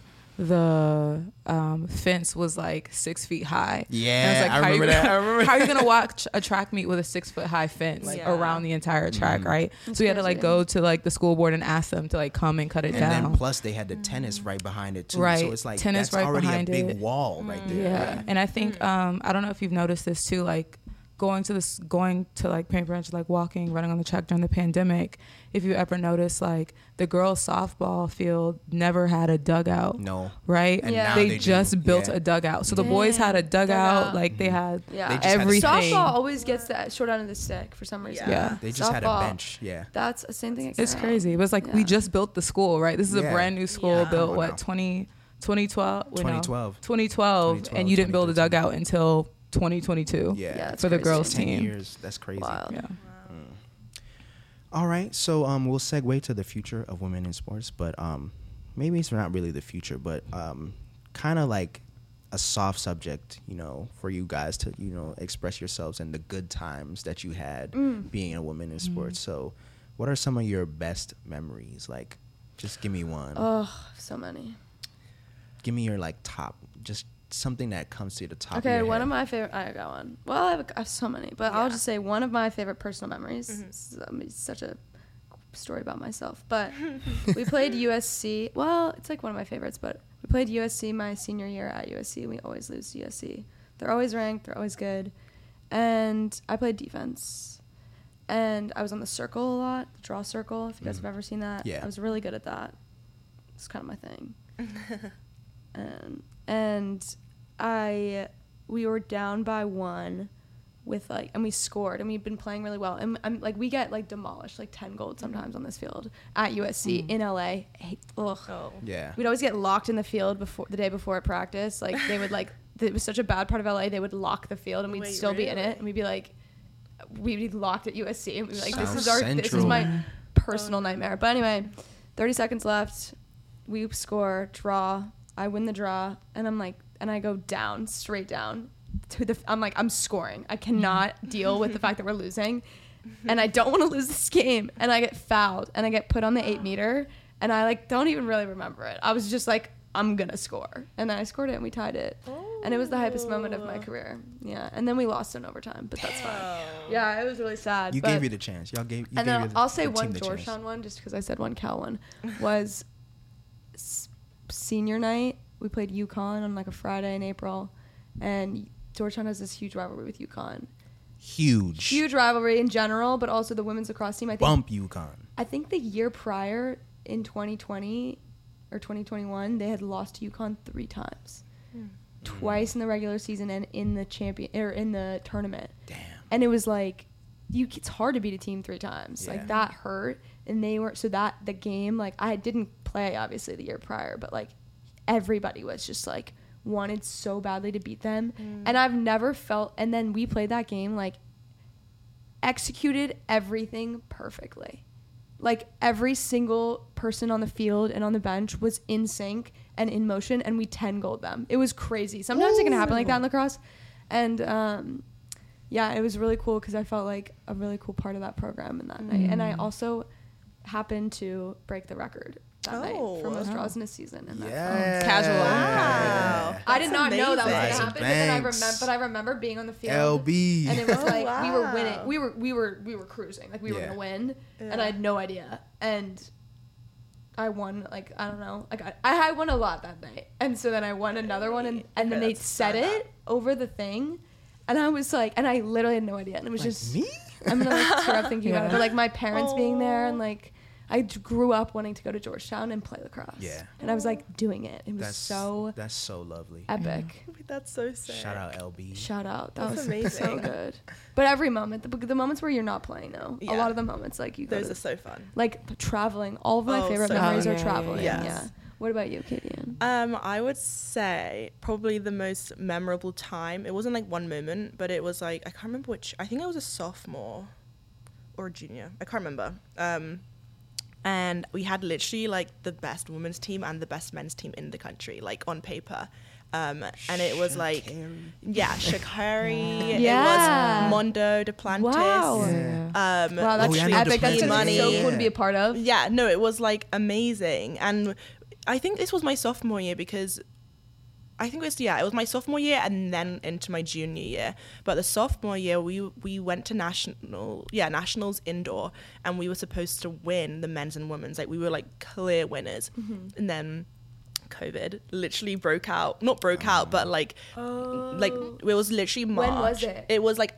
Speaker 2: the um, fence was like six feet high. And
Speaker 1: Yeah,
Speaker 2: was like,
Speaker 1: I
Speaker 2: how
Speaker 1: remember.
Speaker 2: Gonna,
Speaker 1: I remember
Speaker 2: How are you gonna watch a track meet with a six foot high fence
Speaker 3: Like-
Speaker 2: around the entire track,
Speaker 1: Mhm.
Speaker 2: right?
Speaker 4: That's
Speaker 2: so we had to like go to like the school board and ask them to like come and cut it down.
Speaker 1: And
Speaker 2: down.
Speaker 1: then plus they had the tennis right behind it too. Right, So
Speaker 2: Right,
Speaker 1: it's like
Speaker 2: tennis
Speaker 1: that's
Speaker 2: right
Speaker 1: already
Speaker 2: behind
Speaker 1: a big
Speaker 2: it.
Speaker 1: wall right there.
Speaker 2: Yeah,
Speaker 1: right?
Speaker 2: and I think um, I don't know if you've noticed this too, like going to this, going to like Paint Branch, like walking, running on the track during the pandemic. If you ever noticed, like the girls' softball field never had a dugout,
Speaker 1: No.
Speaker 2: right?
Speaker 1: And
Speaker 4: Yeah.
Speaker 1: now
Speaker 2: they,
Speaker 1: they do.
Speaker 2: just built
Speaker 1: Yeah.
Speaker 2: a dugout. So the boys had a dugout,
Speaker 4: Dugout.
Speaker 2: like they mm-hmm. had
Speaker 4: Yeah,
Speaker 1: They just had
Speaker 2: everything.
Speaker 4: softball always gets that short end of the stick for some reason.
Speaker 2: Yeah.
Speaker 1: They just had a bench. Yeah.
Speaker 4: That's the same thing. at
Speaker 2: It's crazy. It was like we just built the school, right? This is
Speaker 1: Yeah.
Speaker 2: a brand new school
Speaker 3: Yeah.
Speaker 2: built
Speaker 1: Come
Speaker 2: what
Speaker 1: now.
Speaker 2: 20, 2012? Wait, no.
Speaker 1: 2012.
Speaker 2: 2012,
Speaker 1: 2012,
Speaker 2: and you didn't build a dugout until 2022.
Speaker 1: Yeah.
Speaker 4: Yeah, that's
Speaker 2: for the girls
Speaker 1: Ten
Speaker 2: team.
Speaker 1: years. That's crazy.
Speaker 4: Wild.
Speaker 2: Yeah.
Speaker 1: All right, so um, we'll segue to the future of women in sports, but um, maybe it's not really the future, but um, kind of like a soft subject, you know, for you guys to you know express yourselves and the good times that you had
Speaker 4: Mm.
Speaker 1: being a woman in sports. So, what are some of your best memories? Like, just give me one.
Speaker 4: Oh, so many.
Speaker 1: give me your like top, just something that comes to the top.
Speaker 4: Okay,
Speaker 1: of your
Speaker 4: one
Speaker 1: head.
Speaker 4: of my favorite. I got one. Well, I have, a, I have so many, but I'll just say one of my favorite personal memories.
Speaker 1: Mm-hmm.
Speaker 4: This is, um, such a story about myself, but we played USC. Well, it's like one of my favorites, but we played USC my senior year at USC. We always lose to USC. They're always ranked. They're always good. and I played defense, and I was on the circle a lot, the draw circle. If you guys have ever seen that,
Speaker 1: Yeah.
Speaker 4: I was really good at that. It's kind of my thing. and and I we were down by one with like and we scored and we've been playing really well. And I'm like we get like demolished like 10 gold mm-hmm. sometimes on this field at USC mm-hmm. in LA hate- ugh.
Speaker 3: Oh.
Speaker 1: Yeah.
Speaker 4: we'd always get locked in the field before the day before at practice. Like they would like it was such a bad part of LA they would lock the field and we'd
Speaker 3: Wait,
Speaker 4: still be in it. and we'd be like we'd be locked at USC and we'd be like this is our this is my personal nightmare. But anyway 30 seconds left. We score draw I win the draw and I'm like and I go down straight down to the I'm like I'm scoring. I cannot deal with the fact that we're losing and I don't want to lose this game and I get fouled and I get put on the 8 meter and I like don't even really remember it. I was just like I'm gonna score. And then I scored it and we tied it. And it was the hypest moment of my oh. career. Yeah and then we lost in overtime but that's fine. Yeah it was really sad
Speaker 1: You
Speaker 4: but-
Speaker 1: gave you the chance. Y'all gave. You
Speaker 4: and
Speaker 1: gave
Speaker 4: then
Speaker 1: you the-
Speaker 4: I'll say
Speaker 1: the
Speaker 4: one
Speaker 1: team the.
Speaker 4: Georgetown one, just because I said one Cal one, was s- senior night. We played UConn on like a Friday in April, and Georgetown has this huge rivalry with UConn.
Speaker 1: Huge.
Speaker 4: Huge rivalry in general, but also the women's lacrosse team. I think
Speaker 1: Bump UConn.
Speaker 4: I think the year prior in 2020 or 2021, they had lost to UConn three times, hmm. twice in the regular season and in the champion or in the tournament
Speaker 1: Damn.
Speaker 4: and it was like you it's hard to beat a team three times
Speaker 1: Yeah.
Speaker 4: like that hurt and they were so that the game like i didn't play obviously the year prior but like everybody was just like wanted so badly to beat them. And i've never felt and then we played that game like executed everything perfectly. Like every single person on the field and on the bench was in sync and in motion and we 10 gold them. It was crazy. Sometimes it can happen like that in lacrosse. And um, yeah it was really cool because i felt like a really cool part of that program in that night. And i also happened to break the record that night for
Speaker 3: Oh.
Speaker 4: most draws in a season and that
Speaker 1: Yeah.
Speaker 2: Casual.
Speaker 3: Wow.
Speaker 4: I did not know that was gonna happen, but then I remember, but I remember being on the field,
Speaker 1: LB.
Speaker 4: and it was
Speaker 3: Oh,
Speaker 4: like we were winning. We were we were we were cruising, like we were gonna win, and I had no idea. And I won, like I don't know, like I, I won a lot that night, and so then I won another one, and and then
Speaker 3: Okay,
Speaker 4: they
Speaker 3: that's
Speaker 4: said
Speaker 3: fair
Speaker 4: it over the thing, and I was like, and I literally had no idea, and it was
Speaker 1: Like,
Speaker 4: just
Speaker 1: me?
Speaker 4: I'm gonna like tear up thinking about it, but like my parents being there, and like. I d- grew up wanting to go to Georgetown and play lacrosse.
Speaker 1: Yeah.
Speaker 4: And I was like doing it. It was
Speaker 1: That's
Speaker 4: so
Speaker 1: That's so lovely.
Speaker 4: epic.
Speaker 3: That's so sick.
Speaker 1: Shout out LB.
Speaker 4: Shout out. That
Speaker 3: That's
Speaker 4: was so good. But every moment, the, the moments where you're not playing though, a lot of the moments like you go
Speaker 3: Those
Speaker 4: to-
Speaker 3: are so fun.
Speaker 4: like traveling. All of my
Speaker 3: Oh,
Speaker 4: favorite
Speaker 3: so
Speaker 4: memories
Speaker 2: fun.
Speaker 4: are
Speaker 2: Yeah, yeah,
Speaker 4: traveling.
Speaker 3: yeah.
Speaker 4: Yeah.
Speaker 3: Yes.
Speaker 4: What about you, Katie?
Speaker 3: Um, I would say probably the most memorable time. It wasn't like one moment, but it was like I can't remember which. I think I was a sophomore or a junior. I can't remember. Um, and we had literally like the best women's team and the best men's team in the country, like on paper. Um, and it was like,
Speaker 1: Sha'Carri.
Speaker 3: yeah, Sha'Carri.
Speaker 4: Yeah.
Speaker 3: It was Mondo Duplantis.
Speaker 4: Wow.
Speaker 2: Yeah.
Speaker 3: Um,
Speaker 4: Wow, that's
Speaker 1: yeah, I know
Speaker 4: epic. That's
Speaker 1: Duplantis.
Speaker 4: gonna be so cool to be a part of.
Speaker 3: yeah, no, it was like amazing. And I think this was my sophomore year because I think it was yeah, it was my sophomore year and then into my junior year. But the sophomore year we we went to national yeah, nationals indoor and we were supposed to win the men's and women's. Like we were like clear winners. Mm-hmm. And then COVID literally broke out. Not broke out, but oh. like oh. like it was literally March.
Speaker 4: When was it?
Speaker 3: It was like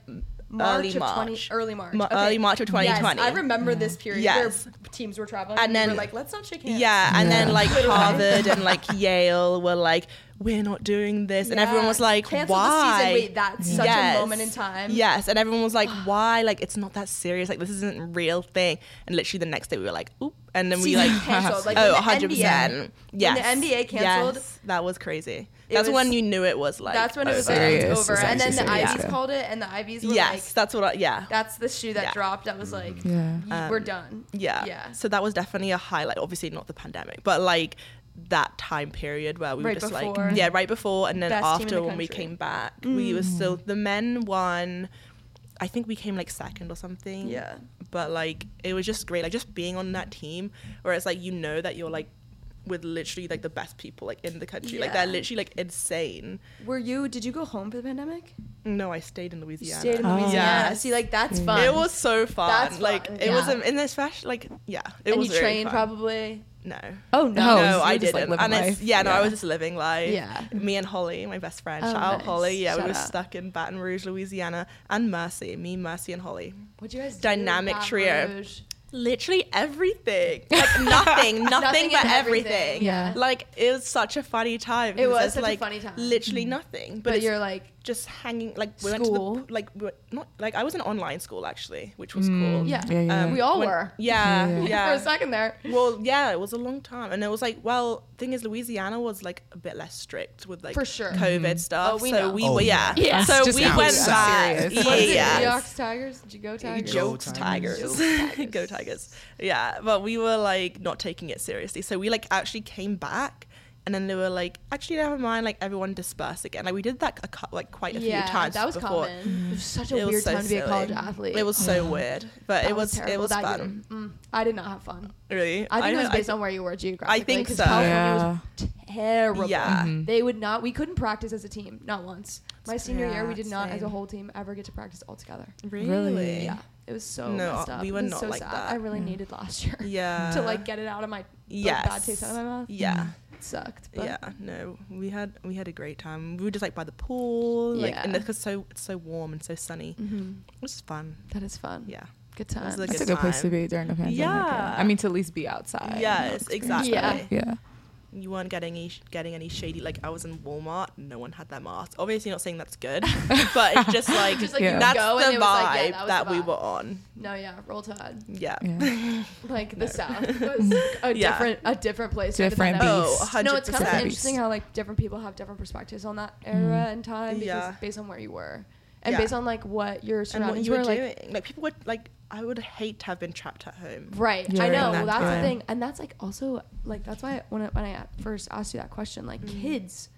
Speaker 4: March
Speaker 3: early
Speaker 4: of
Speaker 3: March.
Speaker 4: 20, early March.
Speaker 3: Ma-
Speaker 4: Okay.
Speaker 3: early March of 2020.
Speaker 4: Yes, I remember this period
Speaker 3: Yes.
Speaker 4: where teams were traveling
Speaker 3: And
Speaker 4: and,
Speaker 3: then-
Speaker 4: we were like, let's not shake hands.
Speaker 3: Yeah, and then like Harvard and like Yale were like, we're not doing this, and everyone was like,
Speaker 4: Cancel
Speaker 3: why?
Speaker 4: The season. Wait, that's such
Speaker 3: Yes.
Speaker 4: a moment in time.
Speaker 3: Yes, and everyone was like, why? Like it's not that serious. Like this isn't a real thing. And literally the next day we were like, oop, and then we like,
Speaker 4: canceled. Like
Speaker 3: oh,
Speaker 4: when the
Speaker 3: 100
Speaker 4: NBA
Speaker 3: percent. Yes.
Speaker 4: When the NBA canceled,
Speaker 3: Yes, that was crazy.
Speaker 4: it
Speaker 3: That's
Speaker 4: was-
Speaker 3: when you knew it was like.
Speaker 4: that's when it was
Speaker 3: over.
Speaker 4: like,
Speaker 2: Serious.
Speaker 4: over.
Speaker 2: It's
Speaker 4: And then the
Speaker 2: serious.
Speaker 4: Ivies
Speaker 2: Yeah.
Speaker 4: called it, and the Ivies were
Speaker 3: Yes,
Speaker 4: like,
Speaker 3: that's what. I, yeah.
Speaker 4: that's the shoe that
Speaker 3: Yeah.
Speaker 4: dropped. That was like,
Speaker 2: Yeah.
Speaker 4: y- we're
Speaker 3: Um,
Speaker 4: done.
Speaker 3: Yeah.
Speaker 4: Yeah.
Speaker 3: So that was definitely a highlight. Obviously not the pandemic, but like that time period where we
Speaker 4: Right
Speaker 3: were just
Speaker 4: before.
Speaker 3: like yeah, right before and then
Speaker 4: Best
Speaker 3: after
Speaker 4: the
Speaker 3: when we came back, we were still the men won. I think we came like second or something.
Speaker 4: Yeah.
Speaker 3: But like it was just great, like just being on that team where it's like you know that you're like with literally like the best people like in the country. Like they're literally like insane.
Speaker 4: Were you? Did you go home for the pandemic?
Speaker 3: No, I stayed in
Speaker 4: You
Speaker 3: Louisiana.
Speaker 4: stayed in
Speaker 2: Oh.
Speaker 4: Louisiana.
Speaker 3: Yes.
Speaker 4: See, like that's fun.
Speaker 3: It was so fun.
Speaker 4: That's
Speaker 3: like
Speaker 4: fun,
Speaker 3: it was,
Speaker 4: yeah.
Speaker 3: um, in this fashion, like yeah, it
Speaker 4: and
Speaker 3: was
Speaker 4: you trained
Speaker 3: fun.
Speaker 4: probably.
Speaker 3: No.
Speaker 4: Oh no,
Speaker 2: No,
Speaker 3: I
Speaker 2: just,
Speaker 3: didn't.
Speaker 2: living
Speaker 3: and it's, yeah, no, I was just living life.
Speaker 4: Yeah.
Speaker 3: Me and Holly, my best friend.
Speaker 4: Oh,
Speaker 3: Shout out. Holly. Yeah,
Speaker 4: Shout
Speaker 3: we were
Speaker 4: out.
Speaker 3: stuck in Baton Rouge, Louisiana, and Mercy. Me, Mercy, and Holly.
Speaker 4: What you guys? do
Speaker 3: Dynamic trio.
Speaker 4: Rouge?
Speaker 3: Literally everything. Like nothing, nothing,
Speaker 4: Nothing
Speaker 3: but everything.
Speaker 4: everything. Yeah.
Speaker 3: Like it was such a funny time.
Speaker 4: It was
Speaker 3: there's,
Speaker 4: such a
Speaker 3: like,
Speaker 4: funny time.
Speaker 3: Literally mm-hmm. nothing. But,
Speaker 4: But you're like,
Speaker 3: just hanging. Like we
Speaker 4: School.
Speaker 3: went to the like we were not like I was in online school actually, which was cool.
Speaker 4: yeah,
Speaker 2: Yeah, yeah.
Speaker 3: Um,
Speaker 4: we all
Speaker 3: when-
Speaker 4: were.
Speaker 3: Yeah,
Speaker 2: Yeah,
Speaker 3: yeah.
Speaker 2: yeah.
Speaker 4: For a second there.
Speaker 3: Well, yeah, it was a long time, and it was like, well, thing is, Louisiana was like a bit less strict with like
Speaker 4: For sure.
Speaker 3: COVID stuff.
Speaker 4: Oh, we
Speaker 3: so
Speaker 4: know.
Speaker 3: we
Speaker 1: Oh,
Speaker 3: were, yeah,
Speaker 4: yeah. Yeah.
Speaker 3: So
Speaker 2: Just
Speaker 3: we
Speaker 2: sounds
Speaker 3: went
Speaker 2: so
Speaker 3: back.
Speaker 2: serious.
Speaker 3: Yeah,
Speaker 4: What is it?
Speaker 3: yeah.
Speaker 4: Seahawks, Tigers? Did you go Tigers?
Speaker 3: Jokes
Speaker 1: Go
Speaker 3: Tigers.
Speaker 4: Tigers.
Speaker 3: Go Tigers. Yeah, but we were like not taking it seriously. So we like actually came back and then they were like, actually never mind, like everyone dispersed again. Like we did that a cou- like quite a
Speaker 4: yeah,
Speaker 3: few times
Speaker 4: that was
Speaker 3: before.
Speaker 4: common. It was such a
Speaker 3: It
Speaker 4: weird
Speaker 3: so
Speaker 4: time to be a college
Speaker 3: silly.
Speaker 4: athlete.
Speaker 3: It was so weird, but
Speaker 4: That
Speaker 3: it was,
Speaker 4: terrible
Speaker 3: it was
Speaker 4: that
Speaker 3: fun.
Speaker 4: Mm, I did not have fun.
Speaker 3: Really,
Speaker 4: I think it was
Speaker 3: I-
Speaker 4: based on where you were geographically.
Speaker 3: think
Speaker 4: 'cause
Speaker 3: so.
Speaker 4: California was terrible.
Speaker 3: Yeah.
Speaker 2: Mm-hmm.
Speaker 4: They would not. We couldn't practice as a team, not once. My senior year, we did not, as a whole team, ever get to practice all together.
Speaker 3: really,
Speaker 4: Yeah, it was so
Speaker 3: No,
Speaker 4: messed up.
Speaker 3: we were not
Speaker 4: so
Speaker 3: like
Speaker 4: sad.
Speaker 3: that.
Speaker 4: I really needed last year
Speaker 3: yeah,
Speaker 4: to like get it out of my like,
Speaker 3: yes,
Speaker 4: bad taste out of my mouth.
Speaker 3: Yeah.
Speaker 4: It sucked. But
Speaker 3: yeah, no, we had we had a great time. We were just like by the pool, like and because so it's so warm and so sunny.
Speaker 4: mhm,
Speaker 3: It was fun.
Speaker 4: that is fun.
Speaker 3: Yeah.
Speaker 4: good
Speaker 3: time.
Speaker 4: times.
Speaker 3: a
Speaker 2: That's a
Speaker 3: good
Speaker 2: good place to be during the pandemic.
Speaker 3: Yeah.
Speaker 2: I mean, to at least be outside.
Speaker 3: yes, exactly.
Speaker 4: Yeah.
Speaker 2: Yeah.
Speaker 3: You weren't getting any getting any shady. Like I was in Walmart, no one had their mask. Obviously, not saying that's good, but it's just like,
Speaker 4: Just like
Speaker 2: Yeah.
Speaker 3: that's the
Speaker 4: and it was
Speaker 3: vibe
Speaker 4: like, yeah, that, was
Speaker 3: that
Speaker 4: the
Speaker 3: we were on.
Speaker 4: No, yeah, roll tide.
Speaker 3: Yeah.
Speaker 2: Yeah.
Speaker 4: Like the South was a
Speaker 3: Yeah.
Speaker 4: different, a different place. during the
Speaker 2: Different
Speaker 4: pandemic.
Speaker 3: Oh,
Speaker 2: beast.
Speaker 3: 100%.
Speaker 4: No, it's kind of interesting how like different people have different perspectives on that era mm-hmm. and time because
Speaker 3: Yeah.
Speaker 4: based on where you were and
Speaker 3: Yeah.
Speaker 4: based on like what your
Speaker 3: and what you were
Speaker 4: were like.
Speaker 3: doing. Like people would like. I would hate to have been trapped at home.
Speaker 4: Right, I know.
Speaker 2: In
Speaker 4: Well,
Speaker 3: that
Speaker 4: that's the thing, and that's like also like that's why when I, when I first asked you that question, like
Speaker 3: Mm.
Speaker 4: kids,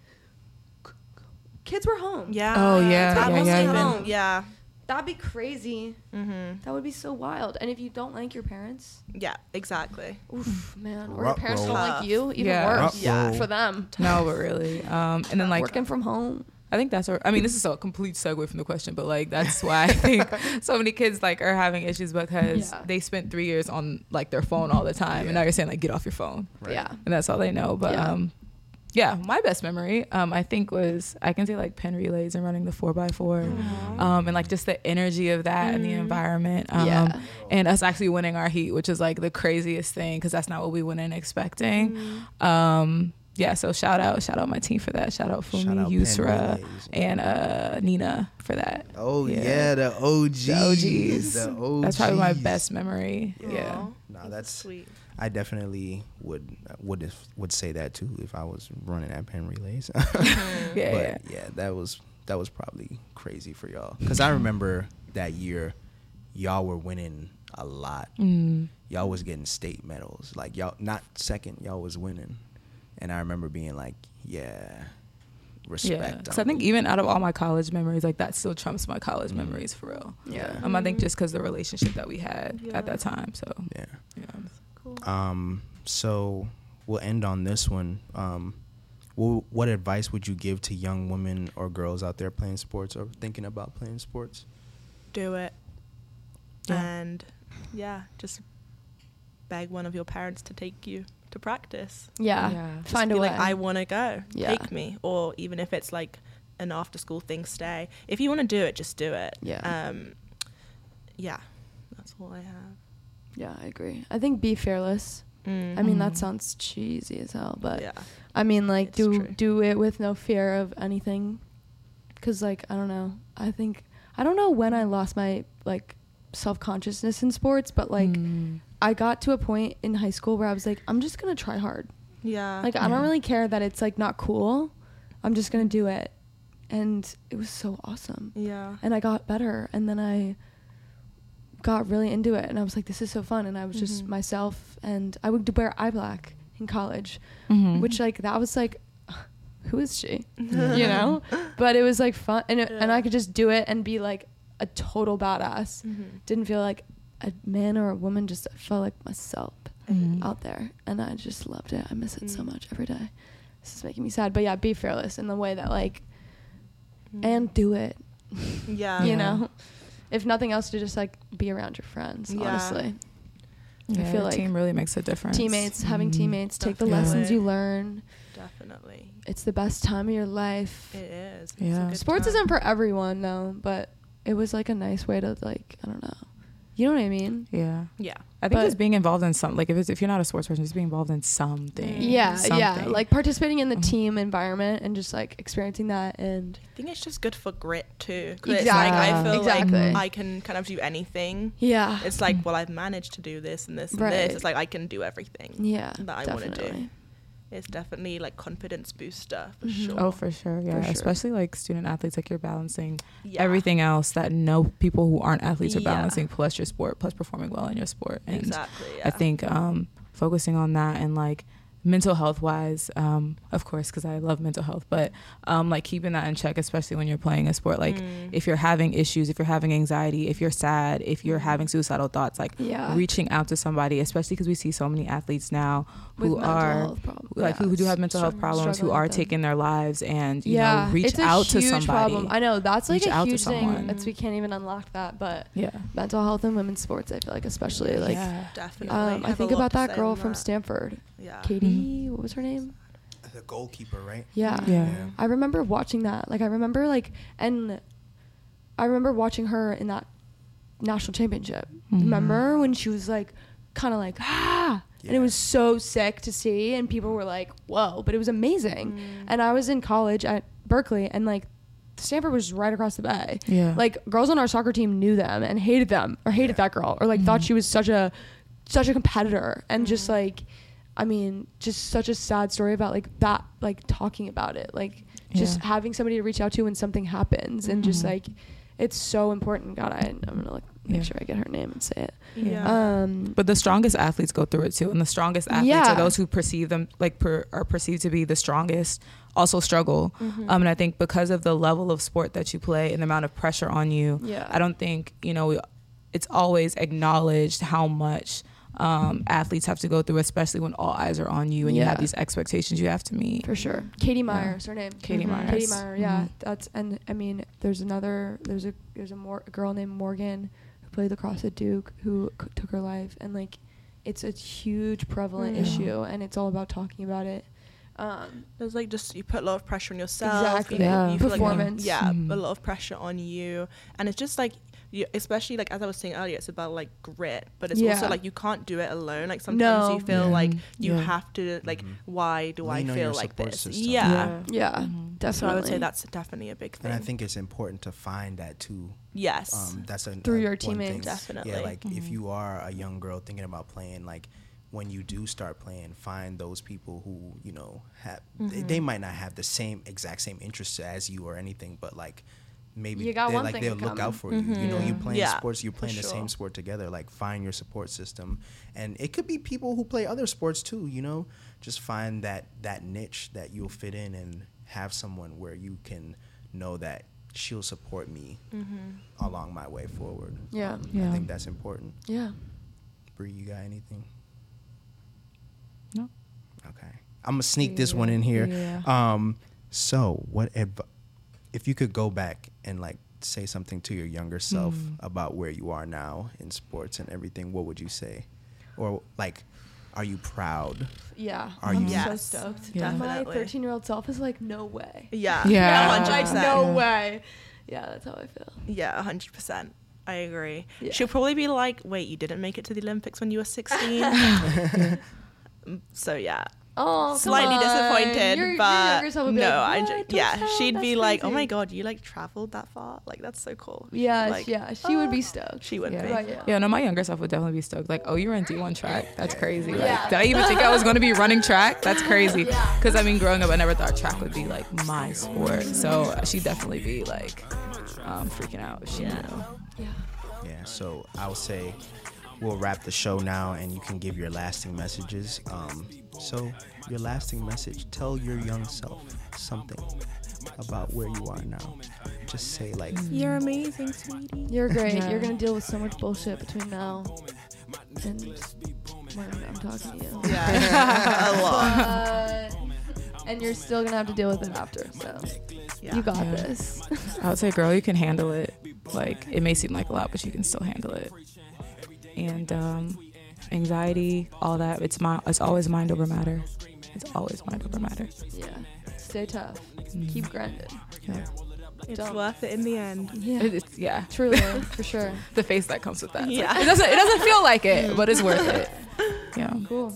Speaker 4: kids were home.
Speaker 3: Yeah.
Speaker 2: Oh, yeah,
Speaker 3: That
Speaker 2: yeah,
Speaker 3: must
Speaker 2: yeah,
Speaker 3: have
Speaker 2: yeah.
Speaker 3: been- yeah.
Speaker 4: that'd be crazy.
Speaker 3: Mm-hmm.
Speaker 4: That would be so wild. And if you don't like your parents,
Speaker 3: Yeah. Exactly.
Speaker 4: oof, man, or your
Speaker 1: Ruh
Speaker 4: parents don't
Speaker 1: roll.
Speaker 4: like you, even
Speaker 2: Yeah.
Speaker 4: worse.
Speaker 1: Ruh roll.
Speaker 4: for them.
Speaker 2: No, but really. Um, and then like
Speaker 4: working from home.
Speaker 2: I think that's. I mean, this is a complete segue from the question, but like that's why I think so many kids like are having issues because
Speaker 4: Yeah.
Speaker 2: they spent three years on like their phone all the time, and now you're saying like get off your phone,
Speaker 1: Right.
Speaker 4: Yeah.
Speaker 2: and that's all they know. But
Speaker 4: Yeah.
Speaker 2: um, yeah, my best memory, um, I think was I can say like Penn relays and running the four x four, um, and like just the energy of that and the environment, um,
Speaker 4: Yeah.
Speaker 2: and us actually winning our heat, which is like the craziest thing because that's not what we went in expecting. Um, yeah, so shout out, shout out my team for that. Shout out
Speaker 1: Shout
Speaker 2: Fumi,
Speaker 1: out
Speaker 2: Yusra,
Speaker 1: Relays.
Speaker 2: and uh, Nina for that.
Speaker 1: Oh
Speaker 2: Yeah.
Speaker 1: yeah, the OGs.
Speaker 2: The OGs.
Speaker 1: The OGs.
Speaker 2: That's probably my best memory. Yeah.
Speaker 3: Aw,
Speaker 1: No, that's
Speaker 3: sweet.
Speaker 1: I definitely would would would say that too if I was running at Penn Relays.
Speaker 2: Yeah.
Speaker 1: but
Speaker 2: yeah.
Speaker 1: yeah, that was that was probably crazy for y'all because I remember that year y'all were winning a lot.
Speaker 2: Mm.
Speaker 1: Y'all was getting state medals. Like y'all not second, y'all was winning. And I remember being like, yeah, respect.
Speaker 2: Yeah. Because I think even out of all my college memories, like that still trumps my college memories for real.
Speaker 1: Yeah.
Speaker 2: Um, I think just because the relationship that we had
Speaker 3: Yeah.
Speaker 2: at that time. So
Speaker 1: yeah.
Speaker 2: yeah.
Speaker 3: Cool.
Speaker 1: Um, so we'll end on this one. Um, wh- what advice would you give to young women or girls out there playing sports or thinking about playing sports?
Speaker 3: Do it.
Speaker 2: Yeah.
Speaker 3: And yeah, just beg one of your parents to take you to practice.
Speaker 4: Yeah.
Speaker 2: Yeah.
Speaker 4: Find a way.
Speaker 3: like, I want to go.
Speaker 4: Yeah.
Speaker 3: Take me. Or even if it's like an after school thing, stay. If you want to do it, just do it.
Speaker 4: Yeah.
Speaker 3: Um, yeah. That's all I have.
Speaker 4: yeah, I agree. I think be fearless.
Speaker 3: Mm.
Speaker 4: I mean, that
Speaker 2: Mhm.
Speaker 4: sounds cheesy as hell, but
Speaker 3: yeah.
Speaker 4: I mean, like,
Speaker 3: It's
Speaker 4: do
Speaker 3: true.
Speaker 4: do it with no fear of anything. Cause like I don't know. I think I don't know when I lost my like self consciousness in sports, but like
Speaker 2: Mm.
Speaker 4: I got to a point in high school where I was like, I'm just gonna try hard.
Speaker 3: Yeah.
Speaker 4: Like I don't really care that it's like not cool. I'm just gonna do it, and it was so awesome.
Speaker 3: yeah.
Speaker 4: And I got better, and then I got really into it, and I was like, this is so fun. And I was just
Speaker 3: Mhm.
Speaker 4: myself, and I would wear eye black in college,
Speaker 2: Mhm.
Speaker 4: which like that was like who is she you know but it was like fun and, it, and i could just do it and be like a total badass
Speaker 3: Mhm.
Speaker 4: didn't feel like a man or a woman just felt like myself
Speaker 2: Mhm.
Speaker 4: out there and i just loved it i miss it so
Speaker 3: Mm.
Speaker 4: much every day this is making me sad but yeah be fearless in the way that like
Speaker 3: Mm.
Speaker 4: and do it
Speaker 3: yeah.
Speaker 4: you
Speaker 2: Yeah.
Speaker 4: know if nothing else to just like be around your friends
Speaker 3: Yeah.
Speaker 4: honestly
Speaker 2: Yeah,
Speaker 4: feel
Speaker 2: a
Speaker 4: like
Speaker 2: team really makes a difference.
Speaker 4: teammates, having
Speaker 2: Mhm.
Speaker 4: teammates, take the lessons you learn.
Speaker 3: Definitely.
Speaker 4: It's the best time of your life.
Speaker 3: It is. It's
Speaker 2: Yeah.
Speaker 4: Sports
Speaker 3: time.
Speaker 4: isn't for everyone though, but it was like a nice way to like I don't know. You know what I mean?
Speaker 2: Yeah.
Speaker 3: Yeah.
Speaker 2: I think
Speaker 4: But-
Speaker 2: just being involved in some like if it's if you're not a sports person, just being involved in something.
Speaker 4: Yeah, yeah. Like participating in the
Speaker 2: Mhm.
Speaker 4: team environment and just like experiencing that and
Speaker 3: I think it's just good for grit too. 'cause it's like I feel
Speaker 4: Exactly.
Speaker 3: like I can kind of do anything.
Speaker 4: yeah.
Speaker 3: It's like, well, I've managed to do this and this and
Speaker 4: Right.
Speaker 3: this. It's like I can do everything.
Speaker 4: yeah.
Speaker 3: that I wanna do.
Speaker 4: Definitely.
Speaker 3: It's definitely like confidence booster for
Speaker 4: Mhm.
Speaker 3: sure.
Speaker 2: Oh, for sure. Yeah.
Speaker 4: sure.
Speaker 2: Especially like student athletes, like you're balancing
Speaker 3: Yeah.
Speaker 2: everything else that no people who aren't athletes are
Speaker 3: Yeah.
Speaker 2: balancing plus your sport, plus performing well in your sport. And
Speaker 3: Exactly. Yeah.
Speaker 2: I think um, focusing on that and like mental health wise, um, of course, because I love mental health, but um, like keeping that in check, especially when you're playing a sport. Like
Speaker 3: Mm.
Speaker 2: if you're having issues, if you're having anxiety, if you're sad, if you're having suicidal thoughts, like
Speaker 4: Yeah.
Speaker 2: reaching out to somebody, especially because we see so many athletes now who are like
Speaker 4: yeah,
Speaker 2: who do have
Speaker 4: s-
Speaker 2: mental health problems, who are
Speaker 4: with them.
Speaker 2: taking their lives, and you
Speaker 4: yeah,
Speaker 2: know reach
Speaker 4: it's a
Speaker 2: out to
Speaker 4: huge
Speaker 2: somebody.
Speaker 4: Problem. I know that's like
Speaker 2: Reach
Speaker 4: a
Speaker 2: out to
Speaker 4: huge thing.
Speaker 2: someone.
Speaker 4: That's we can't even unlock that, but
Speaker 2: Yeah,
Speaker 4: mental health in women's sports, I feel like especially like
Speaker 2: yeah.
Speaker 3: Definitely.
Speaker 4: um, I think about that girl from
Speaker 3: that.
Speaker 4: Stanford,
Speaker 3: Yeah.
Speaker 4: Katie. What was her name?
Speaker 1: The goalkeeper, right?
Speaker 4: Yeah.
Speaker 2: Yeah.
Speaker 4: I remember watching that. Like I remember like and I remember watching her in that national championship.
Speaker 2: Mhm.
Speaker 4: Remember when she was like kind of like ah and it was so sick to see and people were like whoa but it was amazing and i was in college at berkeley and like stanford was right across the bay
Speaker 2: Yeah.
Speaker 4: like girls on our soccer team knew them and hated them or hated that girl or like thought
Speaker 2: Mm-hmm.
Speaker 4: she was such a such a competitor and just like i mean just such a sad story about like that like talking about it like just
Speaker 2: Yeah.
Speaker 4: having somebody to reach out to when something happens and just
Speaker 2: Mhm.
Speaker 4: like it's so important god I, i'm gonna like make
Speaker 2: Yeah.
Speaker 4: sure i get her name and say it
Speaker 3: Yeah.
Speaker 4: um
Speaker 2: But the strongest athletes go through it too, and the strongest athletes
Speaker 4: Yeah.
Speaker 2: are those who perceive them like per, are perceived to be the strongest. Also struggle,
Speaker 4: Mm-hmm.
Speaker 2: um, and I think because of the level of sport that you play and the amount of pressure on you,
Speaker 4: Yeah.
Speaker 2: I don't think you know it's always acknowledged how much um, athletes have to go through, especially when all eyes are on you and you have these expectations you have to meet.
Speaker 4: For sure. Katie Myers, her name.
Speaker 2: Katie. Myers.
Speaker 4: Katie Meyer, yeah.
Speaker 2: Mhm.
Speaker 4: That's and I mean, there's another there's a there's a, more, a girl named Morgan who played lacrosse at Duke who c- took her life and like it's a huge prevalent
Speaker 3: Mm.
Speaker 4: issue and it's all about talking about it. Um,
Speaker 3: There's like just you put a lot of pressure on yourself.
Speaker 4: Exactly.
Speaker 3: You,
Speaker 2: Yeah.
Speaker 3: you feel like-
Speaker 4: Performance.
Speaker 3: yeah,
Speaker 2: Mhm.
Speaker 3: a lot of pressure on you, and it's just like. You, especially like as I was saying earlier, it's about like grit, but it's also like you can't do it alone. Like sometimes
Speaker 4: No.
Speaker 3: you feel
Speaker 2: Yeah.
Speaker 3: like you
Speaker 2: Yeah.
Speaker 3: have to like,
Speaker 1: Mhm.
Speaker 3: why do
Speaker 1: Lean
Speaker 3: I feel like this?
Speaker 1: system.
Speaker 3: Yeah.
Speaker 4: yeah,
Speaker 2: Mhm.
Speaker 4: definitely.
Speaker 3: So I would say that's definitely a big thing.
Speaker 1: And I think it's important to find that too.
Speaker 3: yes,
Speaker 1: Um, that's a
Speaker 4: Through
Speaker 1: a
Speaker 4: your teammates.
Speaker 3: Definitely.
Speaker 1: Yeah, like if
Speaker 2: Mhm.
Speaker 1: you are a young girl thinking about playing, like when you do start playing, find those people who you know have. They, they
Speaker 4: Mm-hmm.
Speaker 1: might not have the same exact same interests as you or anything, but like maybe
Speaker 4: You got
Speaker 1: they
Speaker 4: one
Speaker 1: like they'll look out for you. You know, you
Speaker 3: Mhm.
Speaker 1: playing
Speaker 3: Yeah,
Speaker 1: sports, you're playing the
Speaker 3: sure.
Speaker 1: same sport together. Like find your support system, and it could be people who play other sports too. You know, just find that that niche that you'll fit in and have someone where you can know that she'll support me
Speaker 3: Mm-hmm.
Speaker 1: along my way forward.
Speaker 4: Yeah.
Speaker 1: Um,
Speaker 2: Yeah.
Speaker 1: I think that's important.
Speaker 4: yeah.
Speaker 1: Bree, you got anything?
Speaker 2: No.
Speaker 1: Okay. I'm gonna sneak this one in here.
Speaker 2: Yeah.
Speaker 1: Um, so what if if you could go back and like say something to your younger self
Speaker 2: Mm.
Speaker 1: about where you are now in sports and everything, what would you say? Or like, are you proud?
Speaker 4: Yeah.
Speaker 1: Are
Speaker 4: I'm
Speaker 1: you-
Speaker 4: so
Speaker 3: Yes,
Speaker 4: stoked.
Speaker 2: Yeah.
Speaker 4: My
Speaker 3: definitely.
Speaker 4: 13 year old self is like, no way.
Speaker 3: Yeah,
Speaker 2: Yeah.
Speaker 3: hundred
Speaker 4: Like, no way. Yeah, that's how I feel.
Speaker 3: Yeah, hundred percent. I agree.
Speaker 4: Yeah.
Speaker 3: She'll probably be like, "Wait, you didn't make it to the Olympics when you were 16?" Mm, so yeah,
Speaker 4: Oh,
Speaker 3: slightly disappointed,
Speaker 4: Your, your
Speaker 3: but
Speaker 4: younger self would be
Speaker 3: no,
Speaker 4: like,
Speaker 3: I ju- yeah,
Speaker 4: tell,
Speaker 3: she'd be
Speaker 4: that's
Speaker 3: like, "Oh my god, you like traveled that far? Like that's so cool."
Speaker 4: Yeah,
Speaker 3: Like,
Speaker 4: yeah, she would be
Speaker 3: ah,
Speaker 4: stoked.
Speaker 3: She would
Speaker 2: Yeah.
Speaker 3: be.
Speaker 4: Right, yeah.
Speaker 2: Yeah, no, my younger self would definitely be stoked. Like, oh, you were in D1 track. That's crazy. Like,
Speaker 4: Yeah.
Speaker 2: did I even think I was going to be running track? That's crazy. Because, I mean, growing up, I never thought track would be like my sport. So she'd definitely be like um, freaking out if she
Speaker 3: Yeah.
Speaker 2: knew.
Speaker 4: Yeah.
Speaker 1: Yeah. So I'll say we'll wrap the show now, and you can give your lasting messages. Um, so your lasting message: tell your young self something about where you are now. Just say like,
Speaker 3: You're amazing, sweetie.
Speaker 4: You're great.
Speaker 2: Yeah.
Speaker 4: You're gonna deal with so much bullshit between now and when I'm talking to you.
Speaker 3: Yeah, a lot.
Speaker 4: But, and you're still gonna have to deal with it after. So
Speaker 3: Yeah.
Speaker 4: you got
Speaker 2: Yeah.
Speaker 4: this.
Speaker 2: I would say, girl, you can handle it. Like, it may seem like a lot, but you can still handle it. And um, anxiety, all that. It's my it's always mind over matter. It's always mind over matter.
Speaker 4: Yeah. Stay tough. Mm. Keep grinding.
Speaker 2: Yeah.
Speaker 3: It's
Speaker 4: Don't.
Speaker 3: worth it in the end.
Speaker 4: Yeah.
Speaker 2: It's yeah.
Speaker 4: Truly, for sure.
Speaker 2: The face that comes with that. It's like-
Speaker 3: Yeah.
Speaker 2: it doesn't it doesn't feel like it, but it's worth it. Yeah.
Speaker 4: Cool.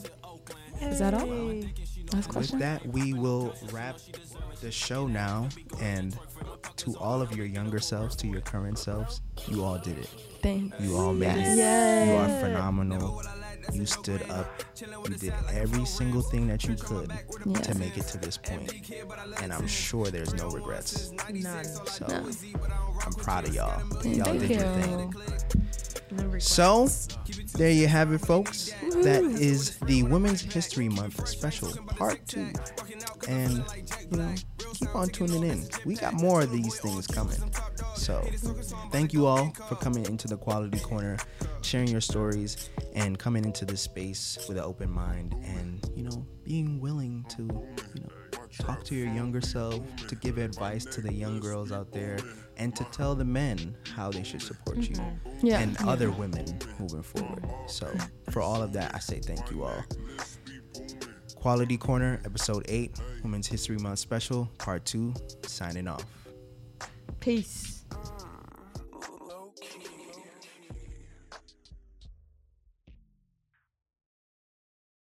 Speaker 2: Is that all?
Speaker 3: Yay.
Speaker 2: Last
Speaker 1: With that, we will wrap the show now. And to all of your younger selves, to your current selves, you all did it.
Speaker 4: Thanks.
Speaker 1: You all made it. You are phenomenal. You stood up. You did every single thing that you could
Speaker 4: Yeah.
Speaker 1: to make it to this point. And I'm sure there's no regrets.
Speaker 3: None.
Speaker 1: So
Speaker 4: No.
Speaker 1: I'm proud of y'all. Y'all did
Speaker 4: you.
Speaker 1: your thing. So, there you have it, folks. That is the Women's History Month special, part two. And, you know, keep on tuning in. We got more of these things coming. So, thank you all for coming into the Quality Corner, sharing your stories, and coming into this space with an open mind and, you know, being willing to, you know, talk to your younger self, to give advice to the young girls out there, and to tell the men how they should support you mm-hmm.
Speaker 4: Yeah.
Speaker 1: and other women moving forward. So, for all of that, I say thank you all. Quality Corner, episode 8, Women's History Month special, part 2, signing off.
Speaker 4: Peace.